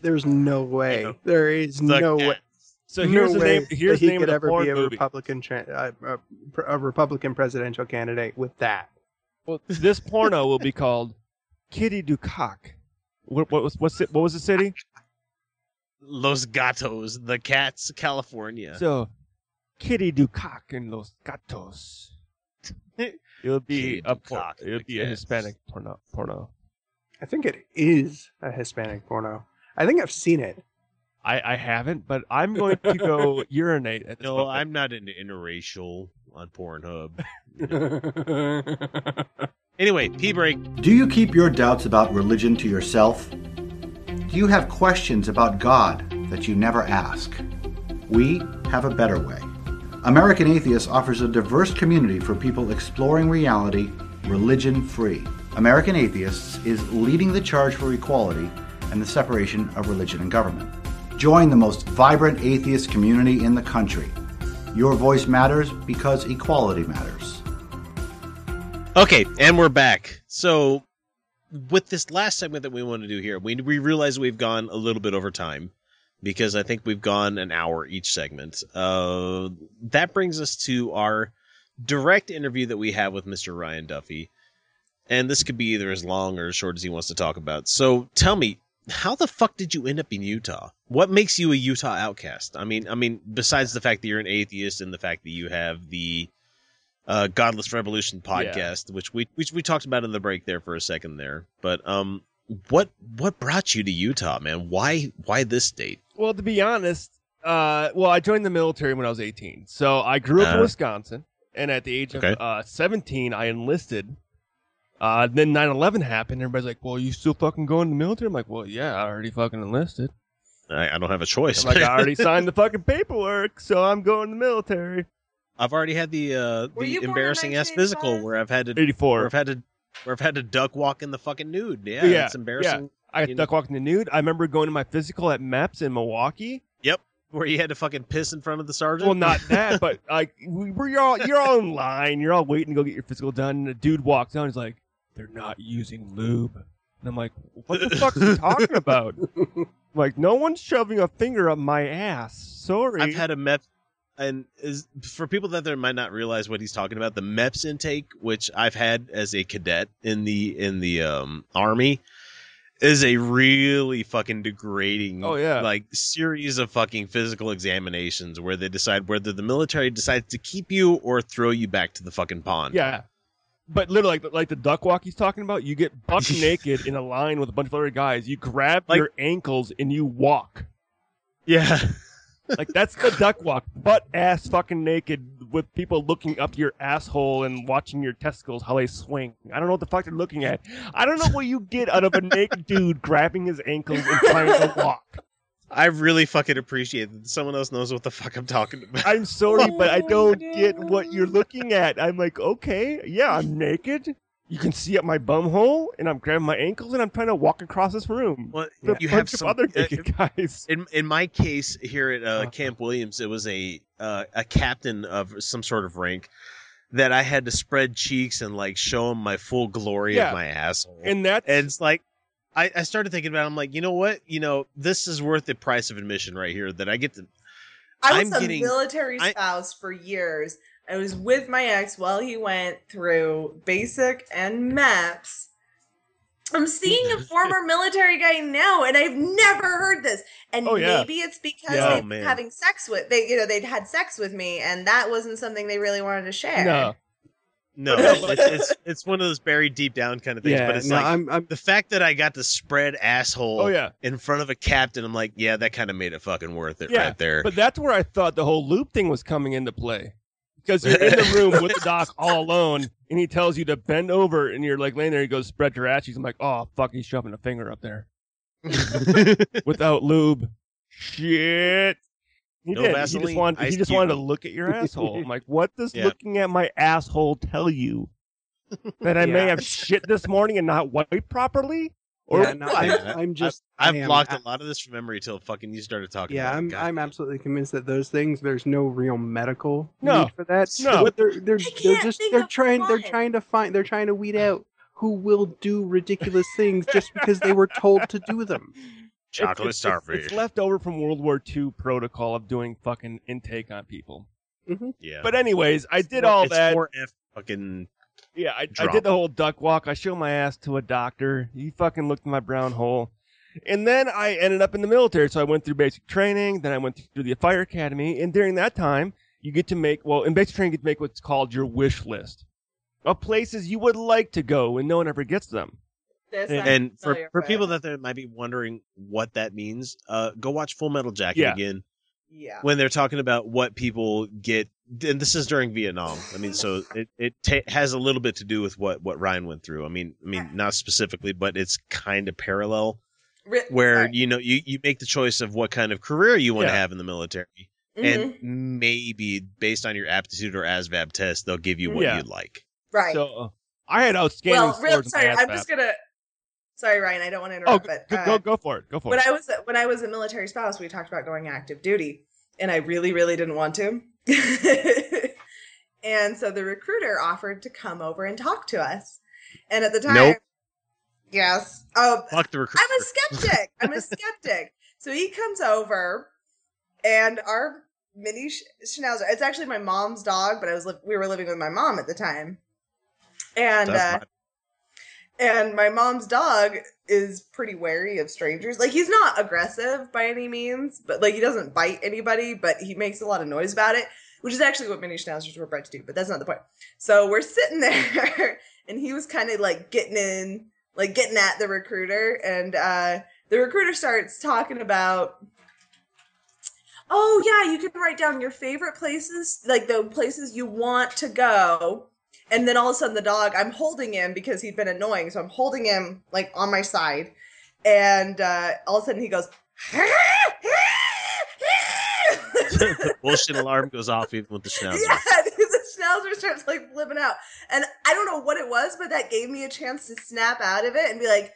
There's no way. know, There is The no cat. way. So here's no the way name. Here's that he the name could of the ever porn be a movie. Republican, tra- uh, uh, a Republican presidential candidate with that. Well, this porno will be called Kitty Dukak. What, what was what's it, what was the city? Los Gatos, the cats, California. So, Kitty Dukak in Los Gatos. (laughs) It'll be Kitty a por- it would be a. Hispanic porno. Porno. I think it is a Hispanic porno. I think I've seen it. I I haven't, but I'm going to go (laughs) urinate at this no, moment. I'm not into interracial on Pornhub. That's (laughs) Anyway, pee break. Do you keep your doubts about religion to yourself? Do you have questions about God that you never ask? We have a better way. American Atheists offers a diverse community for people exploring reality religion free. American Atheists is leading the charge for equality and the separation of religion and government. Join the most vibrant atheist community in the country. Your voice matters because equality matters. Okay, and we're back. So, with this last segment that we want to do here, we we realize we've gone a little bit over time because I think we've gone an hour each segment. Uh, that brings us to our direct interview that we have with Mr. Ryan Duffy, and this could be either as long or as short as he wants to talk about. So, tell me, how the fuck did you end up in Utah? What makes you a Utah outcast? I mean, I mean, besides the fact that you're an atheist and the fact that you have the uh, Godless Revolution podcast, which we which we talked about in the break there for a second there. But um, what what brought you to Utah, man? Why why this state? Well, to be honest, uh, well, I joined the military when I was 18. So I grew up in Uh, Wisconsin, and at the age okay. of uh, 17, I enlisted Uh, then 9/11 happened. Everybody's like, "Well, you still fucking going to the military?" I'm like, "Well, yeah, I already fucking enlisted. I, I don't have a choice. I'm like, I already (laughs) signed the fucking paperwork, so I'm going to the military." I've already had the uh, the embarrassing ass physical where I've had to 84. where I've had to where I've had to duck walk in the fucking nude. Yeah, yeah, it's embarrassing. Yeah. I got duck walking the nude. I remember going to my physical at MEPS in Milwaukee. Yep, where you had to fucking piss in front of the sergeant. Well, not that, but (laughs) like we were you're all you're all in line. You're all waiting to go get your physical done. And a dude walks down. He's like, "They're not using lube." And I'm like, "What the fuck is he talking (laughs) about?" like, no one's shoving a finger up my ass. Sorry. I've had a MEP, and is for people that there might not realize what he's talking about. The MEPS intake, which I've had as a cadet in the in the um, army, is a really fucking degrading. Oh, yeah. like series of fucking physical examinations where they decide whether the military decides to keep you or throw you back to the fucking pond. Yeah. But literally, like, like the duck walk he's talking about, you get buck (laughs) naked in a line with a bunch of other guys. You grab your ankles and you walk. Yeah. (laughs) like that's the duck walk, butt ass fucking naked with people looking up your asshole and watching your testicles how they swing. I don't know what the fuck they're looking at. I don't know what you get out of a naked (laughs) dude grabbing his ankles and trying to walk. I really fucking appreciate that someone else knows what the fuck I'm talking about. I'm sorry, but I don't oh get what you're looking at. I'm like, okay, yeah, I'm naked. You can see up my bum hole, and I'm grabbing my ankles, and I'm trying to walk across this room. Well, with you a have bunch of some other uh, guys. In in my case here at uh, Camp Williams, it was a uh, a captain of some sort of rank that I had to spread cheeks and like show him my full glory Yeah. of my asshole. And that's and it's like I, I started thinking about. it, I'm like, you know what? You know, this is worth the price of admission right here. That I get to. I was I'm a getting- military I- spouse for years. I was with my ex while he went through basic and MEPS. I'm seeing a (laughs) former military guy now, and I've never heard this. And Oh, yeah. maybe it's because Yeah. Oh, they've man. having sex with they, you know, they'd had sex with me, and that wasn't something they really wanted to share. No. No, (laughs) it's, it's it's one of those buried deep down kind of things. Yeah, but it's no, like I'm- I'm- the fact that I got to spread asshole. Oh, yeah. in front of a captain. I'm like, yeah, that kind of made it fucking worth it Yeah, right there. But that's where I thought the whole loop thing was coming into play. Because you're in the room with the doc all alone, and he tells you to bend over, and you're like laying there. He goes, "Spread your ass cheeks." I'm like, "Oh fuck!" He's shoving a finger up there (laughs) without lube. Shit. He No did. he just wanted. He just Cube. wanted to look at your asshole. I'm like, "What does Yeah. looking at my asshole tell you? That I may have shit this morning and not wiped properly, or Yeah, no. I'm, I'm just. I've I am blocked a- a lot of this from memory till fucking you started talking. Yeah, about. I'm God. I'm absolutely convinced that those things there's no real medical No. need for that. No. But they're they're they're just they're of trying they're trying to find they're trying to weed out who will do ridiculous things just (laughs) because they were told to do them. (laughs) chocolate it's, it's, starfish. it's left over from World War II protocol of doing fucking intake on people. Mm-hmm. yeah, But anyways, I did Four- all it's that. 4F fucking. Yeah, I, I did the whole duck walk. I showed my ass to a doctor. He fucking looked at my brown hole. And then I ended up in the military. So I went through basic training. Then I went through the fire academy. And during that time, you get to make, well, in basic training, you get to make what's called your wish list of places you would like to go and no one ever gets them. This And- And for, for people that there might be wondering what that means, uh, go watch Full Metal Jacket Yeah. again. yeah, when they're talking about what people get and this is during vietnam i mean so (laughs) it, it ta- has a little bit to do with what what ryan went through i mean i mean not specifically but it's kind of parallel where sorry. you know you, you make the choice of what kind of career you want to have in the military Mhm. and maybe based on your aptitude or asvab test they'll give you what Yeah. you'd like right. So uh, I had outstanding well, scores real, sorry, I'm just gonna. Sorry, Ryan, I don't want to Oh, interrupt, go, but uh, go, go for it. Go for when it. When I was when I was a military spouse, we talked about going active duty, and I really, really didn't want to. (laughs) and so the recruiter offered to come over and talk to us, and at the time, Nope. yes, oh, fuck the recruiter I'm a skeptic. I'm a (laughs) skeptic. So he comes over, and our mini sch- schnauzer. It's actually my mom's dog, but I was li- we were living with my mom at the time, and uh, and my mom's dog is pretty wary of strangers. Like he's not aggressive by any means, but like he doesn't bite anybody, but he makes a lot of noise about it, which is actually what mini schnauzers were bred to do. But that's not the point. So we're sitting (laughs) there, and he was kind of like getting in, like getting at the recruiter, and uh, the recruiter starts talking about. Oh yeah, you can write down your favorite places, like the places you want to go, And then all of a sudden, the dog, I'm holding him because he'd been annoying. So I'm holding him like on my side. And uh, all of a sudden, he goes, the (laughs) bullshit alarm goes off even with the schnauzer. Yeah, (laughs) the schnauzer starts like flipping out. And I don't know what it was, but that gave me a chance to snap out of it and be like,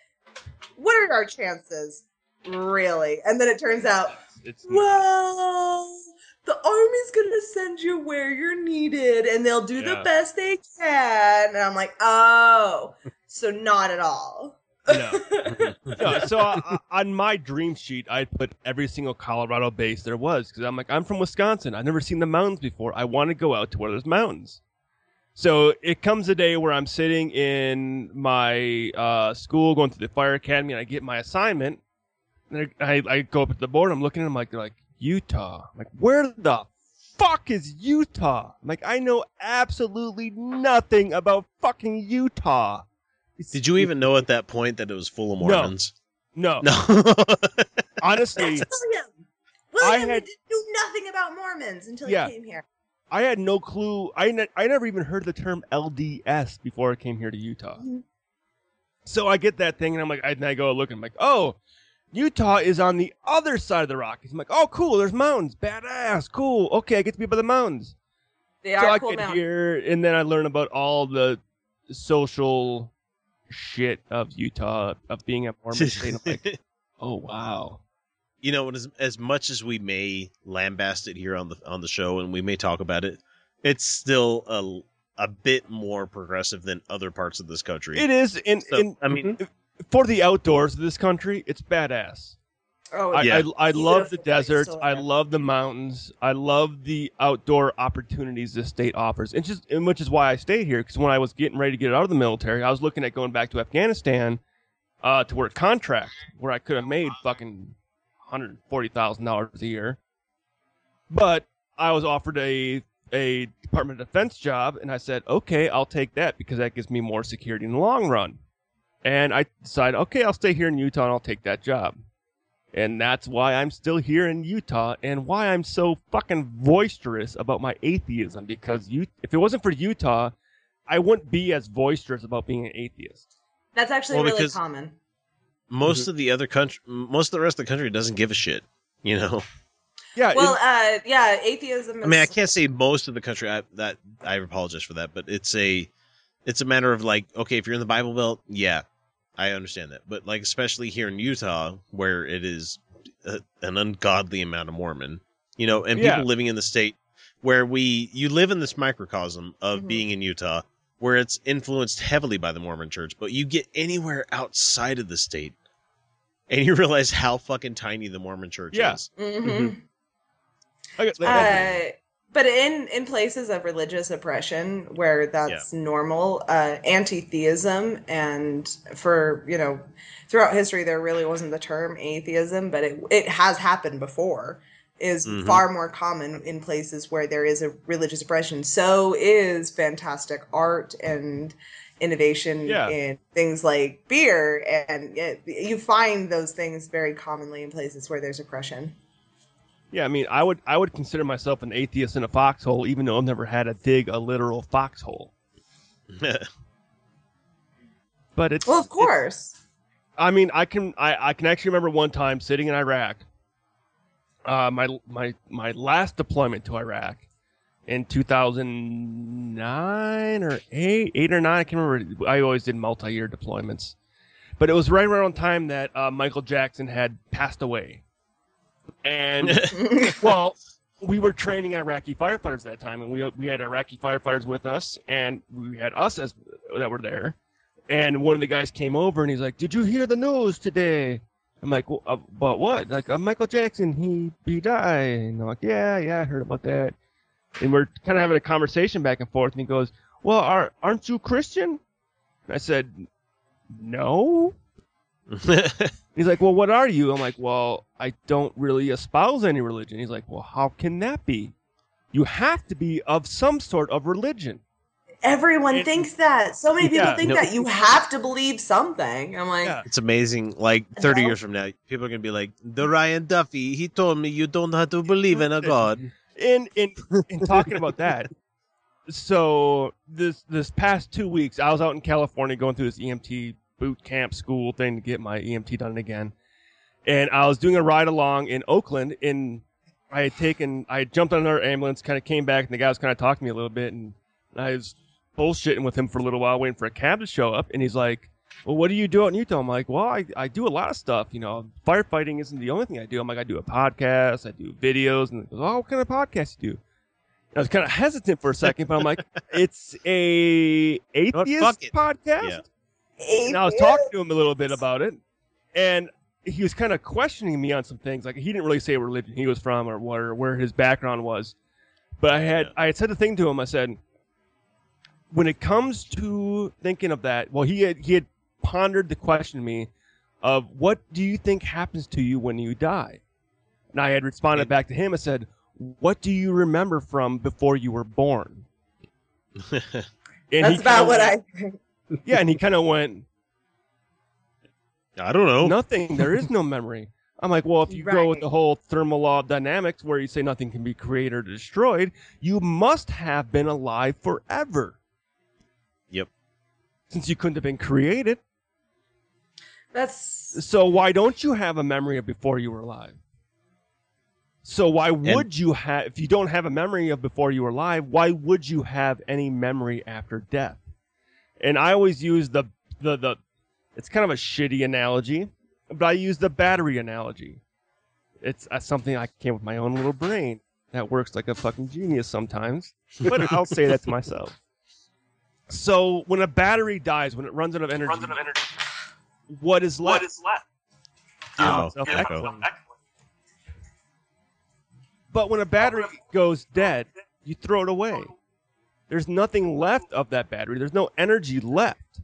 what are our chances? Really? And then it turns out, It's well, the army's gonna send you where you're needed and they'll do the best they can. And I'm like, oh, so not at all. no. (laughs) no. So uh, on my dream sheet, I put every single Colorado base there was because I'm like, I'm from Wisconsin. I've never seen the mountains before. I want to go out to where there's mountains. So it comes a day where I'm sitting in my uh, school, going through the fire academy, and I get my assignment. And I, I, I go up to the board. I'm looking at them like they're like Utah. I'm like, where the fuck is Utah? I'm like, I know absolutely nothing about fucking Utah. Did you even know at that point that it was full of Mormons? No. No. (laughs) Honestly, That's William. I had- didn't knew nothing about Mormons until Yeah. he came here. I had no clue. I, ne- I never even heard the term LDS before I came here to Utah. Mm-hmm. So I get that thing, and I'm like, I, and I go look, and I'm like, oh, Utah is on the other side of the Rockies. I'm like, oh, cool. There's mountains. Badass. Cool. Okay, I get to be by the mountains. They so are I cool get mountains. here, and then I learn about all the social shit of Utah, of being a Mormon (laughs) state. I'm like, oh wow. you know, as as much as we may lambast it here on the on the show, and we may talk about it, it's still a a bit more progressive than other parts of this country. It is in, So, in I mean, mhm. For the outdoors of this country, it's badass. Oh, I, Yeah. I, I love the deserts. I love the mountains. I love the outdoor opportunities this state offers, and just and which is why I stayed here. Because when I was getting ready to get out of the military, I was looking at going back to Afghanistan uh, to work contract, where I could have made fucking hundred forty thousand dollars a year. But I was offered a a Department of Defense job, and I said, okay, I'll take that because that gives me more security in the long run. And I decided, okay, I'll stay here in Utah and I'll take that job. And that's why I'm still here in Utah and why I'm so fucking boisterous about my atheism. Because you, if it wasn't for Utah, I wouldn't be as boisterous about being an atheist. That's actually Well, really common. most Mm-hmm. of the other country, most of the rest of the country doesn't give a shit. You know, (laughs) Yeah. Well, it- uh, yeah, atheism. Is, I mean, I can't say most of the country. I, that I apologize for that, but it's a it's a matter of like, okay, if you're in the Bible Belt, yeah, I understand that. But like, especially here in Utah, where it is a, an ungodly amount of Mormon, you know, and Yeah. people living in the state where we you live in this microcosm of Mhm. being in Utah, where it's influenced heavily by the Mormon Church, but you get anywhere outside of the state. And you (laughs) realize how fucking tiny the Mormon Church Yeah. is. hmm okay, Uh, but in in places of religious oppression where that's normal, uh, anti-theism, and for you know, throughout history there really wasn't the term atheism, but it it has happened before. Is Mhm. far more common in places where there is a religious oppression. So is fantastic art and innovation Yeah. in things like beer, and it, you find those things very commonly in places where there's oppression. Yeah, I mean, I would I would consider myself an atheist in a foxhole, even though I've never had to dig a literal foxhole. (laughs) But it's Well, of course. I mean, I can I, I can actually remember one time sitting in Iraq. Uh, my my my last deployment to Iraq in 2009 or eight eight or nine. I can't remember. I always did multi-year deployments, but it was right around the time that uh, Michael Jackson had passed away, and (laughs) well, we were training Iraqi firefighters that time, and we we had Iraqi firefighters with us, and we had us as that were there. And one of the guys came over and he's like, "Did you hear the news today?" I'm like, well, uh, "About what?" Like, uh, Michael Jackson, he he died. And I'm like, "Yeah, yeah, I heard about that." And we're kind of having a conversation back and forth, and he goes, "Well, are aren't you Christian?" And I said, "No." (laughs) He's like, "Well, what are you?" I'm like, "Well, I don't really espouse any religion." He's like, "Well, how can that be? You have to be of some sort of religion." Everyone It- thinks that. So many people Yeah, think no. that you have to believe something. I'm like, Yeah. It's amazing. Like 30 No. years from now, people are going to be like, the Ryan Duffy, he told me you don't have to believe in a God. in in in talking about that, so this this past two weeks, I was out in California going through this EMT boot camp school thing to get my EMT done again, and I was doing a ride along in Oakland. And I had taken, I had jumped on another ambulance, kind of came back, and the guy was kind of talking to me a little bit, and I was bullshitting with him for a little while, waiting for a cab to show up, and he's like. Well, what do you do out in Utah? I'm like, well, I, I do a lot of stuff. You know, firefighting isn't the only thing I do. I'm like, I do a podcast, I do videos, and he goes, oh, what kind of podcast you do? I was kind of hesitant for a second, but I'm like, (laughs) it's a atheist podcast. Yeah. And I was talking to him a little bit about it, and he was kind of questioning me on some things. Like he didn't really say what religion he was from or where where his background was, but I had I had said the thing to him. I said, when it comes to thinking of that, well, he had he had pondered the question to me of what do you think happens to you when you die, and I had responded back to him. I said, what do you remember from before you were born? (laughs) And he That's about what went- I. yeah, and he kind of went, I don't know. Nothing. There is no memory. I'm like, well, if you go with the whole thermal law of dynamics where you say nothing can be created or destroyed, you must have been alive forever. Yep. Since you couldn't have been created. That's So why don't you have a memory of before you were alive? So why would you have if you don't have a memory of before you were alive, why would you have any memory after death? And I always use the the the it's kind of a shitty analogy, but I use the battery analogy. It's uh, something I came with my own little brain that works like a fucking genius sometimes, but (laughs) I'll say that to myself. So when a battery dies, when it runs out of energy, out of energy. what is left? What is left? Oh, echo. But when a battery goes dead, you throw it away. There's nothing left of that battery. There's no energy left.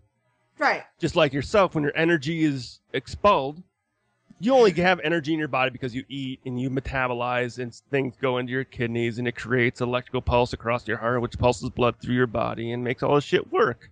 right. Just like yourself, when your energy is expelled, you only have energy in your body because you eat and you metabolize and things go into your kidneys and it creates electrical pulse across your heart, which pulses blood through your body and makes all this shit work.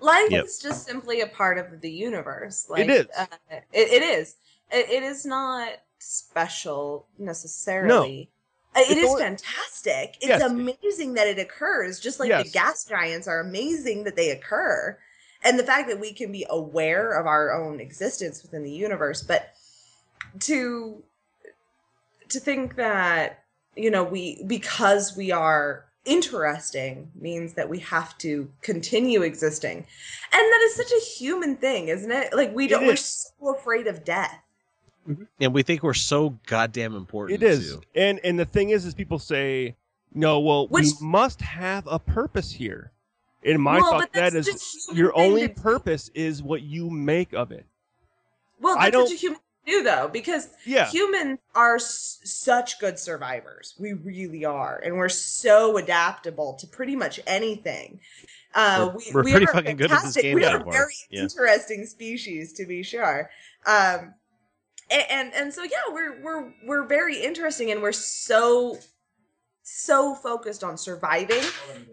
Life Yep. is just simply a part of the universe. Like, is. Uh, it, it is. It, it is not special necessarily. Uh, It is fantastic. It's Yes. amazing that it occurs, just like Yes. the gas giants are amazing that they occur. And the fact that we can be aware of our own existence within the universe, but to to think that you know we because we are interesting means that we have to continue existing and that is such a human thing isn't it like we don't we're so afraid of death And we think we're so goddamn important. It is. too. And and the thing is is people say, No, well, Which- we must have a purpose here. In my Well, thought that's is just human your only to purpose is what you make of it. well I that's what don't- a human do though because Yeah. humans are s- such good survivors we really are and we're so adaptable to pretty much anything uh, We're- we, we're we pretty are fucking good at this game we are a very Yeah. interesting species to be sure um, and, and and so yeah we're we're we're very interesting and we're so so focused on surviving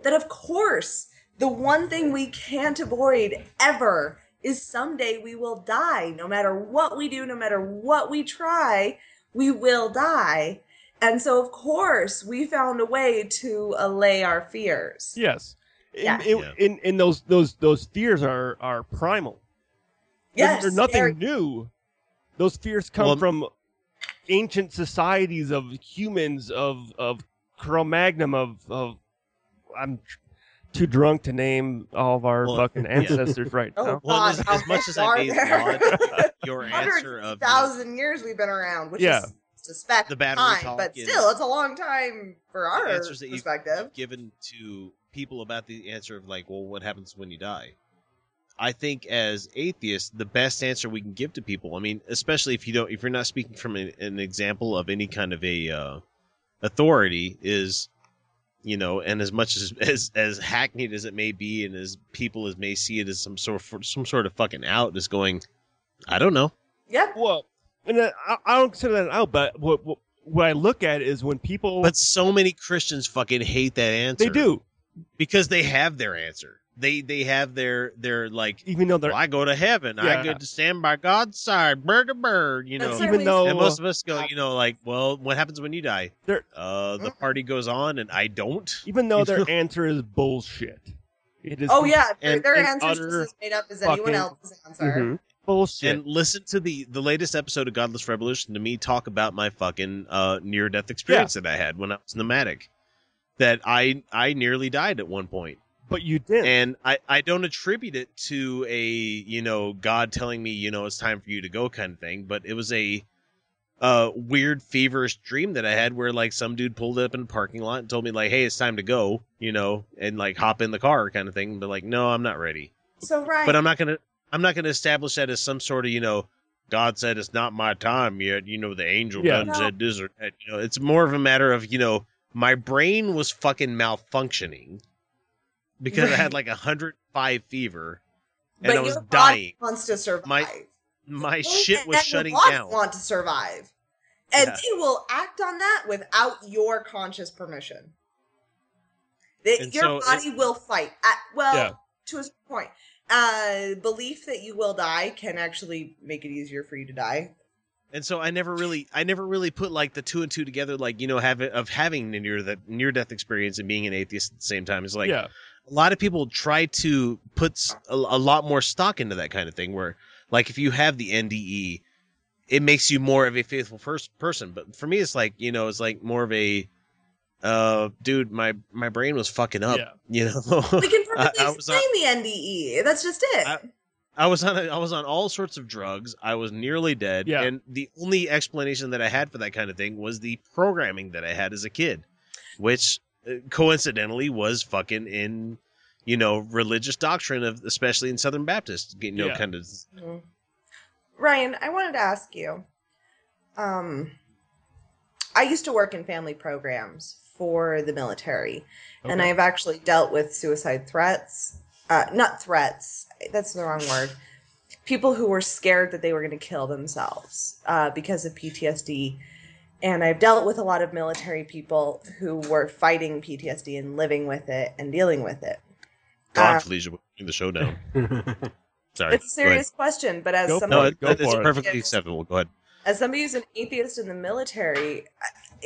that of course the one thing we can't avoid ever is someday we will die no matter what we do no matter what we try we will die and so of course we found a way to allay our fears Yes. In, Yeah. in, in, in those those those fears are are primal. They're- Yes, they're, nothing very- new. Those fears come Well- from ancient societies of humans of of Cro-Magnon of of I'm too drunk to name all of our Well, fucking yeah. ancestors right (laughs) Oh, now. Well, as, God, as much as I many may are (laughs) your answer of thousand years we've been around which Yeah. is suspect The battery time talk but still it's a long time for our answers that you've perspective given to people about the answer of like, well, what happens when you die? I think as atheists, the best answer we can give to people. I mean, especially if you don't, if you're not speaking from an, an example of any kind of a uh, authority, is you know, and as much as, (laughs) as as hackneyed as it may be, and as people as may see it as some sort of some sort of fucking out, is going, I don't know. Yep. Well, and uh, I, I don't consider that out, but what, what what I look at is when people But so many Christians fucking hate that answer. they do because they have their answer. They they have their their like even though they're well, I go to heaven, I Yeah. get to stand by God's side, bird to bird, you know. That's even though and most of us go, you know, like, well, what happens when you die? They're- Uh, the party goes on, and I don't. even though their know? (laughs) answer is bullshit. It is Oh yeah, their, and- their and answer is utter just as made up as anyone fucking- else's answer. Mhm. bullshit. And listen to the the latest episode of Godless Revolution to me talk about my fucking uh, near death experience that I had when I was nomadic. That I I nearly died at one point. But you did. and I, I don't attribute it to a you know God telling me you know it's time for you to go kind of thing, but it was a uh weird feverish dream that I had where like some dude pulled up in a parking lot and told me like hey it's time to go you know and like hop in the car kind of thing, but like no I'm not ready, So Ryan, but I'm not gonna I'm not gonna establish that as some sort of you know God said it's not my time yet you know the angel Yeah. done said this or that you know it's more of a matter of you know my brain was fucking malfunctioning because I had like a hundred five fever and but I was your body dying. wants to survive. My my shit was shutting your body down. Want to survive, and Yeah. they will act on that without your conscious permission. They- And your so it- body will fight. At, well, Yeah. to a certain point, uh, belief that you will die can actually make it easier for you to die. And so I never really I never really put like the two and two together like you know have it of having near that near death experience and being an atheist at the same time. It's like yeah, a lot of people try to put a lot more stock into that kind of thing where like if you have the NDE it makes you more of a faithful first person but for me it's like you know it's like more of a uh dude my my brain was fucking up Yeah. you know We can (laughs) I- perfectly I was on- explain the NDE. That's just it. I- I was on a, I was on all sorts of drugs. I was nearly dead, Yeah. and the only explanation that I had for that kind of thing was the programming that I had as a kid, which coincidentally was fucking in, you know, religious doctrine of especially in Southern Baptist, you know, Yeah. kind of. Mhm. Ryan, I wanted to ask you. Um, I used to work in family programs for the military, and I've actually dealt with suicide threats. Uh, not threats. That's the wrong word. People who were scared that they were going to kill themselves uh, because of PTSD. And I've dealt with a lot of military people who were fighting PTSD and living with it and dealing with it. God, Uh, Felicia, bring the show (laughs) down. Sorry, It's a serious question, but as Go somebody No, it. it, Go it's for it. perfectly acceptable. Go ahead. as somebody who's an atheist in the military,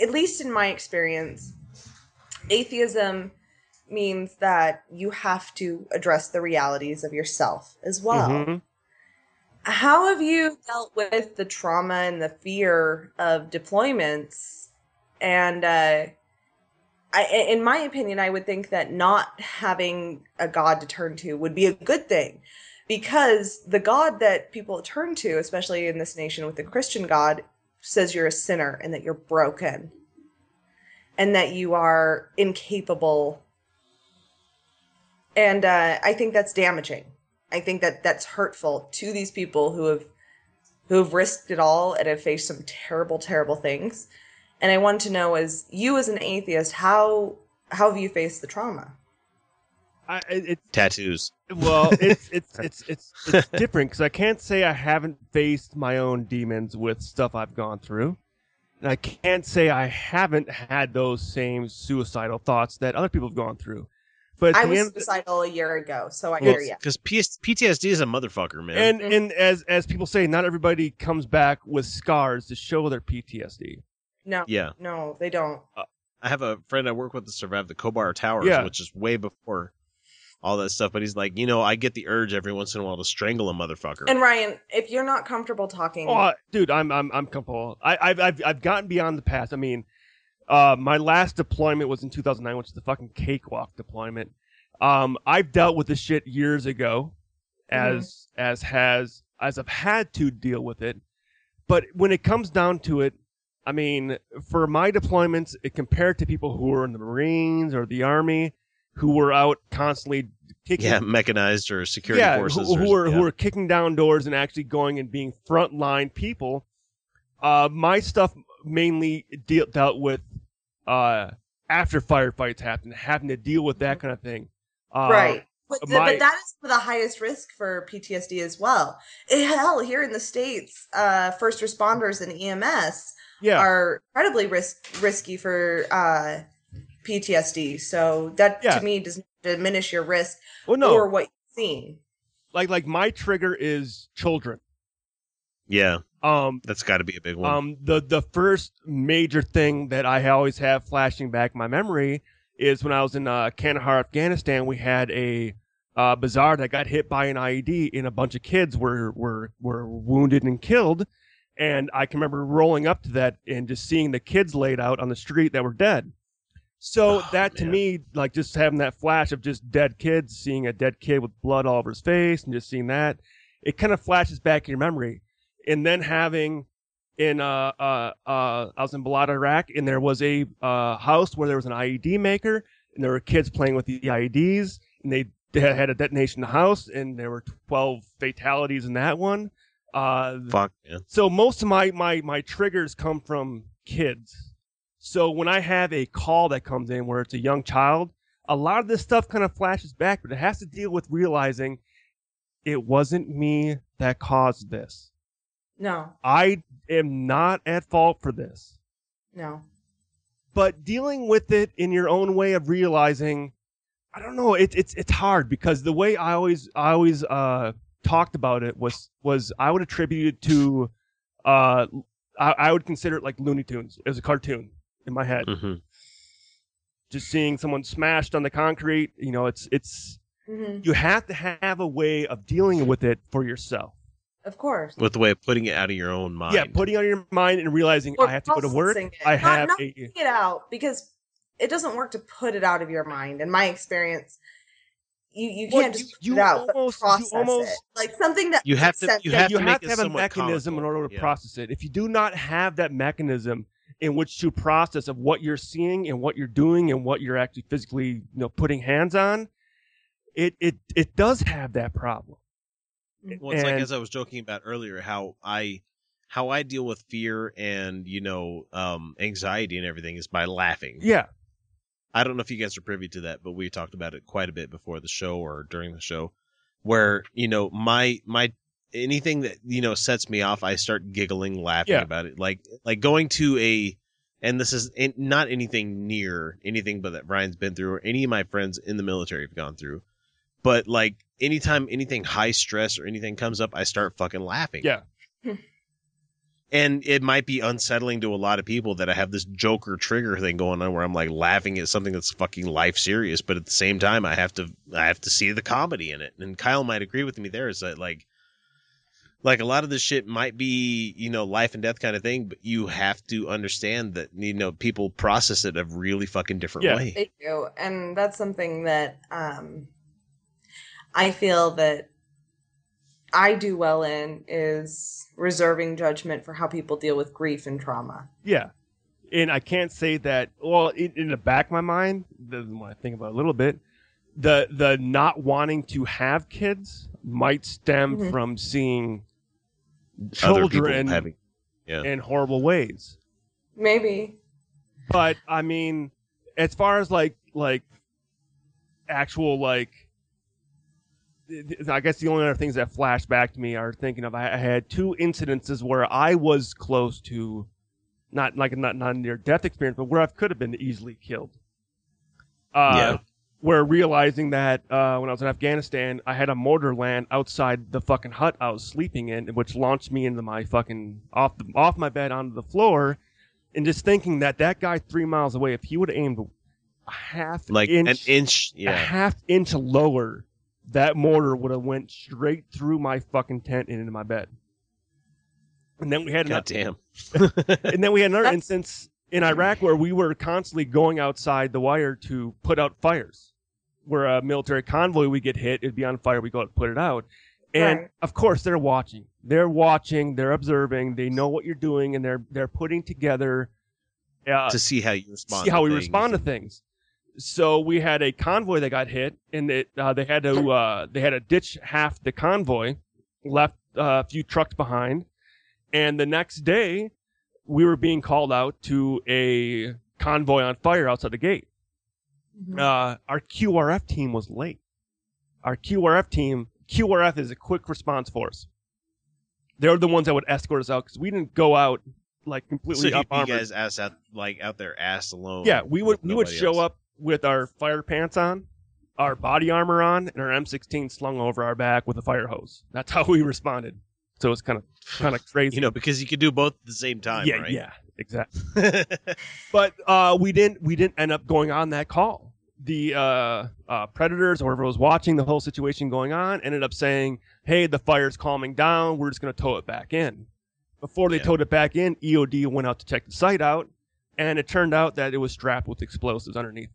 at least in my experience, atheism means that you have to address the realities of yourself as well. Mhm. How have you dealt with the trauma and the fear of deployments? And uh, I, in my opinion, I would think that not having a God to turn to would be a good thing because the God that people turn to, especially in this nation with the Christian God, says you're a sinner and that you're broken and that you are incapable. And uh, I think that's damaging. I think that that's hurtful to these people who have who have risked it all and have faced some terrible, terrible things. And I want to know, as you as an atheist, how how have you faced the trauma? I, it, Tattoos. well, (laughs) it's it's it's it's it's different because I can't say I haven't faced my own demons with stuff I've gone through, and I can't say I haven't had those same suicidal thoughts that other people have gone through. But I was end, suicidal a year ago, so I hear you. Because PTSD is a motherfucker, man. and mm. and as as people say, not everybody comes back with scars to show their PTSD. No, Yeah. no, they don't. Uh, I have a friend I work with that survived the Khobar Towers, Yeah. which is way before all that stuff. But he's like, you know, I get the urge every once in a while to strangle a motherfucker. And Ryan, if you're not comfortable talking, Oh, I- dude, I'm I'm I'm comfortable. I, I've I've I've gotten beyond the past. I mean, uh, my last deployment was in 2009, which is the fucking cakewalk deployment. Um, I've dealt with this shit years ago, as as has as I've had to deal with it. But when it comes down to it, I mean, for my deployments, it compared to people who were in the Marines or the Army, who were out constantly kicking yeah, mechanized or security yeah, forces. who, who or, are yeah. who are kicking down doors and actually going and being frontline people. Uh, my stuff mainly deal, dealt with uh, after firefights happen, having to deal with that kind of thing. Uh, right? But, th- my- but that is the highest risk for PTSD as well. Eh, Hell, here in the states, uh, first responders and EMS Yeah. are incredibly risk risky for uh, PTSD. So that Yeah. to me does not diminish your risk Well, no. or what you've seen. Like like my trigger is children. Yeah, Um, that's got to be a big one. Um, the the first major thing that I always have flashing back in my memory is when I was in uh, Kandahar, Afghanistan. We had a uh, bazaar that got hit by an IED, and a bunch of kids were were were wounded and killed. And I can remember rolling up to that and just seeing the kids laid out on the street that were dead. So that to me, like just having that flash of just dead kids, seeing a dead kid with blood all over his face, and just seeing that, it kind of flashes back in your memory. And then having in uh uh uh I was in Balad, Iraq, and there was a uh house where there was an IED maker, and there were kids playing with the IEDs, and they they had a detonation in the house, and there were twelve fatalities in that one. Uh, Fuck, man. so most of my my my triggers come from kids. So when I have a call that comes in where it's a young child, a lot of this stuff kind of flashes back, but it has to deal with realizing it wasn't me that caused this. No, I am not at fault for this. no. But dealing with it in your own way of realizing, I don't know, it, it's it's hard because the way I always I always uh talked about it was was I would attribute it to uh I, I would consider it like Looney Tunes as a cartoon in my head. Mhm. Just seeing someone smashed on the concrete, you know, it's it's hmm you have to have a way of dealing with it for yourself. Of course. With the way of putting it out of your own mind. Yeah, putting it on your mind and realizing Or I have to go to work. it. I Not- have not a it out because it doesn't work to put it out of your mind. In my experience, you you Well, can't just you put it out, almost- but you almost- it. Like something that You have to- you have you to have to have a somewhat mechanism in order to yeah. process it. If you do not have that mechanism in which to process of what you're seeing and what you're doing and what you're actually physically, you know, putting hands on, it it it does have that problem. Well, it's like as I was joking about earlier, how I how I deal with fear and you know um, anxiety and everything is by laughing. Yeah. I don't know if you guys are privy to that, but we talked about it quite a bit before the show or during the show, where you know my my anything that you know sets me off, I start giggling, laughing Yeah. about it. Like like going to a, and this is not anything near anything, but that Brian's been through or any of my friends in the military have gone through. But like anytime anything high stress or anything comes up, I start fucking laughing. Yeah. (laughs) And it might be unsettling to a lot of people that I have this Joker trigger thing going on where I'm like laughing at something that's fucking life serious, but at the same time I have to I have to see the comedy in it. And Kyle might agree with me there is that like like a lot of this shit might be, you know, life and death kind of thing, but you have to understand that you know people process it a really fucking different Yeah. way. They do, and that's something that um, I feel that I do well in is reserving judgment for how people deal with grief and trauma. Yeah. And I can't say that well in, in the back of my mind, when I think about it a little bit, the the not wanting to have kids might stem Mhm. from seeing Other children having- yeah. in horrible ways. Maybe. But I mean, as far as like like actual like, th- th- I guess the only other things that flash back to me are thinking of I had two incidences where I was close to, not like not not near death experience, but where I could have been easily killed. Uh, Yeah. Where realizing that uh, when I was in Afghanistan, I had a mortar land outside the fucking hut I was sleeping in, which launched me into my fucking off the, off my bed onto the floor, and just thinking that that guy three miles away, if he would have aimed a half like inch, an inch, a yeah. half inch lower, that mortar would have went straight through my fucking tent and into my bed. And then we had God another, damn. (laughs) and then we had another instance in Iraq where we were constantly going outside the wire to put out fires. Where a military convoy would get hit, it'd be on fire, we go out and put it out. And Right. of course they're watching. They're watching, they're observing, they know what you're doing, and they're they're putting together uh, to see how you respond. see how to we things. respond to things. So we had a convoy that got hit, and it, uh, they had to (laughs) uh, they had to ditch half the convoy, left uh, a few trucks behind, and the next day we were being called out to a convoy on fire outside the gate. Uh, our QRF team was late. Our QRF team, QRF is a quick response force. They're the ones that would escort us out because we didn't go out like completely So up you, you guys ass out like out there ass alone. Yeah, we would we would show else. up with our fire pants on our body armor on and our M16 slung over our back with a fire hose. That's how we responded. So it's kind of kind of (laughs) crazy. You know, because you could do both at the same time, yeah, right? yeah, exactly. (laughs) but uh, we didn't we didn't end up going on that call. The uh, uh, predators or whoever was watching the whole situation going on ended up saying, "Hey, the fire's calming down. We're just going to tow it back in." Before they towed it back in, EOD went out to check the site out, and it turned out that it was strapped with explosives underneath.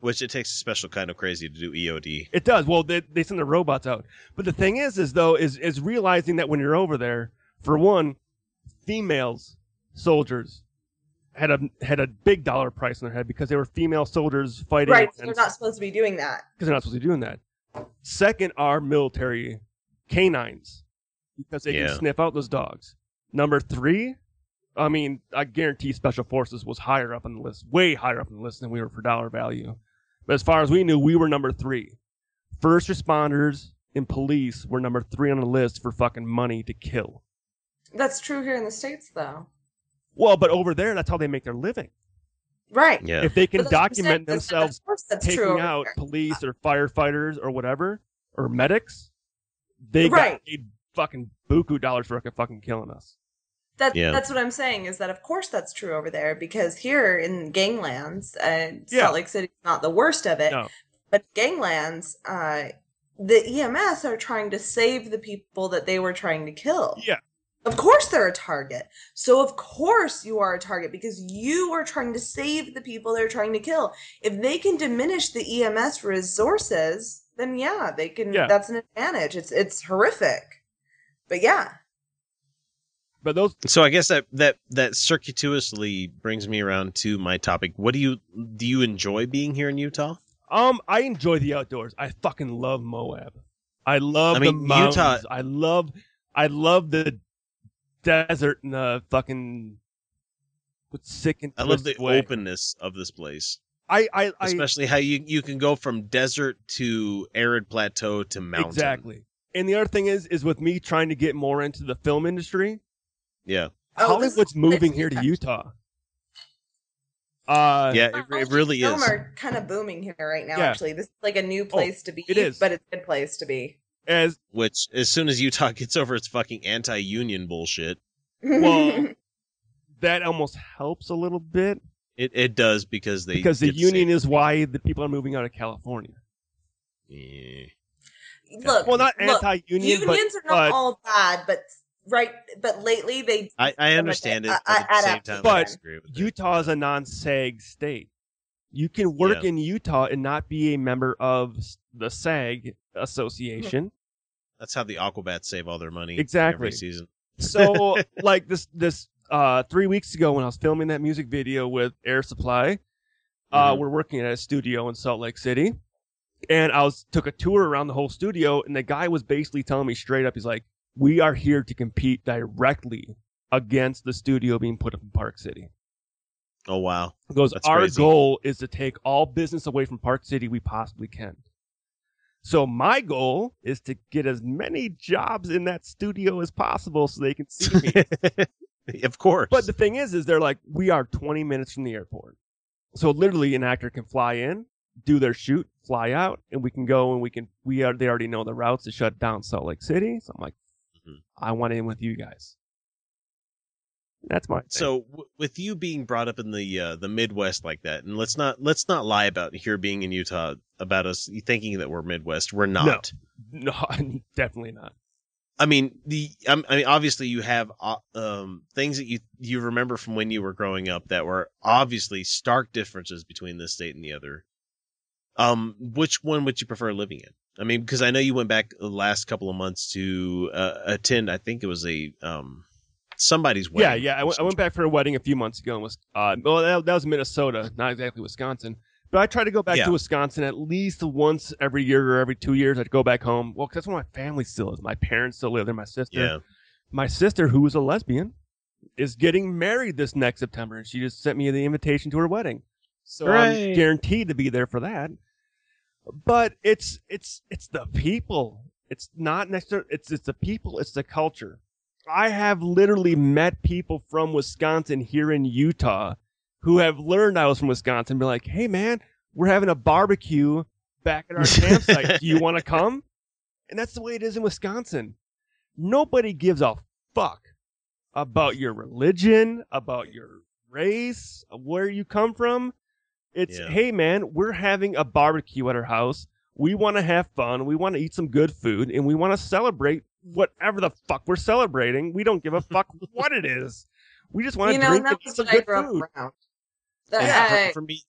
Which it takes a special kind of crazy to do EOD. It does. Well, they, they send the robots out. But the thing is, is though, is is realizing that when you're over there, for one, females soldiers had a had a big dollar price on their head because they were female soldiers fighting. Right, so they're not supposed to be doing that. because they're not supposed to be doing that. Second are military canines because they Yeah. can sniff out those dogs. Number three, I mean, I guarantee Special Forces was higher up on the list, way higher up on the list than we were for dollar value. But as far as we knew, we were number three. First responders and police were number three on the list for fucking money to kill. That's true here in the states, though. Well, but over there, that's how they make their living. Right. Yeah. If they can But that's what I'm saying, document themselves of that's taking out there. police or firefighters or whatever or medics, they Right. got paid fucking buku dollars for fucking killing us. That, Yeah. That's what I'm saying is that of course that's true over there because here in ganglands, uh, Yeah. Salt Lake City's not the worst of it, No. but ganglands, uh, the EMS are trying to save the people that they were trying to kill. Yeah. Of course they're a target. So of course you are a target because you are trying to save the people they're trying to kill. If they can diminish the EMS resources, then yeah, they can Yeah. that's an advantage. It's it's horrific. But yeah. But those So I guess that that that circuitously brings me around to my topic. What do you do you enjoy being here in Utah? Um, I enjoy the outdoors. I fucking love Moab. I love I mean, the mountains. Utah- I love, I love the desert and the fucking. What's sick and I love the way. openness of this place. I, I, I Especially how you you can go from desert to arid plateau to mountain. exactly. And the other thing is, is with me trying to get more into the film industry, Yeah. Oh, this is Hollywood's moving here to Utah. Uh, Yeah, it, it really Film is. are kind of booming here right now. Yeah. Actually, this is like a new place to be. it is. but it's a good place to be. As Which as soon as Utah (laughs) gets over its fucking anti-union bullshit, well, (laughs) that almost helps a little bit it, it does because they because the union is why the people are moving out of California. saved. Look, Well, not look, anti-union, but- Unions are not but- all bad, but right. But lately they. I, I understand it, Uh, but at the same time, I But with Utah is a non-SAG state. You can work Yeah. in Utah and not be a member of the SAG association. That's how the Aquabats save all their money Exactly. every season. So, (laughs) like this this uh three weeks ago when I was filming that music video with Air Supply, uh, Mhm. we're working at a studio in Salt Lake City, and I was took a tour around the whole studio, and the guy was basically telling me straight up, he's like, "We are here to compete directly against the studio being put up in Park City." Oh wow. Goes, That's our crazy. goal is to take all business away from Park City we possibly can. So my goal is to get as many jobs in that studio as possible so they can see me. (laughs) of course. But the thing is, is they're like, we are 20 minutes from the airport. So literally an actor can fly in, do their shoot, fly out, and we can go and we can, we are, they already know the routes to shut down Salt Lake City. So I'm like, Mm-hmm. I want in with you guys. That's my thing. So w- with you being brought up in the uh, the Midwest like that, and let's not let's not lie about here being in Utah about us thinking that we're Midwest. We're not. No, (laughs) definitely not. I mean the I mean obviously you have uh, um things that you you remember from when you were growing up that were obviously stark differences between this state and the other. Um, which one would you prefer living in? I mean, because I know you went back the last couple of months to uh, attend. I think it was a um somebody's wedding. yeah. yeah. went, I went back for a wedding a few months ago and was, uh, well, that, that was Minnesota, not exactly Wisconsin. But I try to go back Yeah. to Wisconsin at least once every year or every two years. I'd go back home. Well, that's where my family still is. My parents still live there. My sister. Yeah. My sister, who is a lesbian, is getting married this next September, and she just sent me the invitation to her wedding. So Hooray. I'm guaranteed to be there for that. But it's it's it's the people. It's not necessarily. It's it's the people. It's the culture. I have literally met people from Wisconsin here in Utah who have learned I was from Wisconsin. Be like, hey man, We're having a barbecue back at our campsite. Do you (laughs) want to come? And that's the way it is in Wisconsin. Nobody gives a fuck about your religion, about your race, where you come from. It's, Yeah. hey man, we're having a barbecue at our house. We want to have fun. We want to eat some good food and we want to celebrate whatever the fuck we're celebrating. We don't give a (laughs) fuck what it is. We just want to you know, drink and and eat some good food. up. The- Yeah, I- for, for me,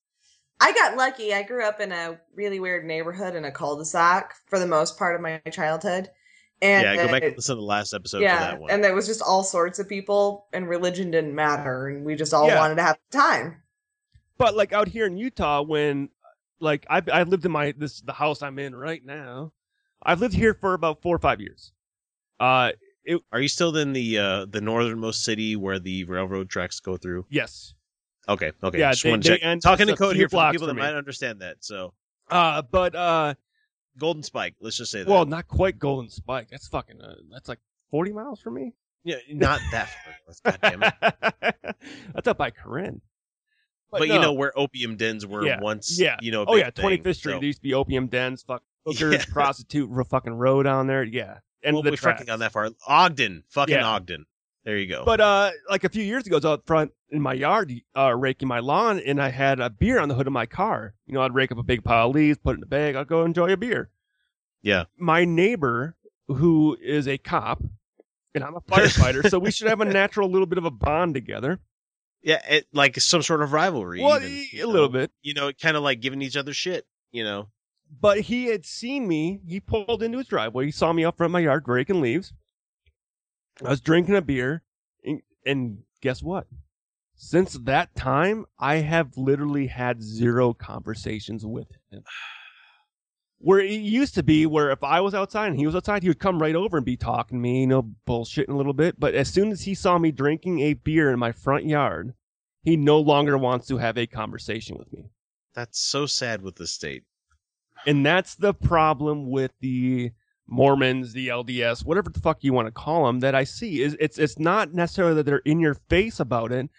I got lucky. I grew up in a really weird neighborhood in a cul-de-sac for the most part of my childhood. And yeah, go back and listen to the last episode yeah, for that one. and there was just all sorts of people, and religion didn't matter, and we just all Yeah. wanted to have time. But like out here in Utah, when like I've, I've lived in my this the house I'm in right now. I've lived here for about four or five years. Uh, it, Are you still in the uh, the northernmost city where the railroad tracks go through? yes. Okay, okay. Yeah, just they- they check. Talking to code here for people that me. might understand that. So, Uh, but uh, Golden Spike. Let's just say that. well, not quite Golden Spike. That's fucking. Uh, that's like forty miles from me. yeah, not that far. God damn it. (laughs) that's up by Corinne. But, you no. know where opium dens were yeah, once. Yeah. You know. oh yeah, Twenty Fifth Street. so- There used to be opium dens, fuck (laughs) hookers, Yeah. prostitute, fucking row down there. Yeah, and well, the we fucking gone that far. Ogden, fucking Yeah. Ogden. There you go. But uh, like a few years ago, I was out front in my yard, uh, raking my lawn, and I had a beer on the hood of my car. You know, I'd rake up a big pile of leaves, put it in a bag, I'd go enjoy a beer. yeah, My neighbor, who is a cop, and I'm a (laughs) firefighter, so we should have a natural little bit of a bond together. Yeah, it, like some sort of rivalry. Well, even, a little know? bit. You know, kind of like giving each other shit. You know. But he had seen me. He pulled into his driveway. He saw me up front of my yard raking leaves. I was drinking a beer, and, and guess what? Since that time, I have literally had zero conversations with him. Where it used to be, where if I was outside and he was outside, he would come right over and be talking to me, you know, bullshitting a little bit. But as soon as he saw me drinking a beer in my front yard, he no longer wants to have a conversation with me. That's so sad with the state. And that's the problem with the Mormons, the LDS, whatever the fuck you want to call them, that I see is it's it's not necessarily that they're in your face about it,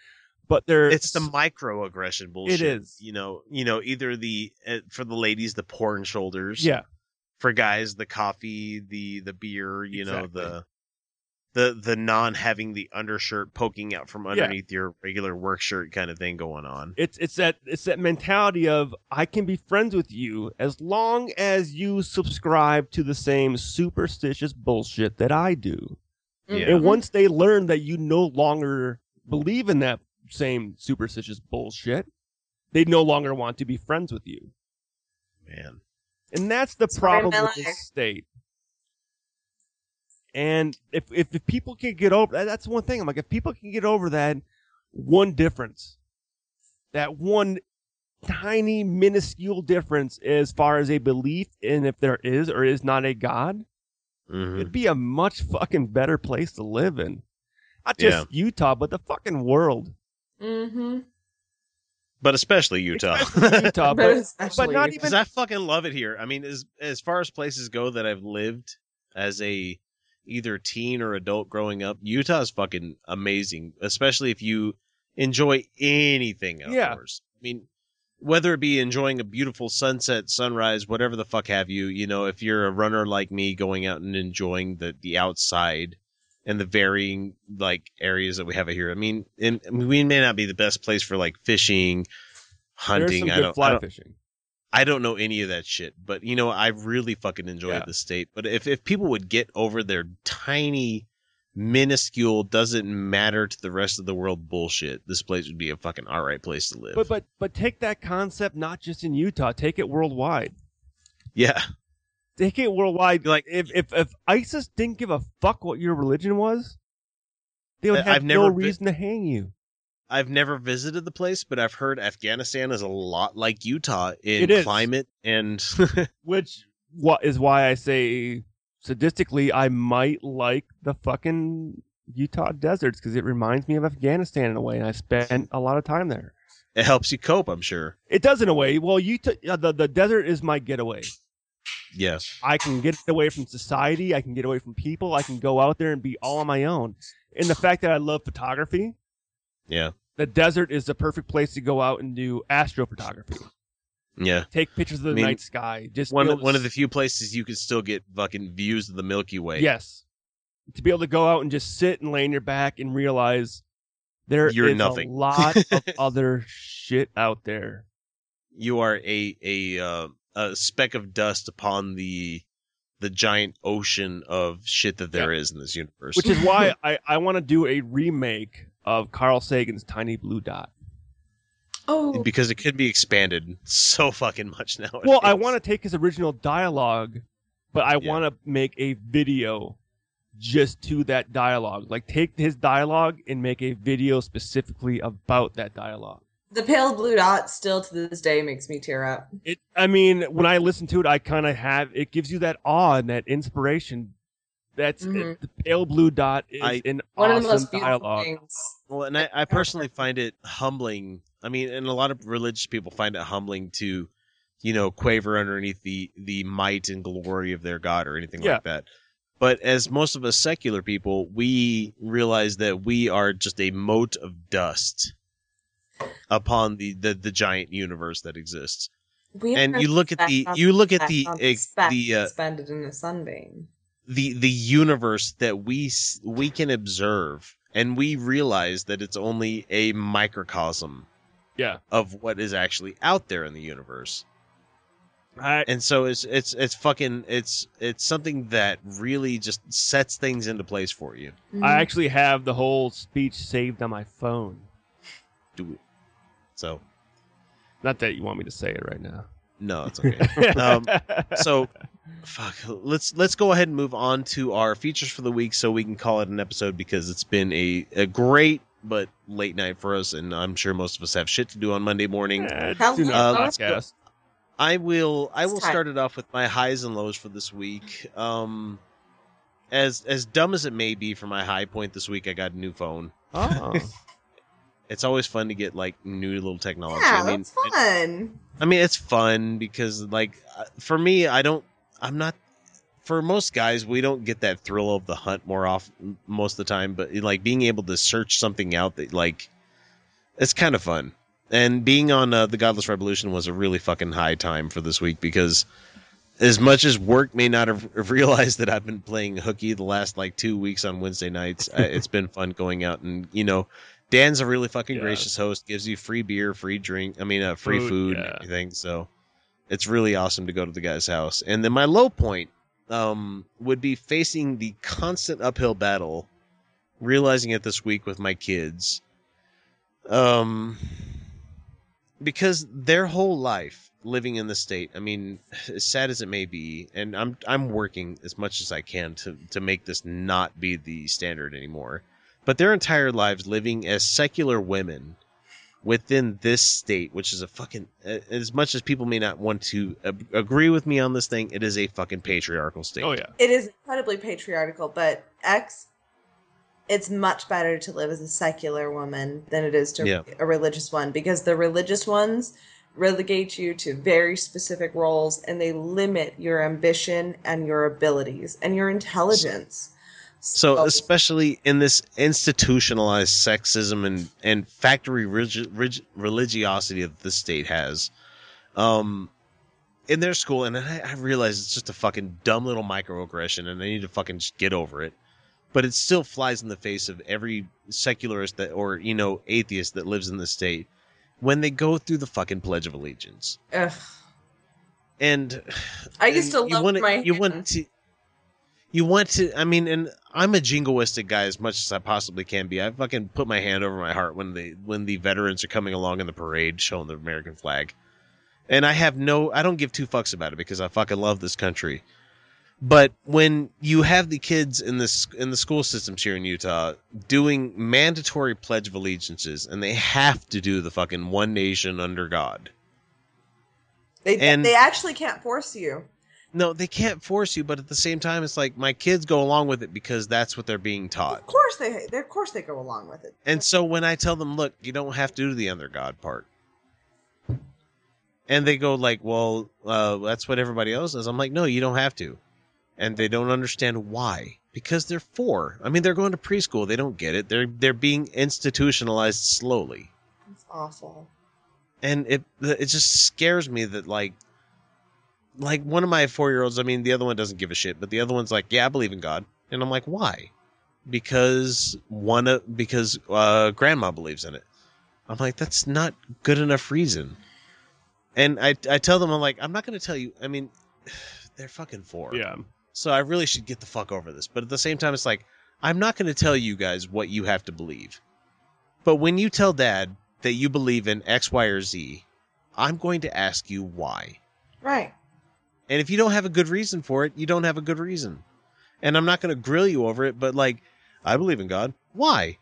but they're It's the microaggression bullshit. It is, You know, you know, either the uh, for the ladies the porn shoulders. yeah For guys the coffee, the the beer, you know, the the the non having the undershirt poking out from underneath your regular work shirt kind of thing going on. it's it's that it's that mentality of I can be friends with you as long as you subscribe to the same superstitious bullshit that I do. Yeah. And once they learn that you no longer believe in that same superstitious bullshit, they'd no longer want to be friends with you. Man. And that's the Sorry, problem with Miller. this state. And if, if if people can get over that, that's one thing. I'm like, if people can get over that one difference, that one tiny minuscule difference as far as a belief in if there is or is not a God, Mhm. it'd be a much fucking better place to live in. Not just Utah, but the fucking world. Mm-hmm. But especially Utah. Utah, (laughs) But but, especially but not Utah. even Because I fucking love it here. I mean, as as far as places go that I've lived as a either teen or adult growing up, Utah is fucking amazing. Especially if you enjoy anything Yeah. outdoors. I mean, whether it be enjoying a beautiful sunset, sunrise, whatever the fuck have you. You know, if you're a runner like me, going out and enjoying the the outside and the varying like areas that we have here. I mean, and, I mean, we may not be the best place for like fishing, hunting. I don't, I don't fishing. I don't know any of that shit, but you know, I really fucking enjoy Yeah. the state. But if if people would get over their tiny, minuscule, doesn't matter to the rest of the world bullshit, this place would be a fucking alright place to live. But but but take that concept not just in Utah, take it worldwide. yeah, Take it worldwide. Like- if if if ISIS didn't give a fuck what your religion was, they would have I've no reason to hang you. I've never visited the place, but I've heard Afghanistan is a lot like Utah in climate and (laughs) Which what is why I say sadistically I might like the fucking Utah deserts because it reminds me of Afghanistan in a way, and I spent a lot of time there. it helps you cope. I'm sure. It does in a way. Well, Utah, uh, the the desert is my getaway. Yes. I can get away from society. I can get away from people. I can go out there and be all on my own. And the fact that I love photography, Yeah. the desert is the perfect place to go out and do astrophotography. Yeah. take pictures of the I mean, night sky. Just one of, one of the few places you can still get fucking views of the Milky Way. Yes. To be able to go out and just sit and lay on your back and realize there is You're nothing. a lot of (laughs) other shit out there. You are a a uh, a speck of dust upon the the giant ocean of shit that there is in this universe. Which is (laughs) why I, I want to do a remake of Carl Sagan's Tiny Blue Dot. Oh, because it could be expanded so fucking much now. Well, I want to take his original dialogue, but I want to make a video just to that dialogue. Like take his dialogue and make a video specifically about that dialogue. The pale blue dot still to this day makes me tear up. It I mean, when I listen to it, I kind of have it gives you that awe and that inspiration. That's Mhm. the pale blue dot is I- an One awesome of the most beautiful dialogue. things. Well, and I, I personally find it humbling. I mean, and a lot of religious people find it humbling to, you know, quaver underneath the the might and glory of their God or anything Yeah. like that. But as most of us secular people, we realize that we are just a mote of dust upon the the, the giant universe that exists. We and you look at the you look at speck the on ex- the uh, suspended in a sunbeam. the the universe that we we can observe and we realize that it's only a microcosm Yeah. of what is actually out there in the universe I, and so it's it's it's fucking it's it's something that really just sets things into place for you I actually have the whole speech saved on my phone. do it so Not that you want me to say it right now. no it's okay um, so fuck let's let's go ahead and move on to our features for the week so we can call it an episode because it's been a, a great but late night for us and i'm sure most of us have shit to do on monday morning How do long- podcast. i will i will start it off with my highs and lows for this week um as as dumb as it may be for my high point this week i got a new phone Oh. (laughs) it's always fun to get like new little technology Yeah, i mean that's fun. I mean, it's fun because, like, uh, for me, I don't. I'm not. For most guys, we don't get that thrill of the hunt more often most of the time. But like being able to search something out that like, it's kind of fun. And being on uh, the Godless Revolution was a really fucking high time for this week because, as much as work may not have have (laughs) realized that I've been playing hooky the last like two weeks on Wednesday nights, uh, it's been fun going out and you know Dan's a really fucking Yeah. gracious host. Gives you free beer, free drink. I mean, uh, free Food, food, yeah. and everything. So it's really awesome to go to the guy's house. And then my low point um, would be facing the constant uphill battle, realizing it this week with my kids. Um, because their whole life living in the state, I mean, as sad as it may be, and I'm I'm working as much as I can to to make this not be the standard anymore. But their entire lives living as secular women within this state, which is a fucking as much as people may not want to ag- agree with me on this thing, it is a fucking patriarchal state. Oh yeah. It is incredibly patriarchal, but X, it's much better to live as a secular woman than it is to Yeah. a religious one because the religious ones relegate you to very specific roles and they limit your ambition and your abilities and your intelligence. So, especially in this institutionalized sexism and, and factory rigi- rig- religiosity that the state has, um, in their school, and I, I realize it's just a fucking dumb little microaggression, and they need to fucking just get over it. But it still flies in the face of every secularist that, or you know, atheist that lives in the state when they go through the fucking Pledge of Allegiance. Ugh. And I used and to you love want my you want to you want to i mean and i'm a jingoistic guy as much as i possibly can be. I fucking put my hand over my heart when the when the veterans are coming along in the parade showing the american flag. And i have no i don't give two fucks about it because i fucking love this country. But when you have the kids in this in the school systems here in utah doing mandatory pledge of allegiances and they have to do the fucking one nation under god. They And- they actually can't force you. No they can't force you but at the same time it's like my kids go along with it because that's what they're being taught Of course they, they of course they go along with it. And so when I tell them, look, you don't have to do the under God part, and they go like, well, uh, that's what everybody else does. I'm like, no, you don't have to, and they don't understand why because they're four. I mean, they're going to preschool. They don't get it. They're they're being institutionalized slowly. It's awful. and it it just scares me that like like one of my four year olds. I mean, the other one doesn't give a shit, but the other one's like, yeah, I believe in God, and I'm like, why? Because one of because uh, grandma believes in it. I'm like, that's not good enough reason. And I I tell them I'm like, I'm not going to tell you. I mean, (sighs) they're fucking four. Yeah. So I really should get the fuck over this. But at the same time, it's like, I'm not going to tell you guys what you have to believe. But when you tell dad that you believe in X, Y, or Z, I'm going to ask you why. Right. And if you don't have a good reason for it, you don't have a good reason. And I'm not going to grill you over it, but like, I believe in God. Why?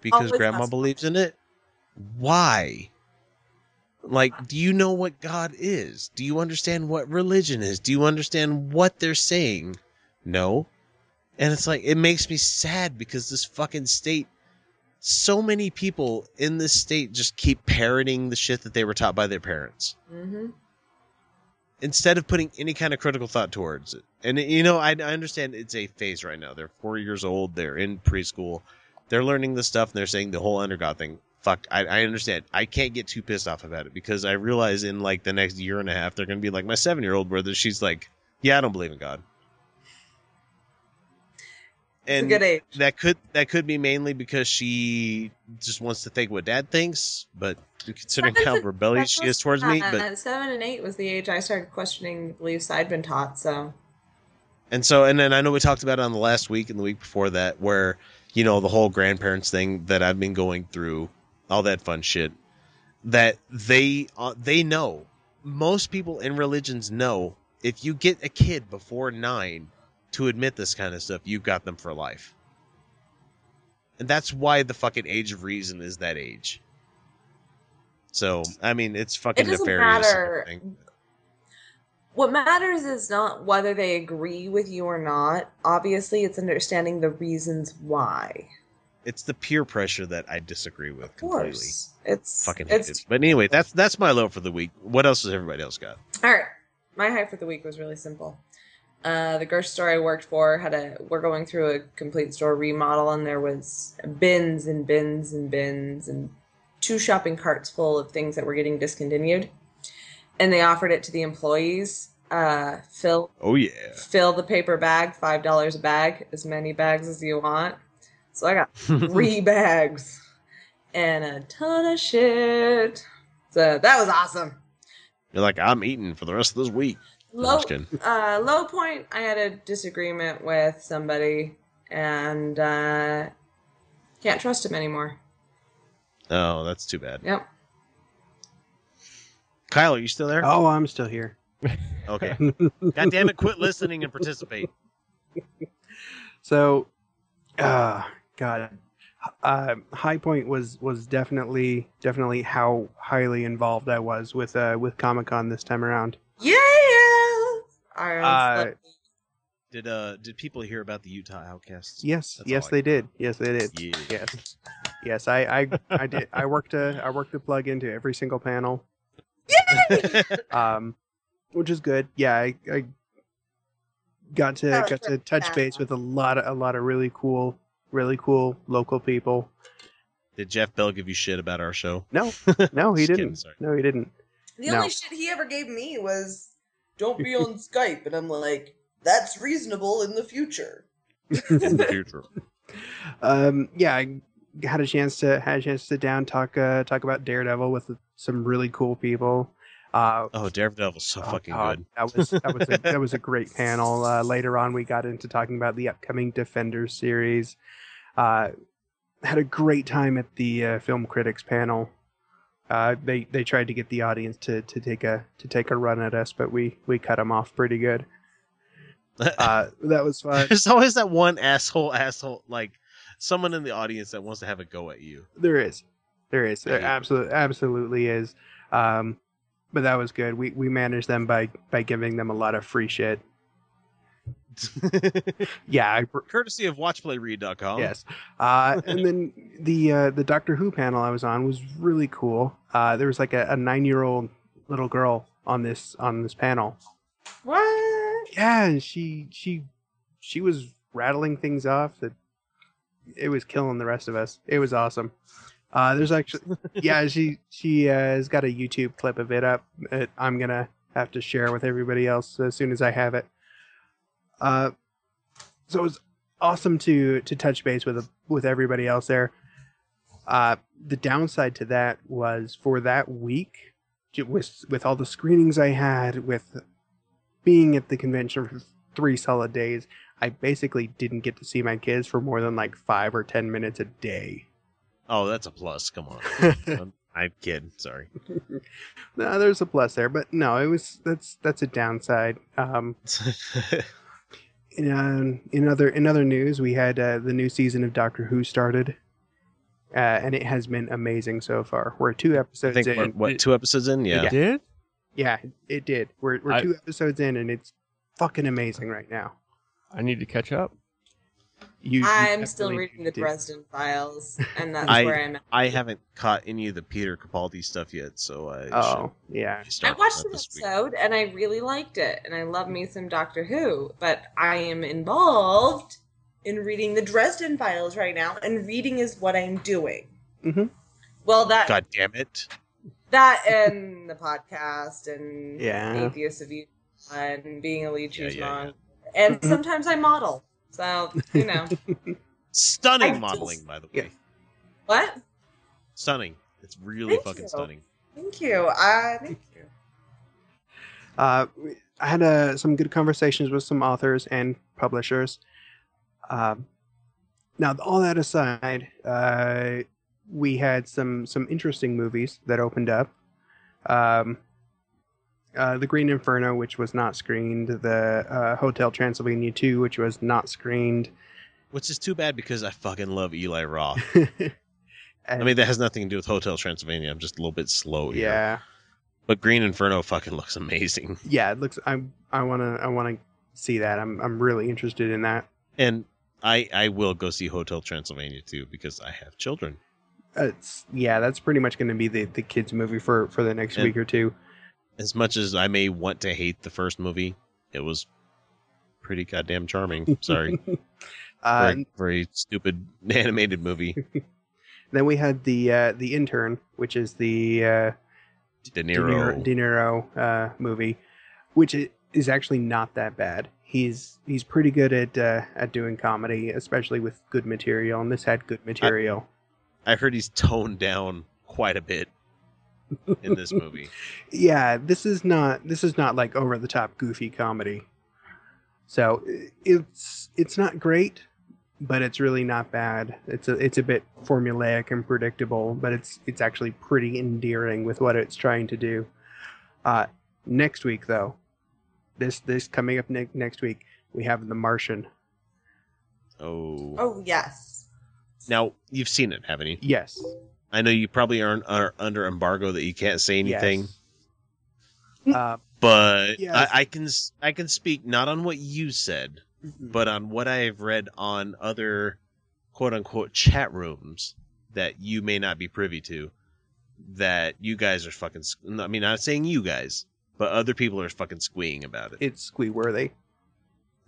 Because Always grandma believes in it. Why? Like, do you know what God is? Do you understand what religion is? Do you understand what they're saying? No. And it's like, it makes me sad because this fucking state, so many people in this state just keep parroting the shit that they were taught by their parents Mm-hmm. Instead of putting any kind of critical thought towards it. And you know, I, I understand it's a phase right now. They're four years old. They're in preschool. They're learning this stuff, and they're saying the whole under God thing. Fuck, I, I understand. I can't get too pissed off about it because I realize in like the next year and a half, they're going to be like my seven year old brother. She's like, "Yeah, I don't believe in God." And good age. that could that could be mainly because she just wants to think what dad thinks, but considering how rebellious she is towards me, but Uh, seven and eight was the age I started questioning the beliefs I'd been taught. So And so, and then I know we talked about it on the last week and the week before that, where you know the whole grandparents thing that I've been going through, all that fun shit. That they uh, they know. Most people in religions know if you get a kid before nine to admit this kind of stuff, you've got them for life. And that's why the fucking age of reason is that age. So I mean, it's fucking it doesn't nefarious. matter. What matters is not whether they agree with you or not. Obviously, it's understanding the reasons why. It's the peer pressure that I disagree with Of completely. it's fucking it's it. But anyway, that's that's my low for the week. What else has everybody else got? All right. My high for the week was really simple. Uh, the grocery store I worked for had a. We're going through a complete store remodel, and there was bins and bins and bins and two shopping carts full of things that were getting discontinued. And they offered it to the employees. Uh, fill Oh yeah. fill the paper bag, five dollars a bag, as many bags as you want. So I got (laughs) three bags and a ton of shit. So that was awesome. You're like, I'm eating for the rest of this week. No, I'm Low, uh, low point. I had a disagreement with somebody, and uh, can't trust him anymore. Oh, that's too bad. Yep. Kyle, are you still there? Oh, I'm still here. (laughs) Okay. (laughs) God damn it, quit listening and participate. So, uh, God, uh, high point was was definitely definitely how highly involved I was with uh with Comic Con this time around. Yeah. I Uh, Did uh did people hear about the Utah Outcasts? Yes, That's yes all I- they did. Yes they did. Yeah. Yes, yes. I I I did. I worked a I worked a plug into every single panel. um, which is good. Yeah, I, I got to got to touch bad. base with a lot of a lot of really cool, really cool local people. Did Jeff Bell give you shit about our show? No, (laughs) no, he didn't. sorry. No, he didn't. the no. only shit he ever gave me was, "Don't be on (laughs) Skype," and I'm like, "That's reasonable in the future." (laughs) In the (laughs) future. um, yeah, I had a chance to had a chance to sit down talk uh, talk about Daredevil with some really cool people. Uh, Oh, Daredevil's so oh, fucking God, good. That was that was a, that was a great panel. Uh, later on, we got into talking about the upcoming Defenders series. Uh, had a great time at the uh, film critics panel. Uh, they they tried to get the audience to, to take a to take a run at us, but we we cut them off pretty good. (laughs) Uh, that was fun. There's always that one asshole, asshole, like someone in the audience that wants to have a go at you. There is, there is, there absolutely, absolutely is. Um, but that was good. We we managed them by by giving them a lot of free shit. (laughs) Yeah, I, Courtesy of WatchPlayRead.com. yes. Uh, and then the uh, the Doctor Who panel I was on was really cool. Uh, there was like a, a nine year old little girl on this on this panel. What? Yeah, and she she she was rattling things off that it was killing the rest of us. It was awesome. Uh, there's actually, (laughs) yeah, she she uh, has got a YouTube clip of it up. That I'm gonna have to share with everybody else as soon as I have it. Uh, so it was awesome to to touch base with with everybody else there. Uh, the downside to that was for that week, with with all the screenings I had, with being at the convention for three solid days, I basically didn't get to see my kids for more than like five or ten minutes a day. Oh, that's a plus. Come on. (laughs) I'm, I'm kidding. Sorry. no, there's a plus there, but no, it was that's that's a downside. Um, (laughs) in, uh, in other in other news, we had uh, the new season of Doctor Who started, uh, and it has been amazing so far. We're two I episodes think in. what, what two episodes in? Yeah. It did? Yeah, it did. We're we're I- two episodes in, and it's fucking amazing right now. I need to catch up. You, you I'm still reading the did. Dresden Files, and that's where I I'm at. I haven't caught any of the Peter Capaldi stuff yet, so I Oh yeah, I watched that an week. episode and I really liked it, and I love me some Doctor Who, but I am involved in reading the Dresden Files right now, and reading is what I'm doing. Mhm. Well, that God damn it! that and the podcast and Yeah. Atheists of you and being a lead Yeah, cheese yeah, mom, and Mhm. sometimes I model. So you know (laughs) Stunning I modeling, just- by the way. Yeah. what? Stunning. It's really Thank fucking you. stunning. Thank you. I thank you. Uh, I had uh, some good conversations with some authors and publishers. Um, now, all that aside, uh, we had some some interesting movies that opened up. Um, uh, the Green Inferno, which was not screened, the uh, Hotel Transylvania 2, which was not screened. Which is too bad because I fucking love Eli Roth. (laughs) I mean, that has nothing to do with Hotel Transylvania. I'm just a little bit slow here. yeah, But Green Inferno fucking looks amazing. (laughs) yeah, it looks. I I want to I want to see that. I'm I'm really interested in that. And I I will go see Hotel Transylvania too because I have children. It's yeah, that's pretty much going to be the the kids movie for for the next And- week or two. As much as I may want to hate the first movie, it was pretty goddamn charming. Sorry. (laughs) Uh, very, very stupid (laughs) animated movie. (laughs) then we had the uh, the intern, which is the uh, De Niro. De Niro uh, movie, which is actually not that bad. He's he's pretty good at uh, at doing comedy, especially with good material, and this had good material. I heard he's toned down quite a bit in this movie. (laughs) yeah, this is not this is not like over the top goofy comedy. So it's it's not great, but it's really not bad. It's a it's a bit formulaic and predictable, but it's it's actually pretty endearing with what it's trying to do. Uh, next week though, this this coming up ne- next week we have The Martian. Oh. Oh yes. Now you've seen it, haven't you? Yes. I know you probably aren't are under embargo that you can't say anything, Uh, but Yes. I, I can s- I can speak not on what you said, but on what I have read on other quote unquote chat rooms that you may not be privy to. That you guys are fucking. I mean, not saying you guys, but other people are fucking squeeing about it. it's squee worthy.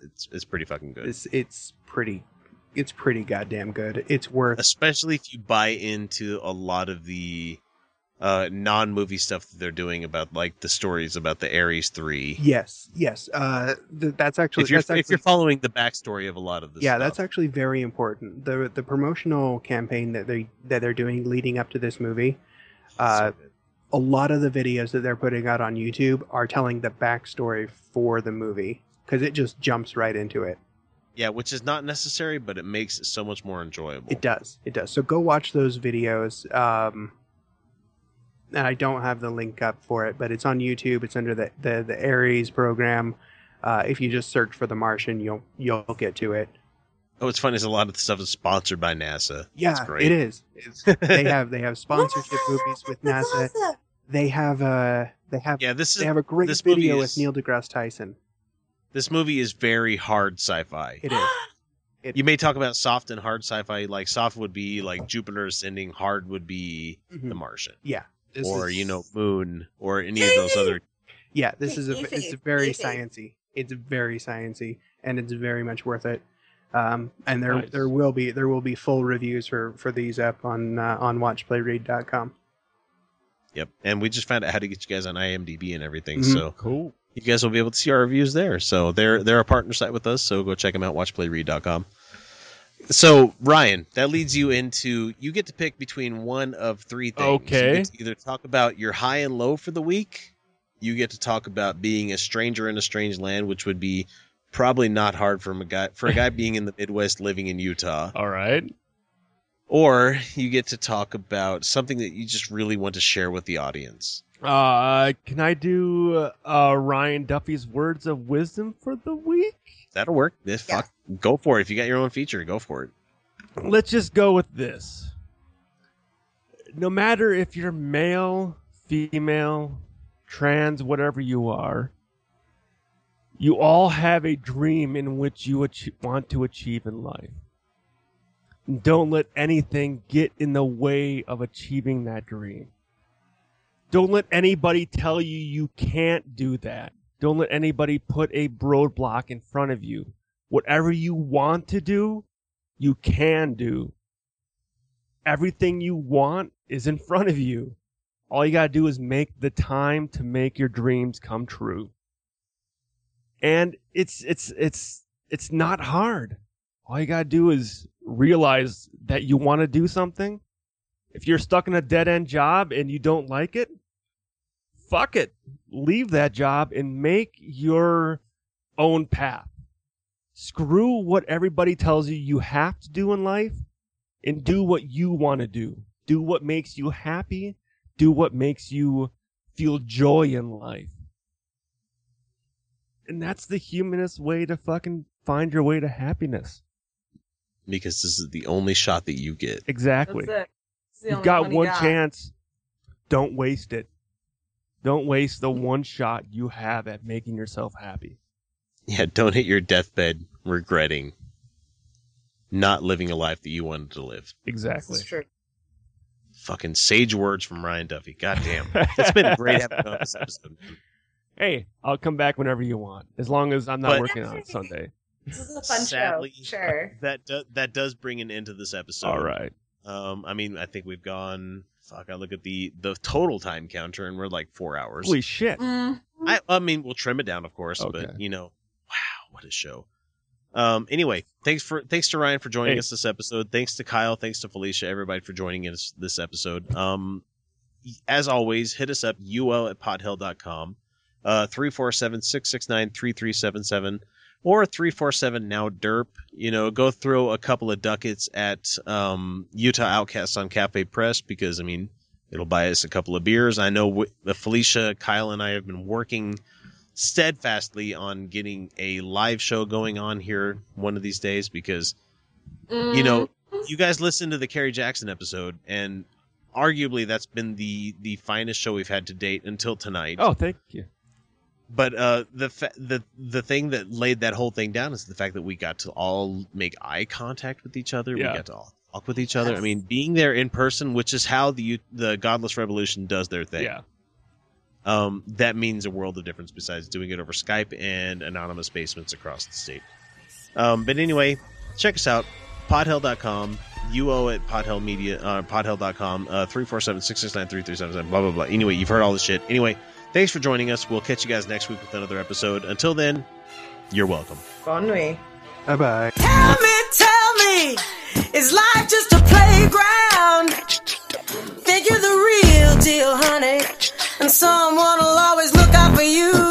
It's it's pretty fucking good. It's it's pretty it's pretty goddamn good. It's worth especially if you buy into a lot of the uh non-movie stuff that they're doing about like the stories about the Ares 3 Yes, yes. Uh, th- that's actually if you're that's actually if you're following the backstory of a lot of this yeah, stuff. that's actually very important. the The promotional campaign that they that they're doing leading up to this movie, uh, a lot of the videos that they're putting out on YouTube are telling the backstory for the movie because it just jumps right into it. Yeah which is not necessary but it makes it so much more enjoyable It does, it does. So go watch those videos. Um, and I don't have the link up for it, but it's on YouTube. It's under the the, the Ares program. Uh, if you just search for The Martian, you'll you'll get to it. oh it's funny is a lot of the stuff is sponsored by nasa Yeah, That's great. it is. (laughs) They have they have sponsorship movies with NASA. They have a they have yeah this is they have a great this video is- with Neil deGrasse Tyson. This movie is very hard sci-fi It is. (gasps) you may talk about soft and hard sci-fi like soft would be like jupiter ascending hard would be Mhm. the martian Yeah. This or is- you know moon or any of those other Yeah, this is a Easy, it's very sciency. It's very sciency, and it's very much worth it. Um, and there Nice. there will be there will be full reviews for, for these up on uh, on watchplayread.com. Yep. And we just found out how to get you guys on IMDb and everything. Mhm. So Cool. You guys will be able to see our reviews there. So they're they're a partner site with us. So go check them out. Watchplayread.com. So Ryan, that leads you into you get to pick between one of three things. Okay. You get to either talk about your high and low for the week. You get to talk about being a stranger in a strange land, which would be probably not hard for a guy for a guy (laughs) being in the Midwest living in Utah. All right. Or you get to talk about something that you just really want to share with the audience. Uh, can I do uh, Ryan Duffy's words of wisdom for the week? That'll work. This fuck, go for it. If you got your own feature, go for it. Let's just go with this. No matter if you're male, female, trans, whatever you are, you all have a dream in which you ach- want to achieve in life. Don't let anything get in the way of achieving that dream. Don't let anybody tell you you can't do that. Don't let anybody put a roadblock in front of you. Whatever you want to do, you can do. Everything you want is in (laughs) front of you. All you got to do is make the time to make your dreams come true. And it's it's it's it's not hard. All you got to do is realize that you want to do something. If you're stuck in a dead end job and you don't like it, fuck it. Leave that job and make your own path. Screw what everybody tells you you have to do in life and do what you want to do. Do what makes you happy. Do what makes you feel joy in life. And that's the humanist way to fucking find your way to happiness. Because this is the only shot that you get. Exactly. That's it. It's the You've only got one you one got. chance. Don't waste it. Don't waste the one shot you have at making yourself happy. Yeah, don't hit your deathbed regretting not living a life that you wanted to live. Exactly. It's true. Fucking sage words from Ryan Duffy. God damn. It's been a great having you on episode. Hey, I'll come back whenever you want, as long as I'm not But- working on Sunday. This is a fun Sadly, show. Sure. (laughs) That do, that does bring an end to this episode. All right. Um, I mean, I think we've gone. Fuck, I look at the the total time counter, and we're like four hours. Holy shit. Mm. I I mean, we'll trim it down, of course, Okay. but you know, wow, what a show. Um. Anyway, thanks for thanks to Ryan for joining Hey. us this episode. Thanks to Kyle. Thanks to Felicia. Everybody for joining us this episode. Um, as always, hit us up ul at podhell.com, uh, 347-669-3377 or 347 now derp. You know, go throw a couple of ducats at um Utah Outcasts on Cafe Press because I mean it'll buy us a couple of beers. I know w- Felicia, Kyle, and I have been working steadfastly on getting a live show going on here one of these days because you know you guys listened to the Kerry Jackson episode and arguably that's been the the finest show we've had to date until tonight. Oh, thank you. But uh, the fa- the the thing that laid that whole thing down is the fact that we got to all make eye contact with each other. Yeah. We got to all talk with each other. I mean, being there in person, which is how the the Godless Revolution does their thing. Yeah. Um, that means a world of difference. Besides doing it over Skype and anonymous basements across the state. Um, but anyway, check us out. Podhell.com. UO at Podhell Media, uh, podhell.com, uh, 347 669 3377, blah, blah, blah. Anyway, you've heard all this shit. Anyway, thanks for joining us. We'll catch you guys next week with another episode. Until then, you're welcome. Bon nuit. Bye bye. Tell me, tell me, is life just a playground? Figure the real deal, honey, and someone will always look out for you.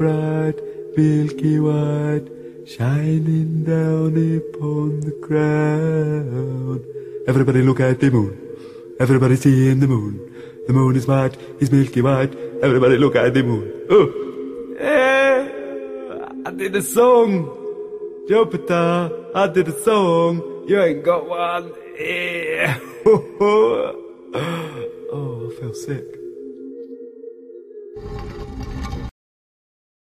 bright milky white shining down upon the ground. Everybody look at the moon. Everybody seeing the moon. The moon is white, it's milky white. Everybody look at the moon. Oh, eh, I did a song. Jupiter, I did a song. You ain't got one.